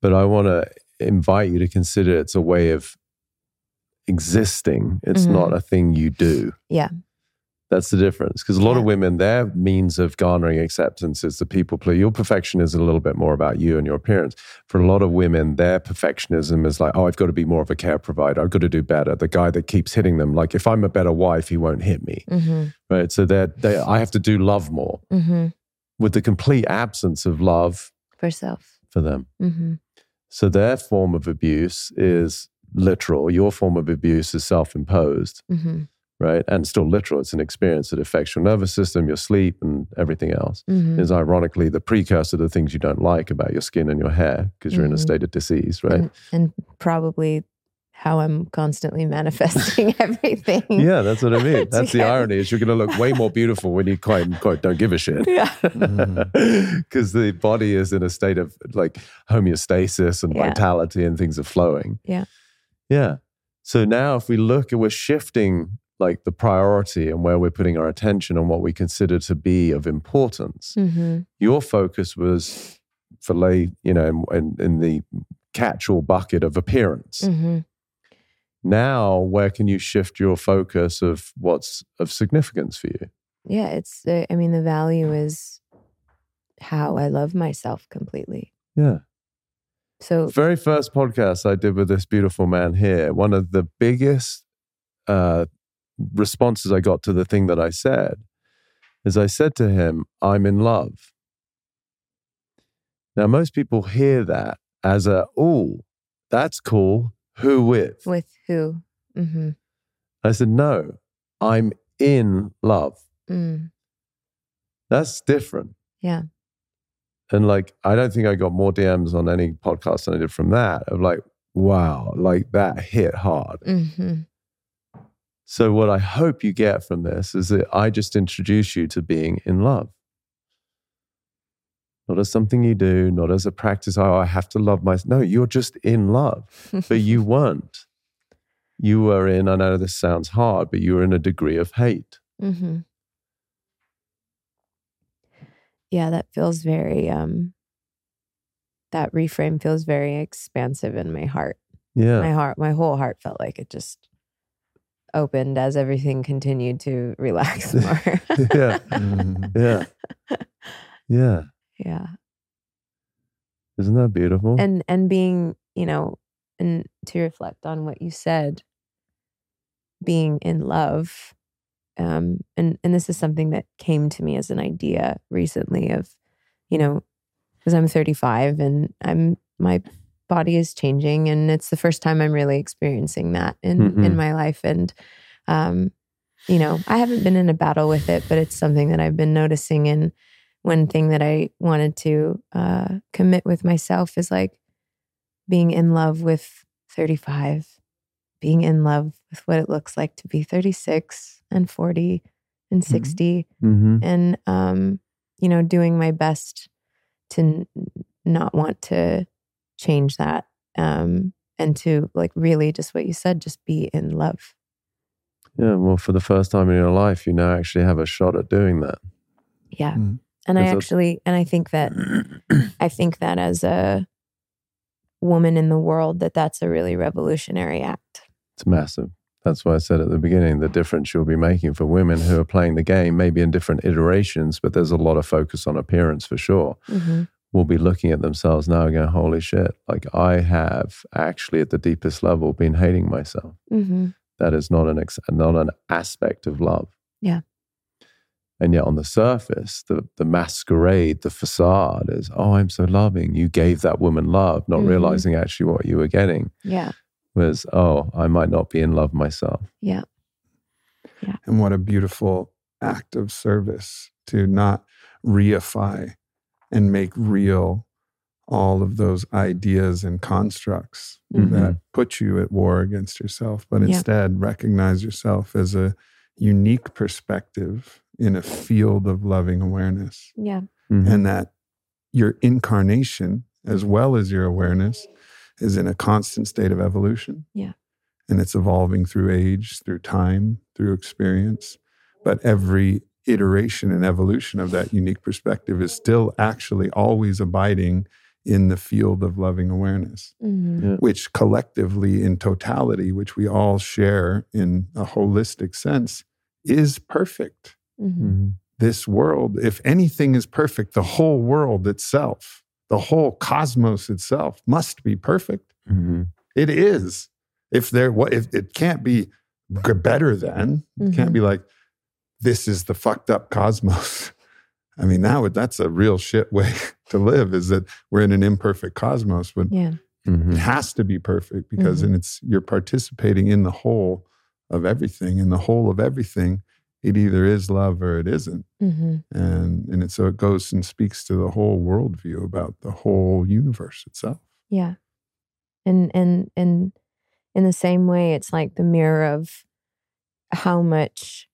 [SPEAKER 2] But I want to invite you to consider it's a way of existing. It's
[SPEAKER 3] Mhm.
[SPEAKER 2] not a thing you do.
[SPEAKER 3] Yeah.
[SPEAKER 2] That's the difference. Because a lot of women, their means of garnering acceptance is the people please. Your perfection is a little bit more about you and your appearance. For a lot of women, their perfectionism is like, oh, I've got to be more of a care provider. I've got to do better. The guy that keeps hitting them, like, if I'm a better wife, he won't hit me.
[SPEAKER 3] hmm
[SPEAKER 2] Right. So that they, I have to do love more
[SPEAKER 3] hmm
[SPEAKER 2] with the complete absence of love
[SPEAKER 3] For self.
[SPEAKER 2] for them.
[SPEAKER 3] hmm
[SPEAKER 2] So their form of abuse is literal. Your form of abuse is self imposed,
[SPEAKER 3] hmm
[SPEAKER 2] right? And still literal. It's an experience that affects your nervous system, your sleep, and everything else.
[SPEAKER 3] hmm
[SPEAKER 2] Is ironically the precursor to the things you don't like about your skin and your hair because you're in a
[SPEAKER 3] Mhm.
[SPEAKER 2] state of disease, right?
[SPEAKER 3] And, and probably how I'm constantly [LAUGHS] manifesting everything.
[SPEAKER 2] yeah, that's what I mean. [LAUGHS] That's the irony is you're going to look way more beautiful when you quite, quite don't give a shit.
[SPEAKER 3] Yeah. [LAUGHS]
[SPEAKER 2] Because the body is in a state of like homeostasis and
[SPEAKER 3] Yeah.
[SPEAKER 2] vitality and things are flowing.
[SPEAKER 3] Yeah.
[SPEAKER 2] Yeah. So now if we look at we're shifting like the priority and where we're putting our attention on what we consider to be of importance.
[SPEAKER 3] hmm
[SPEAKER 2] Your focus was for lay, you know, in, in the catch-all bucket of appearance.
[SPEAKER 3] hmm
[SPEAKER 2] Now, where can you shift your focus of what's of significance for you?
[SPEAKER 3] Yeah. It's, uh, I mean, the value is how I love myself completely.
[SPEAKER 2] Yeah.
[SPEAKER 3] So,
[SPEAKER 2] very first podcast I did with this beautiful man here, one of the biggest uh, responses I got to the thing that I said is I said to him, I'm in love. Now, most people hear that as a, oh, that's cool. Who with?
[SPEAKER 3] with who? Mm-hmm.
[SPEAKER 2] I said, no, I'm in love.
[SPEAKER 3] Mm.
[SPEAKER 2] That's different.
[SPEAKER 3] Yeah.
[SPEAKER 2] And like, I don't think I got more DMs on any podcast than I did from that of like, wow, like that hit hard.
[SPEAKER 3] hmm
[SPEAKER 2] So, what I hope you get from this is that I just introduce you to being in love. Not as something you do, not as a practice. Oh, I have to love myself. No, you're just in love, [LAUGHS] but you weren't. You were in, I know this sounds hard, but you were in a degree of hate.
[SPEAKER 3] hmm Yeah, that feels very um that reframe feels very expansive in my heart.
[SPEAKER 2] Yeah.
[SPEAKER 3] My heart, my whole heart felt like it just opened as everything continued to [LAUGHS] relax [LAUGHS] more. [LAUGHS]
[SPEAKER 2] yeah.
[SPEAKER 1] Mhm.
[SPEAKER 2] Yeah. Yeah.
[SPEAKER 3] yeah.
[SPEAKER 2] Isn't that beautiful?
[SPEAKER 3] And and being, you know, and to reflect on what you said, being in love. Um, and and this is something that came to me as an idea recently of, you know, because I'm 35 and I'm my body is changing and it's the first time I'm really experiencing that in in
[SPEAKER 2] Mhm.
[SPEAKER 3] my life and um you know I haven't been in a battle with it but it's something that I've been noticing and one thing that I wanted to uh commit with myself is like being in love with 35 being in love with what it looks like to be 36 and 40 and 60
[SPEAKER 2] mm-hmm.
[SPEAKER 3] and um you know doing my best to n- not want to change that um and to like really just what you said just be in love
[SPEAKER 2] Yeah. Well, for the first time in your life, you now actually have a shot at doing that.
[SPEAKER 3] yeah
[SPEAKER 1] Mm.
[SPEAKER 3] and i actually and i think that [CLEARS THROAT] i think that as a woman in the world that that's a really revolutionary act
[SPEAKER 2] It's massive. That's why I said at the beginning the difference you'll be making for women who are playing the game, maybe in different iterations, but there's a lot of focus on appearance for sure.
[SPEAKER 3] hmm
[SPEAKER 2] Will be looking at themselves now and going, holy shit, like I have actually at the deepest level been hating myself.
[SPEAKER 3] hmm
[SPEAKER 2] That is not an, ex- not an aspect of love.
[SPEAKER 3] Yeah.
[SPEAKER 2] And yet on the surface, the, the masquerade, the facade is, oh, I'm so loving. You gave that woman love, not
[SPEAKER 3] Mhm.
[SPEAKER 2] realizing actually what you were getting
[SPEAKER 3] yeah
[SPEAKER 2] was, oh, I might not be in love myself.
[SPEAKER 3] Yeah.
[SPEAKER 1] Yeah And what a beautiful act of service to not reify and make real all of those ideas and constructs
[SPEAKER 2] Mhm.
[SPEAKER 1] that put you at war against yourself, but
[SPEAKER 3] Yeah.
[SPEAKER 1] instead recognize yourself as a unique perspective in a field of loving awareness.
[SPEAKER 3] Yeah.
[SPEAKER 2] Mhm.
[SPEAKER 1] And that your incarnation, as well as your awareness, is in a constant state of evolution.
[SPEAKER 3] Yeah.
[SPEAKER 1] And it's evolving through age, through time, through experience. But every iteration and evolution of that unique perspective is still actually always abiding in the field of loving awareness,
[SPEAKER 3] Mhm.
[SPEAKER 1] which collectively, in totality, which we all share in a holistic sense, is perfect.
[SPEAKER 3] Mhm.
[SPEAKER 2] Mhm.
[SPEAKER 1] This world, if anything is perfect, the whole world itself, the whole cosmos itself must be perfect.
[SPEAKER 2] Mhm.
[SPEAKER 1] It is. If there, what if it can't be better than? It can't
[SPEAKER 3] Mhm.
[SPEAKER 1] be like this is the fucked up cosmos. [LAUGHS] I mean, that would that's a real shit way [LAUGHS] to live. Is that we're in an imperfect cosmos, but
[SPEAKER 3] Yeah.
[SPEAKER 2] Mhm.
[SPEAKER 1] it has to be perfect because
[SPEAKER 3] Mhm.
[SPEAKER 1] and it's you're participating in the whole of everything. In the whole of everything, it either is love or it isn't.
[SPEAKER 3] Mhm.
[SPEAKER 1] And and it, so it goes and speaks to the whole worldview about the whole universe itself.
[SPEAKER 3] Yeah. And and and in the same way, it's like the mirror of how much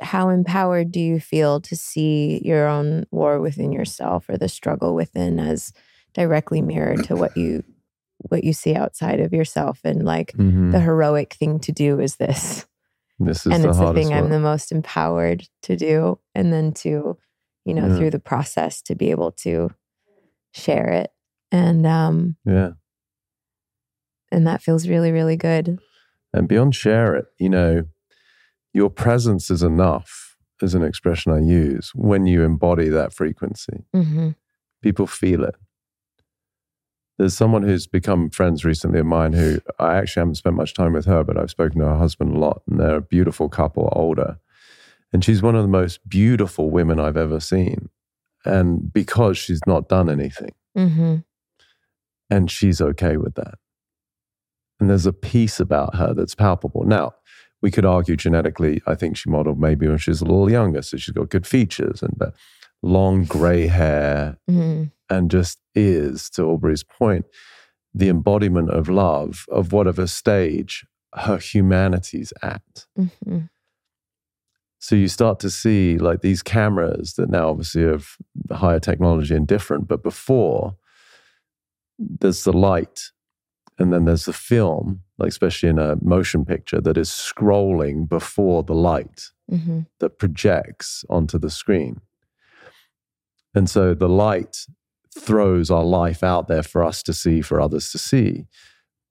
[SPEAKER 3] how empowered do you feel to see your own war within yourself or the struggle within as directly mirrored to what you what you see outside of yourself and like
[SPEAKER 2] Mhm.
[SPEAKER 3] the heroic thing to do is this
[SPEAKER 2] This is
[SPEAKER 3] and
[SPEAKER 2] the
[SPEAKER 3] it's the thing i'm the most empowered to do and then to you know
[SPEAKER 2] Yeah.
[SPEAKER 3] through the process to be able to share it and um
[SPEAKER 2] yeah.
[SPEAKER 3] and that feels really really good
[SPEAKER 2] And beyond share it, you know, your presence is enough, is an expression I use when you embody that frequency.
[SPEAKER 3] mm-hmm.
[SPEAKER 2] People feel it. There's someone who's become friends recently of mine who I actually haven't spent much time with her, but I've spoken to her husband a lot, and they're a beautiful couple, older. And she's one of the most beautiful women I've ever seen. And because she's not done anything,
[SPEAKER 3] Mm-hmm.
[SPEAKER 2] and she's okay with that. And there's a piece about her that's palpable. Now, we could argue genetically, I think she modeled maybe when she was a little younger. So she's got good features and but long gray hair
[SPEAKER 3] Mm-hmm.
[SPEAKER 2] and just is, to Aubrey's point, the embodiment of love of whatever stage her humanity's at.
[SPEAKER 3] Mm-hmm.
[SPEAKER 2] So you start to see like these cameras that now obviously have higher technology and different, but before there's the light and then there's the film, like especially in a motion picture that is scrolling before the light
[SPEAKER 3] Mm-hmm.
[SPEAKER 2] that projects onto the screen. And so the light throws our life out there for us to see, for others to see.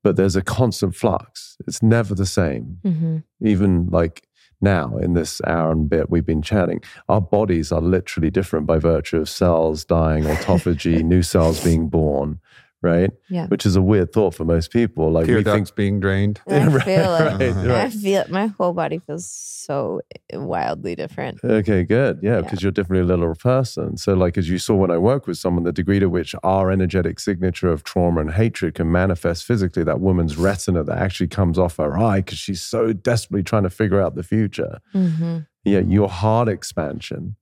[SPEAKER 2] But there's a constant flux. It's never the same
[SPEAKER 3] Mm-hmm.
[SPEAKER 2] even like now in this hour and bit we've been chatting, our bodies are literally different by virtue of cells dying, [LAUGHS] autophagy, new cells being born, right?
[SPEAKER 3] Yeah.
[SPEAKER 2] Which is a weird thought for most people. Like
[SPEAKER 1] Tear
[SPEAKER 2] we think,
[SPEAKER 1] being drained. [LAUGHS]
[SPEAKER 3] I [LAUGHS]
[SPEAKER 2] Right,
[SPEAKER 3] feel it.
[SPEAKER 2] right, [LAUGHS]
[SPEAKER 3] I
[SPEAKER 2] right.
[SPEAKER 3] feel it. My whole body feels so wildly different.
[SPEAKER 2] Okay, good. Yeah,
[SPEAKER 3] Yeah.
[SPEAKER 2] because you're definitely a little person. So, like, as you saw when I work with someone, the degree to which our energetic signature of trauma and hatred can manifest physically, that woman's retina that actually comes off her eye because she's so desperately trying to figure out the future.
[SPEAKER 3] Mm-hmm.
[SPEAKER 2] yeah, your heart expansion,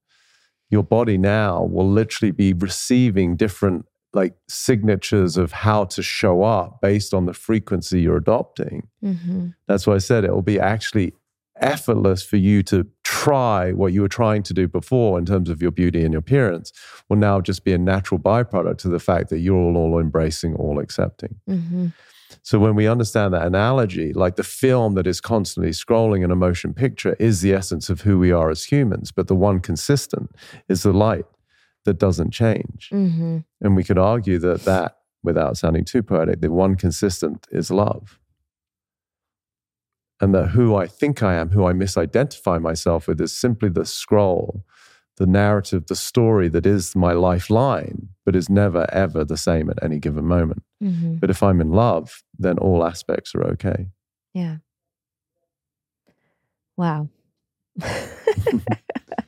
[SPEAKER 2] your body now will literally be receiving different like signatures of how to show up based on the frequency you're adopting.
[SPEAKER 3] Mm-hmm.
[SPEAKER 2] That's why I said it will be actually effortless for you to try what you were trying to do before in terms of your beauty and your appearance will now just be a natural byproduct of the fact that you're all, all embracing, all accepting.
[SPEAKER 3] Mm-hmm.
[SPEAKER 2] So when we understand that analogy, like the film that is constantly scrolling in a motion picture is the essence of who we are as humans, but the one consistent is the light that doesn't change.
[SPEAKER 3] Mm-hmm.
[SPEAKER 2] And we could argue that that, without sounding too poetic, the one consistent is love. And that who I think I am, who I misidentify myself with, is simply the scroll, the narrative, the story that is my lifeline, but is never, ever the same at any given moment.
[SPEAKER 3] Mm-hmm.
[SPEAKER 2] But if I'm in love, then all aspects are okay.
[SPEAKER 3] Yeah. Wow. [LAUGHS] [LAUGHS]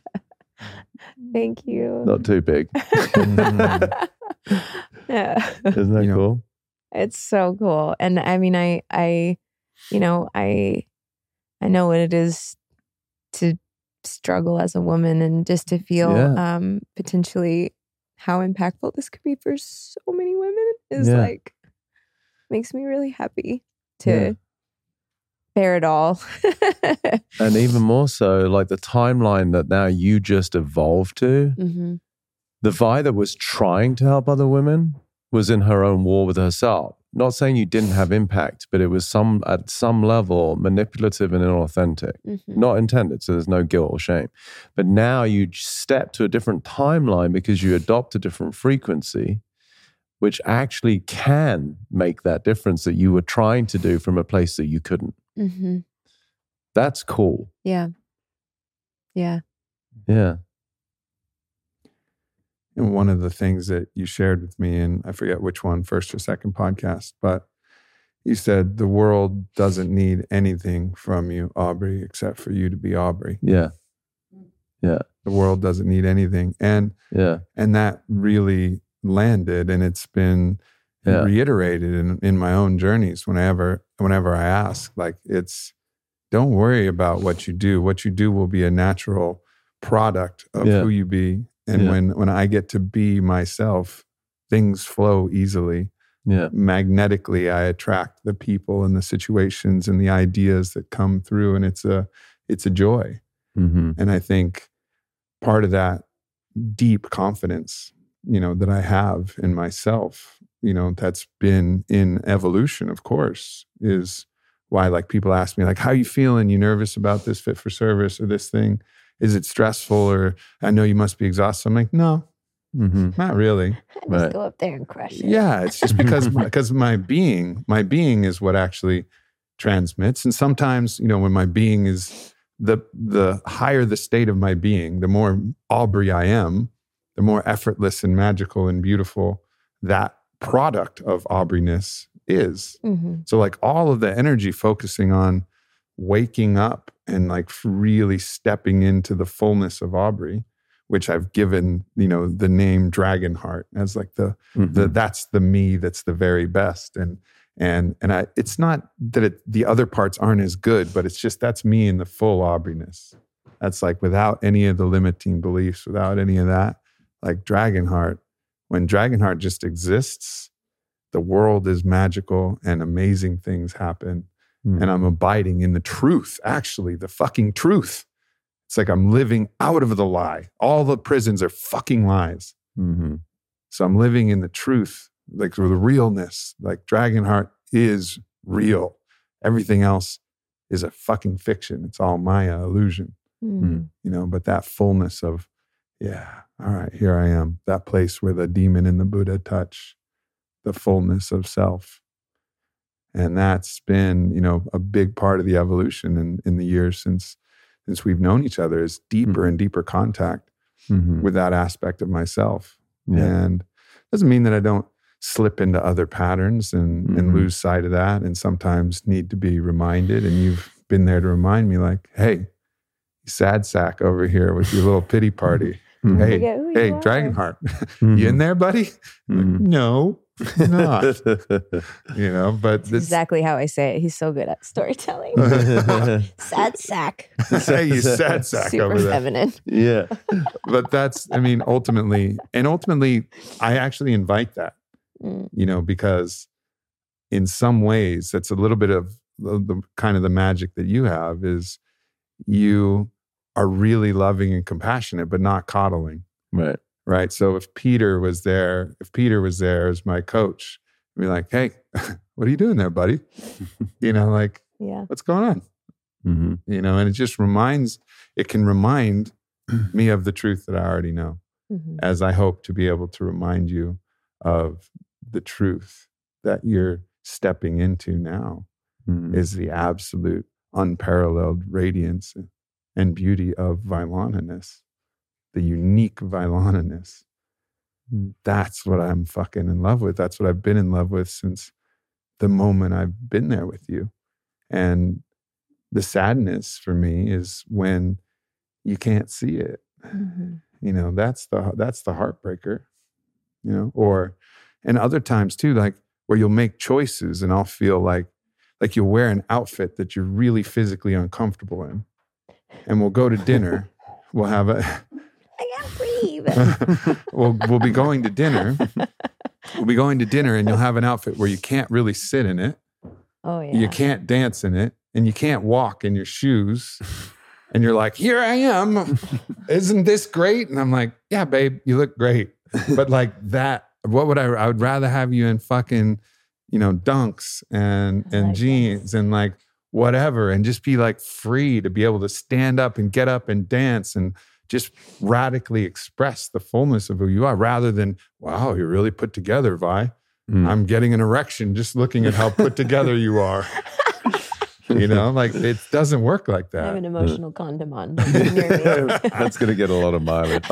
[SPEAKER 3] Thank you.
[SPEAKER 2] Not too big. [LAUGHS] [LAUGHS]
[SPEAKER 3] yeah.
[SPEAKER 2] Isn't that
[SPEAKER 1] You know,
[SPEAKER 2] cool?
[SPEAKER 3] It's so cool. And I mean I I you know, I I know what it is to struggle as a woman and just to feel
[SPEAKER 2] Yeah.
[SPEAKER 3] um potentially how impactful this could be for so many women is
[SPEAKER 2] Yeah.
[SPEAKER 3] like makes me really happy to
[SPEAKER 2] Yeah.
[SPEAKER 3] It all. [LAUGHS]
[SPEAKER 2] And even more so, like the timeline that now you just evolved to,
[SPEAKER 3] hmm
[SPEAKER 2] the Vi that was trying to help other women was in her own war with herself. Not saying you didn't have impact, but it was some at some level manipulative and inauthentic.
[SPEAKER 3] hmm
[SPEAKER 2] Not intended, so there's no guilt or shame. But now you step to a different timeline because you adopt a different frequency, which actually can make that difference that you were trying to do from a place that you couldn't.
[SPEAKER 3] Hmm
[SPEAKER 2] That's cool.
[SPEAKER 3] Yeah. Yeah.
[SPEAKER 2] Yeah.
[SPEAKER 1] And one of the things that you shared with me, and I forget which one, first or second podcast, but you said the world doesn't need anything from you, Aubrey, except for you to be Aubrey.
[SPEAKER 2] Yeah. Yeah.
[SPEAKER 1] The world doesn't need anything. And
[SPEAKER 2] Yeah.
[SPEAKER 1] and that really landed and it's been
[SPEAKER 2] Yeah.
[SPEAKER 1] reiterated in, in my own journeys whenever whenever I ask. Like it's don't worry about what you do. What you do will be a natural product of
[SPEAKER 2] Yeah.
[SPEAKER 1] who you be. And
[SPEAKER 2] Yeah.
[SPEAKER 1] when when I get to be myself, things flow easily.
[SPEAKER 2] Yeah.
[SPEAKER 1] Magnetically, I attract the people and the situations and the ideas that come through. And it's a it's a joy.
[SPEAKER 2] Mm-hmm.
[SPEAKER 1] And I think part of that deep confidence, you know, that I have in myself, you know, that's been in evolution, of course, is why like people ask me, like, how you feeling? You nervous about this fit for service or this thing? Is it stressful? Or I know you must be exhausted. I'm like, no,
[SPEAKER 2] Mm-hmm.
[SPEAKER 1] not really.
[SPEAKER 3] I [LAUGHS] just
[SPEAKER 2] Right.
[SPEAKER 3] go up there and crush it.
[SPEAKER 1] Yeah, it's just because [LAUGHS] because my being, my being is what actually transmits. And sometimes, you know, when my being is the the higher the state of my being, the more Aubrey I am, the more effortless and magical and beautiful that product of Aubreyness is.
[SPEAKER 3] hmm
[SPEAKER 1] So like all of the energy focusing on waking up and like really stepping into the fullness of Aubrey, which I've given, you know, the name Dragonheart as like the
[SPEAKER 2] Mm-hmm.
[SPEAKER 1] the that's the me that's the very best and and and I it's not that it, the other parts aren't as good but it's just that's me in the full Aubreyness that's like without any of the limiting beliefs without any of that like Dragonheart when Dragonheart just exists the world is magical and amazing things happen
[SPEAKER 2] Mm.
[SPEAKER 1] and I'm abiding in the truth actually the fucking truth it's like I'm living out of the lie all the prisons are fucking lies
[SPEAKER 2] Mm-hmm.
[SPEAKER 1] so I'm living in the truth, like the realness. Like Dragonheart is real. Everything else is a fucking fiction. It's all Maya illusion,
[SPEAKER 3] Mm.
[SPEAKER 1] you know. But that fullness of, yeah, all right, here I am. That place where the demon and the Buddha touch, the fullness of self. And that's been, you know, a big part of the evolution in, in the years since since we've known each other is deeper and deeper contact
[SPEAKER 2] Mm-hmm.
[SPEAKER 1] with that aspect of myself.
[SPEAKER 2] Yeah.
[SPEAKER 1] And doesn't mean that I don't slip into other patterns and, and
[SPEAKER 2] Mhm.
[SPEAKER 1] lose sight of that and sometimes need to be reminded. And you've been there to remind me, like, hey, sad sack over here with your little pity [LAUGHS] party.
[SPEAKER 2] Mhm.
[SPEAKER 1] Hey, hey, [LAUGHS]
[SPEAKER 3] you are.
[SPEAKER 1] Dragonheart,
[SPEAKER 2] Mhm.
[SPEAKER 1] you in there, buddy? Like,
[SPEAKER 2] Mhm.
[SPEAKER 1] no, not. [LAUGHS] you know, but
[SPEAKER 3] That's
[SPEAKER 1] this,
[SPEAKER 3] exactly how I say it. He's so good at storytelling. [LAUGHS] Sad sack.
[SPEAKER 1] hey, you sad sack
[SPEAKER 3] Super
[SPEAKER 1] over there.
[SPEAKER 3] feminine.
[SPEAKER 2] yeah.
[SPEAKER 1] But that's, I mean, ultimately, and ultimately, I actually invite that.
[SPEAKER 3] Mm.
[SPEAKER 1] you know, because in some ways, that's a little bit of the, the kind of the magic that you have is you are really loving and compassionate, but not coddling,
[SPEAKER 2] Right.
[SPEAKER 1] right? So if Peter was there, if Peter was there as my coach, I'd be like, hey, [LAUGHS] what are you doing there, buddy? [LAUGHS] you know, like,
[SPEAKER 3] Yeah.
[SPEAKER 1] what's going on?
[SPEAKER 2] Mm-hmm.
[SPEAKER 1] You know, and it just reminds, it can remind [CLEARS THROAT] me of the truth that I already know
[SPEAKER 3] Mhm.
[SPEAKER 1] as I hope to be able to remind you of the truth that you're stepping into now
[SPEAKER 2] Mm-hmm.
[SPEAKER 1] is the absolute unparalleled radiance and beauty of Vylananess, the unique Vylananess.
[SPEAKER 2] Mm.
[SPEAKER 1] That's what I'm fucking in love with. That's what I've been in love with since the moment I've been there with you. And the sadness for me is when you can't see it
[SPEAKER 3] Mhm.
[SPEAKER 1] you know that's the that's the heartbreaker you know or and other times too like where you'll make choices and i'll feel like like you'll wear an outfit that you're really physically uncomfortable in and we'll go to dinner we'll have a
[SPEAKER 3] I can't breathe. [LAUGHS]
[SPEAKER 1] we'll we'll be going to dinner. We'll be going to dinner, and you'll have an outfit where you can't really sit in it,
[SPEAKER 3] Oh yeah.
[SPEAKER 1] you can't dance in it, and you can't walk in your shoes. And you're like, here I am. Isn't this great? And I'm like, yeah, babe, you look great. But like that, what would I? I would rather have you in fucking, you know, dunks and and
[SPEAKER 3] like
[SPEAKER 1] jeans and like whatever, and just be like free to be able to stand up and get up and dance and just radically express the fullness of who you are, rather than wow, you're really put together, Vi.
[SPEAKER 2] Mm.
[SPEAKER 1] I'm getting an erection just looking at how put together you are. [LAUGHS] You know, [LAUGHS] like it doesn't work like that.
[SPEAKER 3] I have an emotional condom on. Don't [LAUGHS] come near me. [LAUGHS]
[SPEAKER 2] That's going to get a lot of mileage.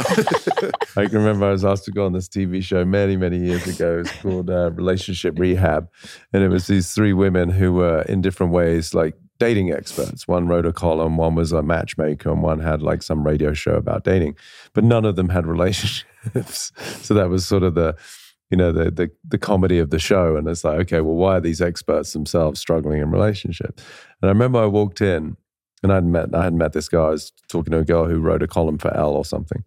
[SPEAKER 2] I can remember I was asked to go on this TV show many, many years ago. It's called uh, Relationship Rehab. And it was these three women who were in different ways like dating experts. One wrote a column, one was a matchmaker, and one had like some radio show about dating. But none of them had relationships. so that was sort of the you know the, the the comedy of the show. And it's like okay well why are these experts themselves struggling in relationships? And i remember i walked in and i'd met i hadn't met this guy i was talking to a girl who wrote a column for Elle or something.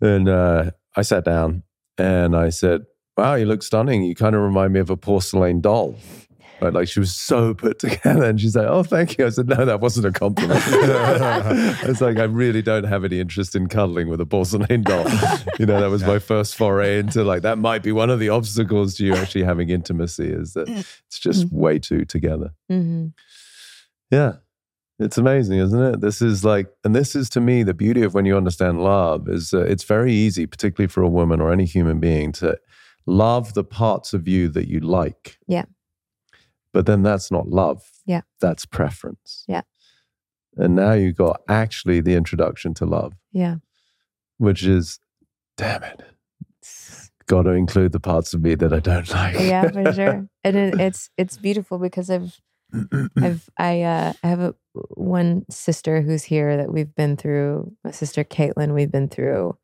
[SPEAKER 2] And uh, i sat down and i said wow you look stunning. You kind of remind me of a porcelain doll Right, like she was so put [LAUGHS] together, and she's like, "Oh, thank you." I said, "No, that wasn't a compliment." [LAUGHS] it's like I really don't have any interest in cuddling with a porcelain doll. [LAUGHS] You know, that was my first foray into like that might be one of the obstacles to you actually having intimacy is that it's just way too together.
[SPEAKER 3] hmm
[SPEAKER 2] Yeah. It's amazing, isn't it? This is like, and this is to me the beauty of when you understand love is uh, it's very easy, particularly for a woman or any human being, to love the parts of you that you like.
[SPEAKER 3] Yeah.
[SPEAKER 2] But then that's not love.
[SPEAKER 3] Yeah.
[SPEAKER 2] That's preference.
[SPEAKER 3] Yeah.
[SPEAKER 2] And now you got actually the introduction to love,
[SPEAKER 3] Yeah.
[SPEAKER 2] which is, damn it, got to include the parts of me that I don't like.
[SPEAKER 3] yeah, for [LAUGHS] sure. And it, it's it's beautiful because I've I've I uh I have a one sister who's here that we've been through. My sister Caitlin, we've been through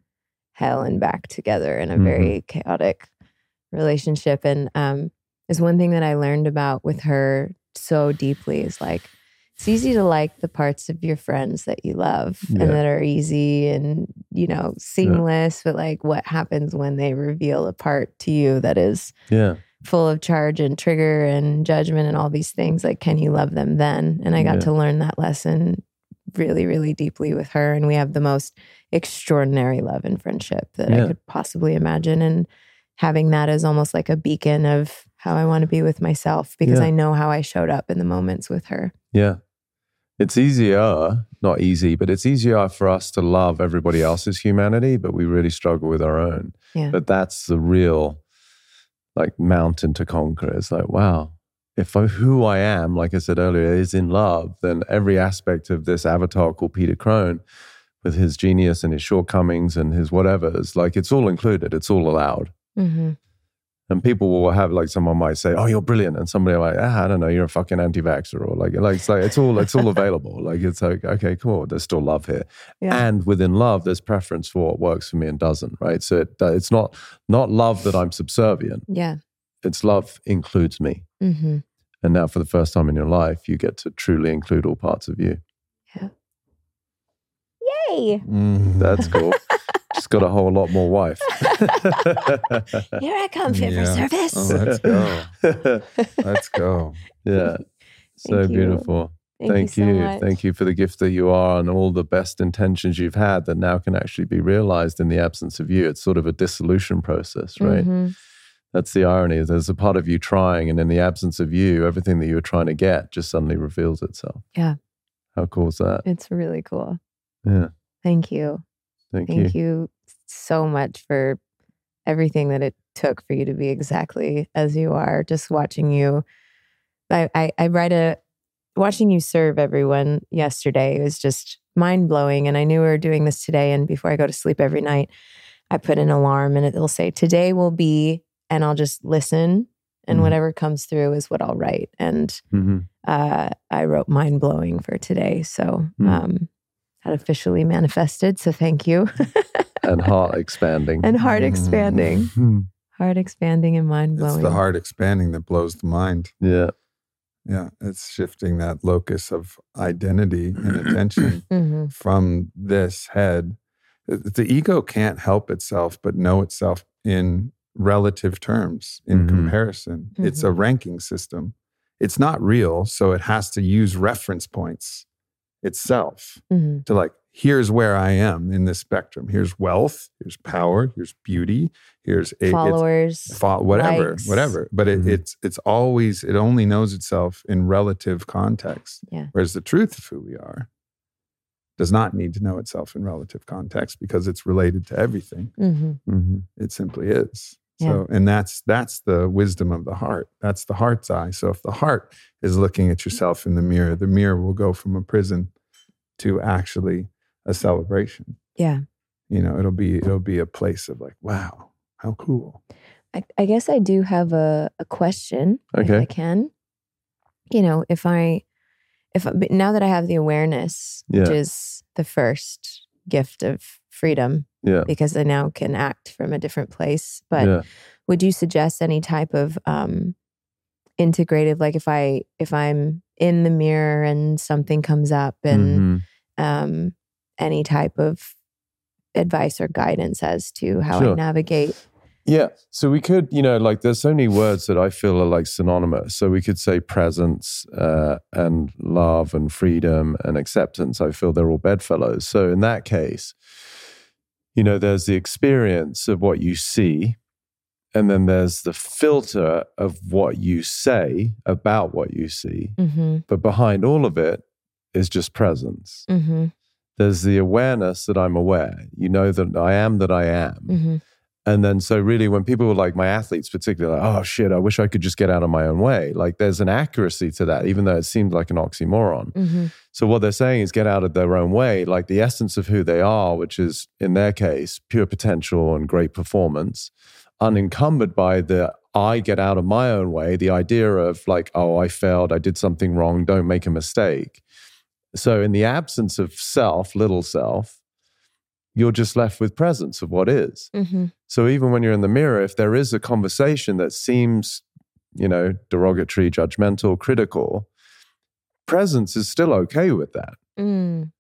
[SPEAKER 3] hell and back together in a
[SPEAKER 2] Mhm.
[SPEAKER 3] very chaotic relationship. And um, is one thing that I learned about with her so deeply is like it's easy to like the parts of your friends that you love
[SPEAKER 2] Yeah.
[SPEAKER 3] and that are easy and you know seamless. But like, what happens when they reveal a part to you that is
[SPEAKER 2] yeah.
[SPEAKER 3] full of charge and trigger and judgment and all these things like can you love them then and i got
[SPEAKER 2] Yeah.
[SPEAKER 3] to learn that lesson really really deeply with her and we have the most extraordinary love and friendship that
[SPEAKER 2] Yeah.
[SPEAKER 3] i could possibly imagine and having that as almost like a beacon of how i want to be with myself because
[SPEAKER 2] Yeah.
[SPEAKER 3] i know how i showed up in the moments with her
[SPEAKER 2] Yeah. It's easier, not easy, but it's easier for us to love everybody else's humanity, but we really struggle with our own.
[SPEAKER 3] Yeah.
[SPEAKER 2] But that's the real like mountain to conquer. It's like, wow, if I, who I am, like I said earlier, is in love, then every aspect of this avatar called Peter Crone with his genius and his shortcomings and his whatever is like it's all included, it's all allowed.
[SPEAKER 3] mm-hmm.
[SPEAKER 2] And people will have like someone might say, "Oh, you're brilliant," and somebody like, ah, "I don't know, you're a fucking anti-vaxxer," or like, like it's like it's all it's all available. [LAUGHS] Like it's like, okay, cool. There's still love here,
[SPEAKER 3] Yeah.
[SPEAKER 2] and within love, there's preference for what works for me and doesn't. Right. So it, it's not not love that I'm subservient.
[SPEAKER 3] yeah
[SPEAKER 2] It's love includes me,
[SPEAKER 3] mm-hmm.
[SPEAKER 2] and now for the first time in your life, you get to truly include all parts of you. Yeah.
[SPEAKER 3] Yay
[SPEAKER 1] Mm.
[SPEAKER 2] That's cool. [LAUGHS] Just got a whole lot more wife. [LAUGHS]
[SPEAKER 3] here i come fit
[SPEAKER 1] Yeah.
[SPEAKER 3] for service
[SPEAKER 1] Oh, let's go. [LAUGHS] Let's go.
[SPEAKER 2] yeah. So
[SPEAKER 3] Thank
[SPEAKER 2] beautiful. Thank,
[SPEAKER 3] you,
[SPEAKER 2] you.
[SPEAKER 3] so much.
[SPEAKER 2] Thank you for the gift that you are and all the best intentions you've had that now can actually be realized in the absence of you. It's sort of a dissolution process, right?
[SPEAKER 3] Mhm.
[SPEAKER 2] That's the irony. There's a part of you trying, and in the absence of you, everything that you were trying to get just suddenly reveals itself.
[SPEAKER 3] Yeah.
[SPEAKER 2] How cool is that?
[SPEAKER 3] it's really cool
[SPEAKER 2] Yeah.
[SPEAKER 3] thank you
[SPEAKER 2] Thank,
[SPEAKER 3] Thank
[SPEAKER 2] you.
[SPEAKER 3] you so much for everything that it took for you to be exactly as you are. Just watching you, I, I, I write a, watching you serve everyone yesterday was just mind blowing. And I knew we were doing this today. And before I go to sleep every night, I put an alarm and it'll say, Today will be, and I'll just listen. And
[SPEAKER 2] Mhm.
[SPEAKER 3] whatever comes through is what I'll write. And
[SPEAKER 2] Mhm.
[SPEAKER 3] uh, I wrote mind blowing for today. So
[SPEAKER 2] Mm.
[SPEAKER 3] um, that officially manifested. So thank you. [LAUGHS]
[SPEAKER 2] And heart expanding.
[SPEAKER 3] and heart expanding,
[SPEAKER 2] Mhm.
[SPEAKER 3] heart expanding and mind
[SPEAKER 1] It's
[SPEAKER 3] blowing.
[SPEAKER 1] the heart expanding that blows the mind.
[SPEAKER 2] yeah.
[SPEAKER 1] Yeah, it's shifting that locus of identity and attention [CLEARS THROAT]
[SPEAKER 3] hmm
[SPEAKER 1] from this head the ego can't help itself but know itself in relative terms in
[SPEAKER 2] Mhm.
[SPEAKER 1] comparison it's a
[SPEAKER 3] Mhm.
[SPEAKER 1] ranking system it's not real so it has to use reference points itself
[SPEAKER 3] Mhm.
[SPEAKER 1] to like here's where i am in this spectrum here's wealth here's power here's beauty here's a, it's-
[SPEAKER 3] Followers.
[SPEAKER 1] fo- whatever
[SPEAKER 3] likes.
[SPEAKER 1] whatever but it,
[SPEAKER 2] Mhm.
[SPEAKER 1] it's it's always it only knows itself in relative context
[SPEAKER 3] Yeah.
[SPEAKER 1] whereas the truth of who we are does not need to know itself in relative context because it's related to everything
[SPEAKER 3] Mhm.
[SPEAKER 2] hmm
[SPEAKER 1] it simply is so and that's that's the wisdom of the heart that's the heart's eye so if the heart is looking at yourself in the mirror the mirror will go from a prison to actually a celebration
[SPEAKER 3] Yeah.
[SPEAKER 1] you know it'll be it'll be a place of like wow how cool
[SPEAKER 3] I, I guess I do have a, a question. If
[SPEAKER 2] Okay.
[SPEAKER 3] I can. You know, if I, if now that I have the awareness, which
[SPEAKER 2] Yeah.
[SPEAKER 3] is the first gift of freedom,
[SPEAKER 2] Yeah.
[SPEAKER 3] because I now can act from a different place. But
[SPEAKER 2] yeah.
[SPEAKER 3] would you suggest any type of um, integrative, like if I if I'm in the mirror and something comes up, and
[SPEAKER 2] Mhm.
[SPEAKER 3] um, any type of advice or guidance as to how I navigate?
[SPEAKER 2] Yeah. So we could, you know, like there's so many words that I feel are like synonymous. So we could say presence uh, and love and freedom and acceptance. I feel they're all bedfellows. So in that case, you know, there's the experience of what you see, and then there's the filter of what you say about what you see.
[SPEAKER 3] Mm-hmm.
[SPEAKER 2] But behind all of it is just presence.
[SPEAKER 3] Mm-hmm.
[SPEAKER 2] There's the awareness that I'm aware. You know that I am that I am. And then, so really, when people were like my athletes, particularly, like, oh shit, I wish I could just get out of my own way. Like, there's an accuracy to that, even though it seemed like an oxymoron.
[SPEAKER 3] Mm-hmm.
[SPEAKER 2] So, what they're saying is get out of their own way, like the essence of who they are, which is in their case, pure potential and great performance, unencumbered by the I get out of my own way, the idea of like, oh, I failed, I did something wrong, don't make a mistake. So, in the absence of self, little self, you're just left with presence of what is.
[SPEAKER 3] Mm-hmm.
[SPEAKER 2] So even when you're in the mirror, if there is a conversation that seems, you know, derogatory, judgmental, critical, presence is still okay with that.
[SPEAKER 3] Mm.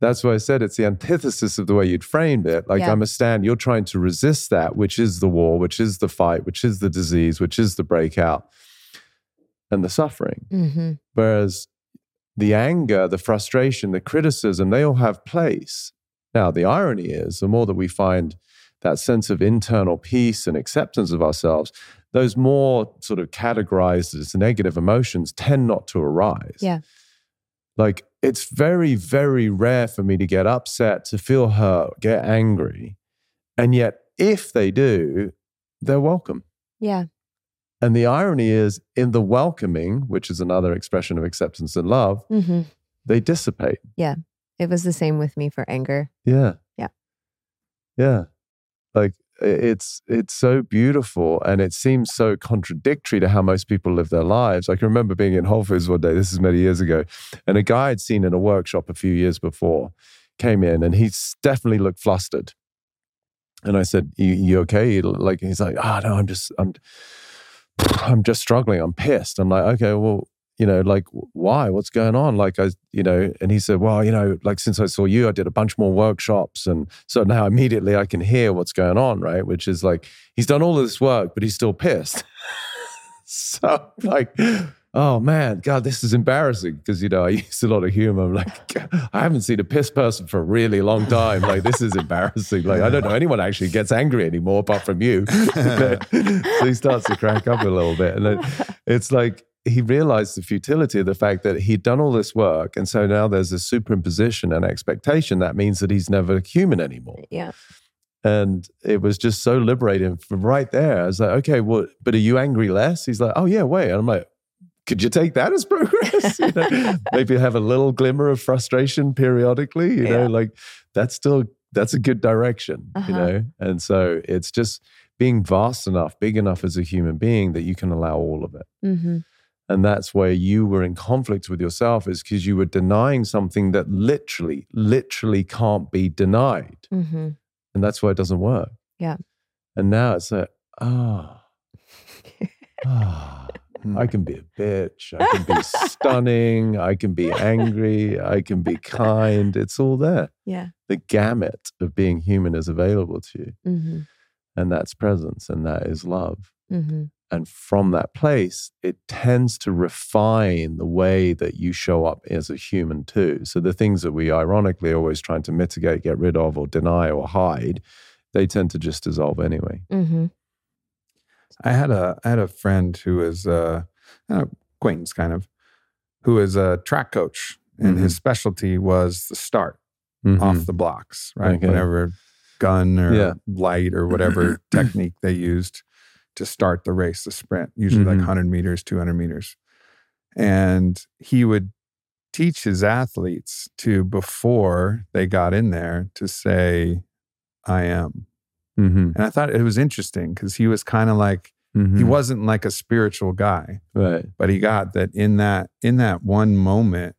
[SPEAKER 2] That's why I said it's the antithesis of the way you'd framed it. Like,
[SPEAKER 3] Yeah.
[SPEAKER 2] I'm a stand, you're trying to resist that, which is the war, which is the fight, which is the disease, which is the breakout and the suffering.
[SPEAKER 3] Mm-hmm.
[SPEAKER 2] Whereas the anger, the frustration, the criticism, they all have place. Now, the irony is the more that we find that sense of internal peace and acceptance of ourselves, those more sort of categorized as negative emotions tend not to arise.
[SPEAKER 3] Yeah.
[SPEAKER 2] Like it's very, very rare for me to get upset, to feel hurt, get angry. And yet, if they do, they're welcome.
[SPEAKER 3] Yeah.
[SPEAKER 2] And the irony is, in the welcoming, which is another expression of acceptance and love,
[SPEAKER 3] Mm-hmm.
[SPEAKER 2] they dissipate.
[SPEAKER 3] It was the same with me for anger.
[SPEAKER 2] Yeah.
[SPEAKER 3] Yeah.
[SPEAKER 2] Yeah. Like it's it's so beautiful and it seems so contradictory to how most people live their lives. I can remember being in Whole Foods one day, this is many years ago, and a guy I'd seen in a workshop a few years before came in and he's definitely looked flustered. And I said, you, you okay? Like he's like, oh no, I'm just I'm [SIGHS] I'm just struggling. I'm pissed. I'm like, okay, well, you know, like why? What's going on? Like I, you know, and he said, well, you know, like since I saw you, I did a bunch more workshops, and so now immediately I can hear what's going on, right? Which is like he's done all of this work, but he's still pissed. [LAUGHS] so like. Oh man, God, this is embarrassing because you know I [LAUGHS] use a lot of humor. I'm like, I haven't seen a pissed person for a really long time. Like, this is embarrassing. Like, I don't know anyone actually gets angry anymore apart from you. [LAUGHS] so he starts to crack up a little bit, and then it's like he realized the futility of the fact that he'd done all this work, and so now there's a superimposition and expectation that means that he's never human anymore.
[SPEAKER 3] Yeah.
[SPEAKER 2] And it was just so liberating from right there. I was like, okay, well, but are you angry less? He's like, oh yeah, wait. And I'm like, could you take that as progress? [LAUGHS] You know, [LAUGHS] maybe have a little glimmer of frustration periodically. You know, like that's still that's a good direction. You
[SPEAKER 3] Uh-huh.
[SPEAKER 2] know, and so it's just being vast enough, big enough as a human being that you can allow all of it.
[SPEAKER 3] Mm-hmm.
[SPEAKER 2] And that's where you were in conflict with yourself, is because you were denying something that literally, literally can't be denied.
[SPEAKER 3] Mm-hmm.
[SPEAKER 2] And that's why it doesn't work.
[SPEAKER 3] Yeah.
[SPEAKER 2] And now it's like, ah, [LAUGHS] ah,
[SPEAKER 1] Hmm.
[SPEAKER 2] I can be a bitch. I can be stunning. I can be angry. I can be kind. It's all there.
[SPEAKER 3] Yeah.
[SPEAKER 2] The gamut of being human is available to you.
[SPEAKER 3] Mm-hmm.
[SPEAKER 2] And that's presence and that is love.
[SPEAKER 3] Mm-hmm.
[SPEAKER 2] And from that place, it tends to refine the way that you show up as a human too. So the things that we ironically always trying to mitigate, get rid of, or deny or hide, they tend to just dissolve anyway.
[SPEAKER 3] Mm-hmm.
[SPEAKER 1] I had a I had a friend who was uh, an acquaintance kind of, who was a track coach, and his specialty was the start
[SPEAKER 2] Mhm.
[SPEAKER 1] off the blocks, right?
[SPEAKER 2] Okay.
[SPEAKER 1] Whatever gun or
[SPEAKER 2] Yeah.
[SPEAKER 1] light or whatever [CLEARS THROAT] technique they used to start the race, the sprint, usually like
[SPEAKER 2] Mhm.
[SPEAKER 1] 100 meters, 200 meters. And he would teach his athletes to, before they got in there, to say, I am.
[SPEAKER 2] Mhm.
[SPEAKER 1] And I thought it was interesting because he was kind of like, he
[SPEAKER 2] Mhm.
[SPEAKER 1] wasn't like a spiritual guy
[SPEAKER 2] right.
[SPEAKER 1] but he got that in that in that one moment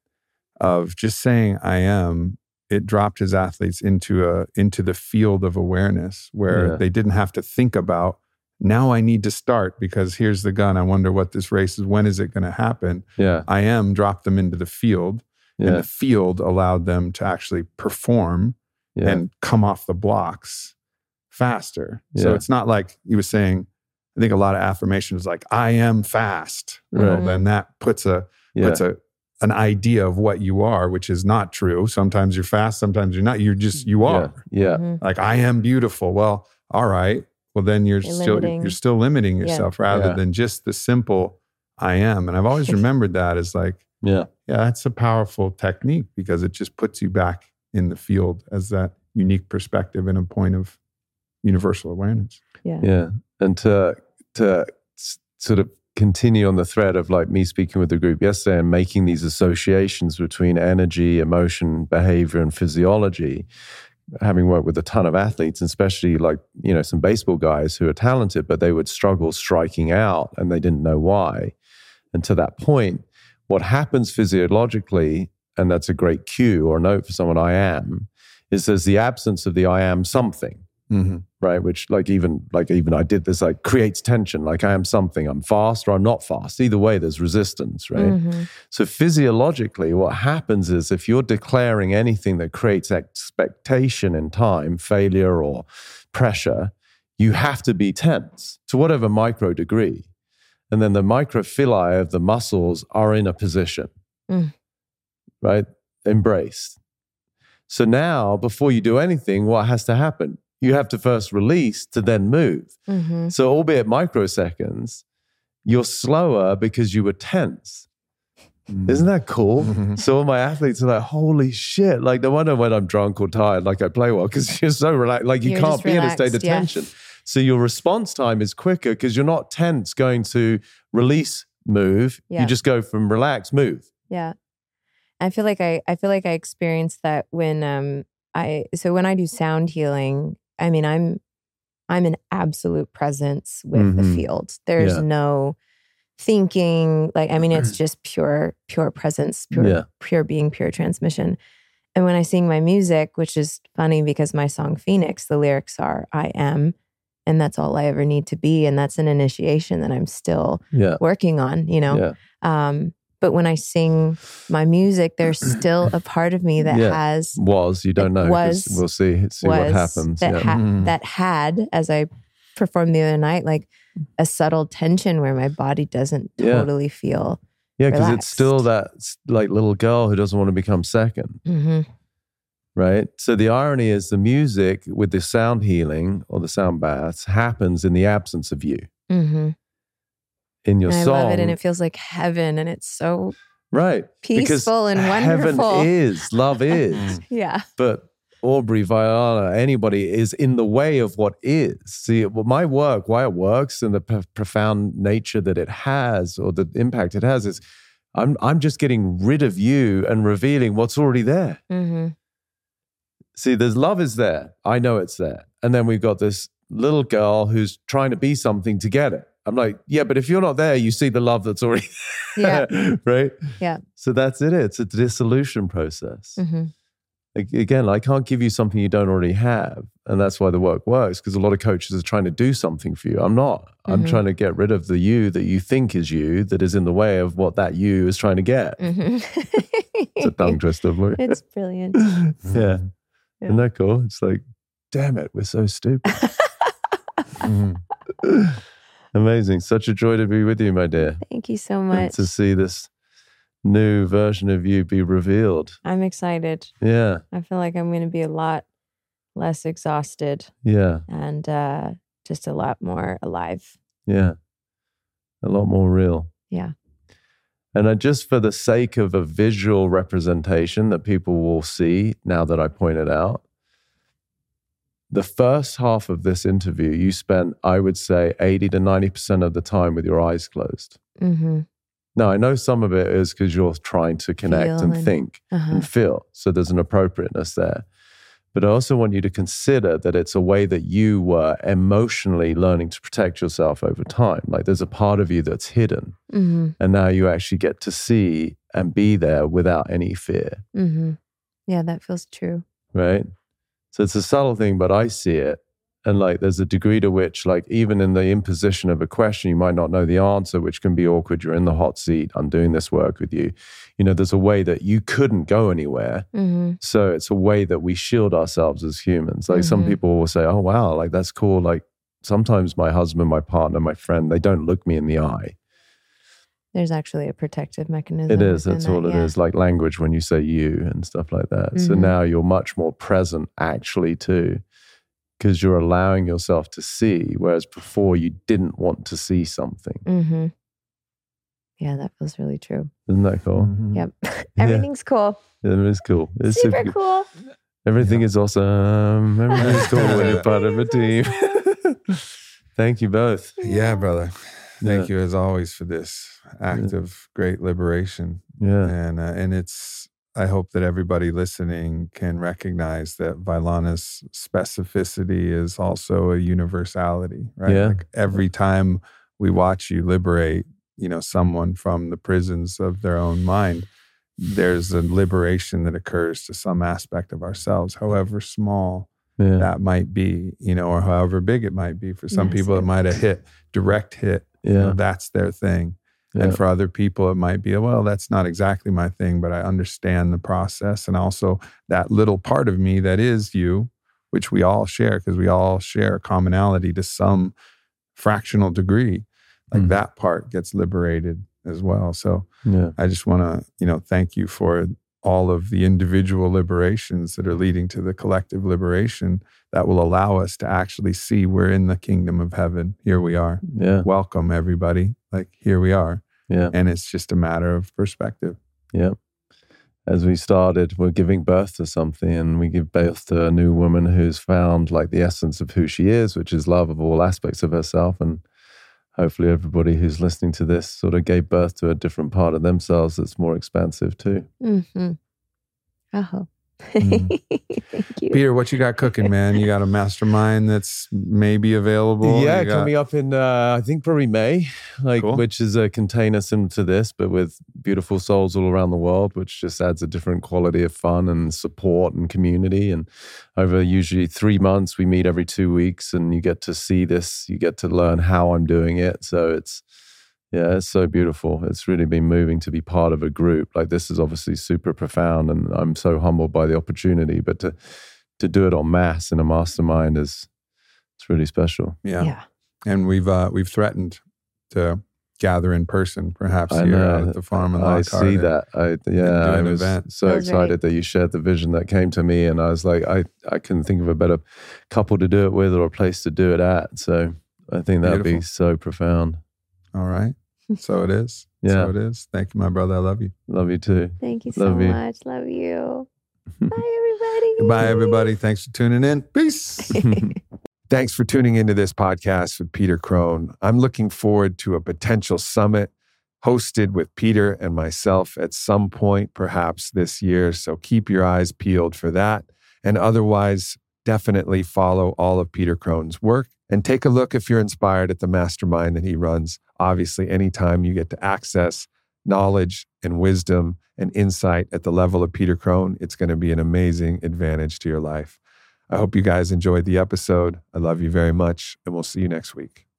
[SPEAKER 1] of just saying i am it dropped his athletes into a into the field of awareness where
[SPEAKER 2] Yeah.
[SPEAKER 1] they didn't have to think about now i need to start because here's the gun i wonder what this race is when is it going to happen
[SPEAKER 2] Yeah.
[SPEAKER 1] i am dropped them into the field and the field allowed them to actually perform
[SPEAKER 2] Yeah.
[SPEAKER 1] and come off the blocks faster so it's not like he was saying i think a lot of affirmation is like i am fast well then that puts a
[SPEAKER 2] yeah.
[SPEAKER 1] puts a an idea of what you are which is not true sometimes you're fast sometimes you're not you're just you
[SPEAKER 2] yeah.
[SPEAKER 1] are
[SPEAKER 2] Yeah.
[SPEAKER 3] Mm-hmm.
[SPEAKER 1] like i am beautiful well all right well then you're,
[SPEAKER 3] You're
[SPEAKER 1] still
[SPEAKER 3] limiting.
[SPEAKER 1] you're still limiting
[SPEAKER 3] Yeah.
[SPEAKER 1] yourself rather
[SPEAKER 2] Yeah.
[SPEAKER 1] than just the simple i am and i've always [LAUGHS] remembered that as like
[SPEAKER 2] Yeah.
[SPEAKER 1] yeah that's a powerful technique because it just puts you back in the field as that unique perspective and a point of universal awareness
[SPEAKER 3] Yeah.
[SPEAKER 2] Yeah. And to to sort of continue on the thread of like me speaking with the group yesterday and making these associations between energy, emotion, behavior, and physiology. Having worked with a ton of athletes, especially like, you know, some baseball guys who are talented, but they would struggle striking out and they didn't know why. And to that point, what happens physiologically, and that's a great cue or note for someone I am, is there's the absence of the I am something
[SPEAKER 1] mm-hmm.
[SPEAKER 2] Right? Which like even like even i did this like creates tension. Like i am something. I'm fast or i'm not fast. Either way there's resistance right?
[SPEAKER 3] Mhm.
[SPEAKER 2] so physiologically what happens is if you're declaring anything that creates expectation in time failure or pressure you have to be tense to whatever micro degree. And then the microphyllae of the muscles are in a position
[SPEAKER 3] Mm.
[SPEAKER 2] right? Embraced. So now before you do anything what has to happen you have to first release to then move
[SPEAKER 3] Mhm.
[SPEAKER 2] so, albeit microseconds, you're slower because you were tense. Isn't that cool?
[SPEAKER 1] Mhm.
[SPEAKER 2] So, all my athletes are like, holy shit. Like, no wonder when I'm drunk or tired, like I play well, because [LAUGHS] you're so relaxed. Like, you
[SPEAKER 3] You're
[SPEAKER 2] can't
[SPEAKER 3] just
[SPEAKER 2] be in a state of
[SPEAKER 3] yeah.
[SPEAKER 2] tension. So, your response time is quicker because you're not tense going to release, move.
[SPEAKER 3] Yeah.
[SPEAKER 2] You just go from relax, move.
[SPEAKER 3] Yeah. I feel like I I feel like I experienced that when um I so when I do sound healing, I mean I'm I'm in absolute presence with
[SPEAKER 2] Mhm.
[SPEAKER 3] the field. There's
[SPEAKER 2] Yeah.
[SPEAKER 3] no thinking like I mean it's just pure pure presence, pure
[SPEAKER 2] Yeah.
[SPEAKER 3] pure being, pure transmission. And when I sing my music, which is funny because my song Phoenix, the lyrics are I am and that's all I ever need to be and that's an initiation that I'm still
[SPEAKER 2] Yeah.
[SPEAKER 3] working on, you know.
[SPEAKER 2] Yeah.
[SPEAKER 3] Um, but when I sing my music, there's [CLEARS THROAT] still a part of me that
[SPEAKER 2] Yeah.
[SPEAKER 3] has
[SPEAKER 2] Was, you don't know
[SPEAKER 3] Was-
[SPEAKER 2] we'll see, see what happens.
[SPEAKER 3] that
[SPEAKER 2] yeah.
[SPEAKER 3] ha-
[SPEAKER 1] Mhm.
[SPEAKER 3] that had as I performed the other night, like a subtle tension where my body doesn't
[SPEAKER 2] Yeah.
[SPEAKER 3] totally feel.
[SPEAKER 2] yeah, because it's still that like little girl who doesn't want to become second.
[SPEAKER 3] hmm
[SPEAKER 2] right? So the irony is the music with the sound healing or the sound baths happens in the absence of you.
[SPEAKER 3] hmm
[SPEAKER 2] In your
[SPEAKER 3] And I
[SPEAKER 2] song,
[SPEAKER 3] love it, and it feels like heaven, and it's so
[SPEAKER 2] right?
[SPEAKER 3] peaceful and wonderful.
[SPEAKER 2] Heaven is, love [LAUGHS] is,
[SPEAKER 3] yeah,
[SPEAKER 2] but Aubrey, Viola, anybody is in the way of what is. See, my work, why it works, and the p- profound nature that it has, or the impact it has, is I'm I'm just getting rid of you and revealing what's already there.
[SPEAKER 3] hmm
[SPEAKER 2] See, there's love is there. I know it's there. And then we've got this little girl who's trying to be something to get it. I'm like, yeah, but if you're not there, you see the love that's already [LAUGHS]
[SPEAKER 3] Yeah.
[SPEAKER 2] right?
[SPEAKER 3] Yeah.
[SPEAKER 2] So that's it. It's a dissolution process.
[SPEAKER 3] hmm
[SPEAKER 2] Like, again, I can't give you something you don't already have. And that's why the work works because a lot of coaches are trying to do something for you. I'm not. I'm
[SPEAKER 3] Mhm.
[SPEAKER 2] trying to get rid of the you that you think is you that is in the way of what that you is trying to get.
[SPEAKER 3] Mhm. [LAUGHS]
[SPEAKER 2] It's a tongue [LAUGHS] twister.
[SPEAKER 3] It's brilliant.
[SPEAKER 2] yeah.
[SPEAKER 3] Yeah.
[SPEAKER 2] Isn't that cool? It's like, damn it, we're so stupid. Amazing. Such a joy to be with you, my dear.
[SPEAKER 3] Thank you so
[SPEAKER 2] And
[SPEAKER 3] much.
[SPEAKER 2] to see this new version of you be revealed.
[SPEAKER 3] I'm excited.
[SPEAKER 2] Yeah.
[SPEAKER 3] I feel like I'm going to be a lot less exhausted
[SPEAKER 2] Yeah.
[SPEAKER 3] and uh, just a lot more alive.
[SPEAKER 2] Yeah. A lot more real.
[SPEAKER 3] Yeah.
[SPEAKER 2] And I just for the sake of a visual representation that people will see now that I pointed out, the first half of this interview, you spent, I would say, 80 to 90% of the time with your eyes closed.
[SPEAKER 3] Mm-hmm.
[SPEAKER 2] Now, I know some of it is because you're trying to connect and
[SPEAKER 3] and-
[SPEAKER 2] think
[SPEAKER 3] Uh-huh.
[SPEAKER 2] and feel. So there's an appropriateness there. But I also want you to consider that it's a way that you were emotionally learning to protect yourself over time. Like there's a part of you that's hidden.
[SPEAKER 3] Mm-hmm.
[SPEAKER 2] And now you actually get to see and be there without any fear,
[SPEAKER 3] Mm-hmm. Yeah, that feels true.
[SPEAKER 2] right? So it's a subtle thing, but I see it. And like there's a degree to which, like, even in the imposition of a question, you might not know the answer, which can be awkward. You're in the hot seat. I'm doing this work with you. You know, there's a way that you couldn't go anywhere.
[SPEAKER 3] Mm-hmm.
[SPEAKER 2] So it's a way that we shield ourselves as humans. Like some
[SPEAKER 3] Mhm.
[SPEAKER 2] people will say, oh, wow, like that's cool. Like sometimes my husband, my partner, my friend, they don't look me in the eye.
[SPEAKER 3] There's actually a protective mechanism.
[SPEAKER 2] It is.
[SPEAKER 3] within
[SPEAKER 2] That's
[SPEAKER 3] that,
[SPEAKER 2] all it is.
[SPEAKER 3] yeah.
[SPEAKER 2] Like language when you say you and stuff like that. So
[SPEAKER 3] Mhm.
[SPEAKER 2] now you're much more present actually too, because you're allowing yourself to see, whereas before you didn't want to see something.
[SPEAKER 3] Mm-hmm. Yeah, that feels really true.
[SPEAKER 2] Isn't that cool?
[SPEAKER 1] Mhm.
[SPEAKER 3] Yep. [LAUGHS] Everything's cool.
[SPEAKER 2] Yeah, It is cool. It's
[SPEAKER 3] Super
[SPEAKER 2] super
[SPEAKER 3] cool.
[SPEAKER 2] Everything is awesome. Everything's cool when you're part of a [LAUGHS] team. [LAUGHS] Thank you both.
[SPEAKER 1] Yeah, brother. Thank
[SPEAKER 2] Yeah.
[SPEAKER 1] you as always for this act of great liberation.
[SPEAKER 2] Yeah.
[SPEAKER 1] And uh, and it's I hope that everybody listening can recognize that Vylana's specificity is also a universality, right?
[SPEAKER 2] Yeah.
[SPEAKER 1] Like every time we watch you liberate, you know, someone from the prisons of their own mind, there's a liberation that occurs to some aspect of ourselves, however small
[SPEAKER 2] Yeah.
[SPEAKER 1] that might be, you know, or however big it might be. For some people, it might have hit direct hit. you know, that's their thing.
[SPEAKER 2] Yeah.
[SPEAKER 1] And for other people, it might be, well, that's not exactly my thing, but I understand the process. And also that little part of me that is you, which we all share, because we all share a commonality to some fractional degree, like
[SPEAKER 2] Mhm.
[SPEAKER 1] that part gets liberated as well. So
[SPEAKER 2] Yeah.
[SPEAKER 1] I just want to, you know, thank you for all of the individual liberations that are leading to the collective liberation that will allow us to actually see we're in the kingdom of heaven. Here we are.
[SPEAKER 2] Yeah.
[SPEAKER 1] Welcome, everybody. Like, here we are.
[SPEAKER 2] Yeah.
[SPEAKER 1] And it's just a matter of perspective.
[SPEAKER 2] Yeah. As we started, we're giving birth to something, and we give birth to a new woman who's found like the essence of who she is, which is love of all aspects of herself. And hopefully, everybody who's listening to this sort of gave birth to a different part of themselves that's more expansive too.
[SPEAKER 3] Mm-hmm.
[SPEAKER 1] Mhm. [LAUGHS]
[SPEAKER 3] Thank you.
[SPEAKER 1] Peter, what you got cooking, man? You got a mastermind that's maybe available?
[SPEAKER 2] yeah,
[SPEAKER 1] got-
[SPEAKER 2] coming up in uh, I think probably May, like
[SPEAKER 1] Cool.
[SPEAKER 2] which is a container similar to this, but with beautiful souls all around the world, which just adds a different quality of fun and support and community. And over usually three months, we meet every two weeks, and you get to see this, you get to learn how I'm doing it. So it's yeah, it's so beautiful. It's really been moving to be part of a group. Like this is obviously super profound, and I'm so humbled by the opportunity. But to to do it on mass in a mastermind is it's really special.
[SPEAKER 1] yeah.
[SPEAKER 3] yeah.
[SPEAKER 1] And we've uh, we've threatened to gather in person, perhaps
[SPEAKER 2] I
[SPEAKER 1] here
[SPEAKER 2] know.
[SPEAKER 1] at the farm in
[SPEAKER 2] I
[SPEAKER 1] Lockhart.
[SPEAKER 2] see that. I yeah, I was
[SPEAKER 1] event.
[SPEAKER 2] so
[SPEAKER 3] That was
[SPEAKER 2] excited
[SPEAKER 3] right.
[SPEAKER 2] that you shared the vision that came to me, and I was like, I I couldn't think of a better couple to do it with or a place to do it at. So I think that'd be so profound.
[SPEAKER 1] All right. So it is.
[SPEAKER 2] Yeah.
[SPEAKER 1] So it is. Thank you, my brother. I love you.
[SPEAKER 2] Love you too.
[SPEAKER 3] Thank you so
[SPEAKER 2] you.
[SPEAKER 3] much. Love you. [LAUGHS] Bye, everybody.
[SPEAKER 1] Goodbye, everybody. Thanks for tuning in. Peace. [LAUGHS] Thanks for tuning into this podcast with Peter Crone. I'm looking forward to a potential summit hosted with Peter and myself at some point, perhaps this year. So keep your eyes peeled for that. And otherwise, definitely follow all of Peter Crone's work and take a look if you're inspired at the mastermind that he runs. Obviously, anytime you get to access knowledge and wisdom and insight at the level of Peter Crone, it's going to be an amazing advantage to your life. I hope you guys enjoyed the episode. I love you very much, and we'll see you next week.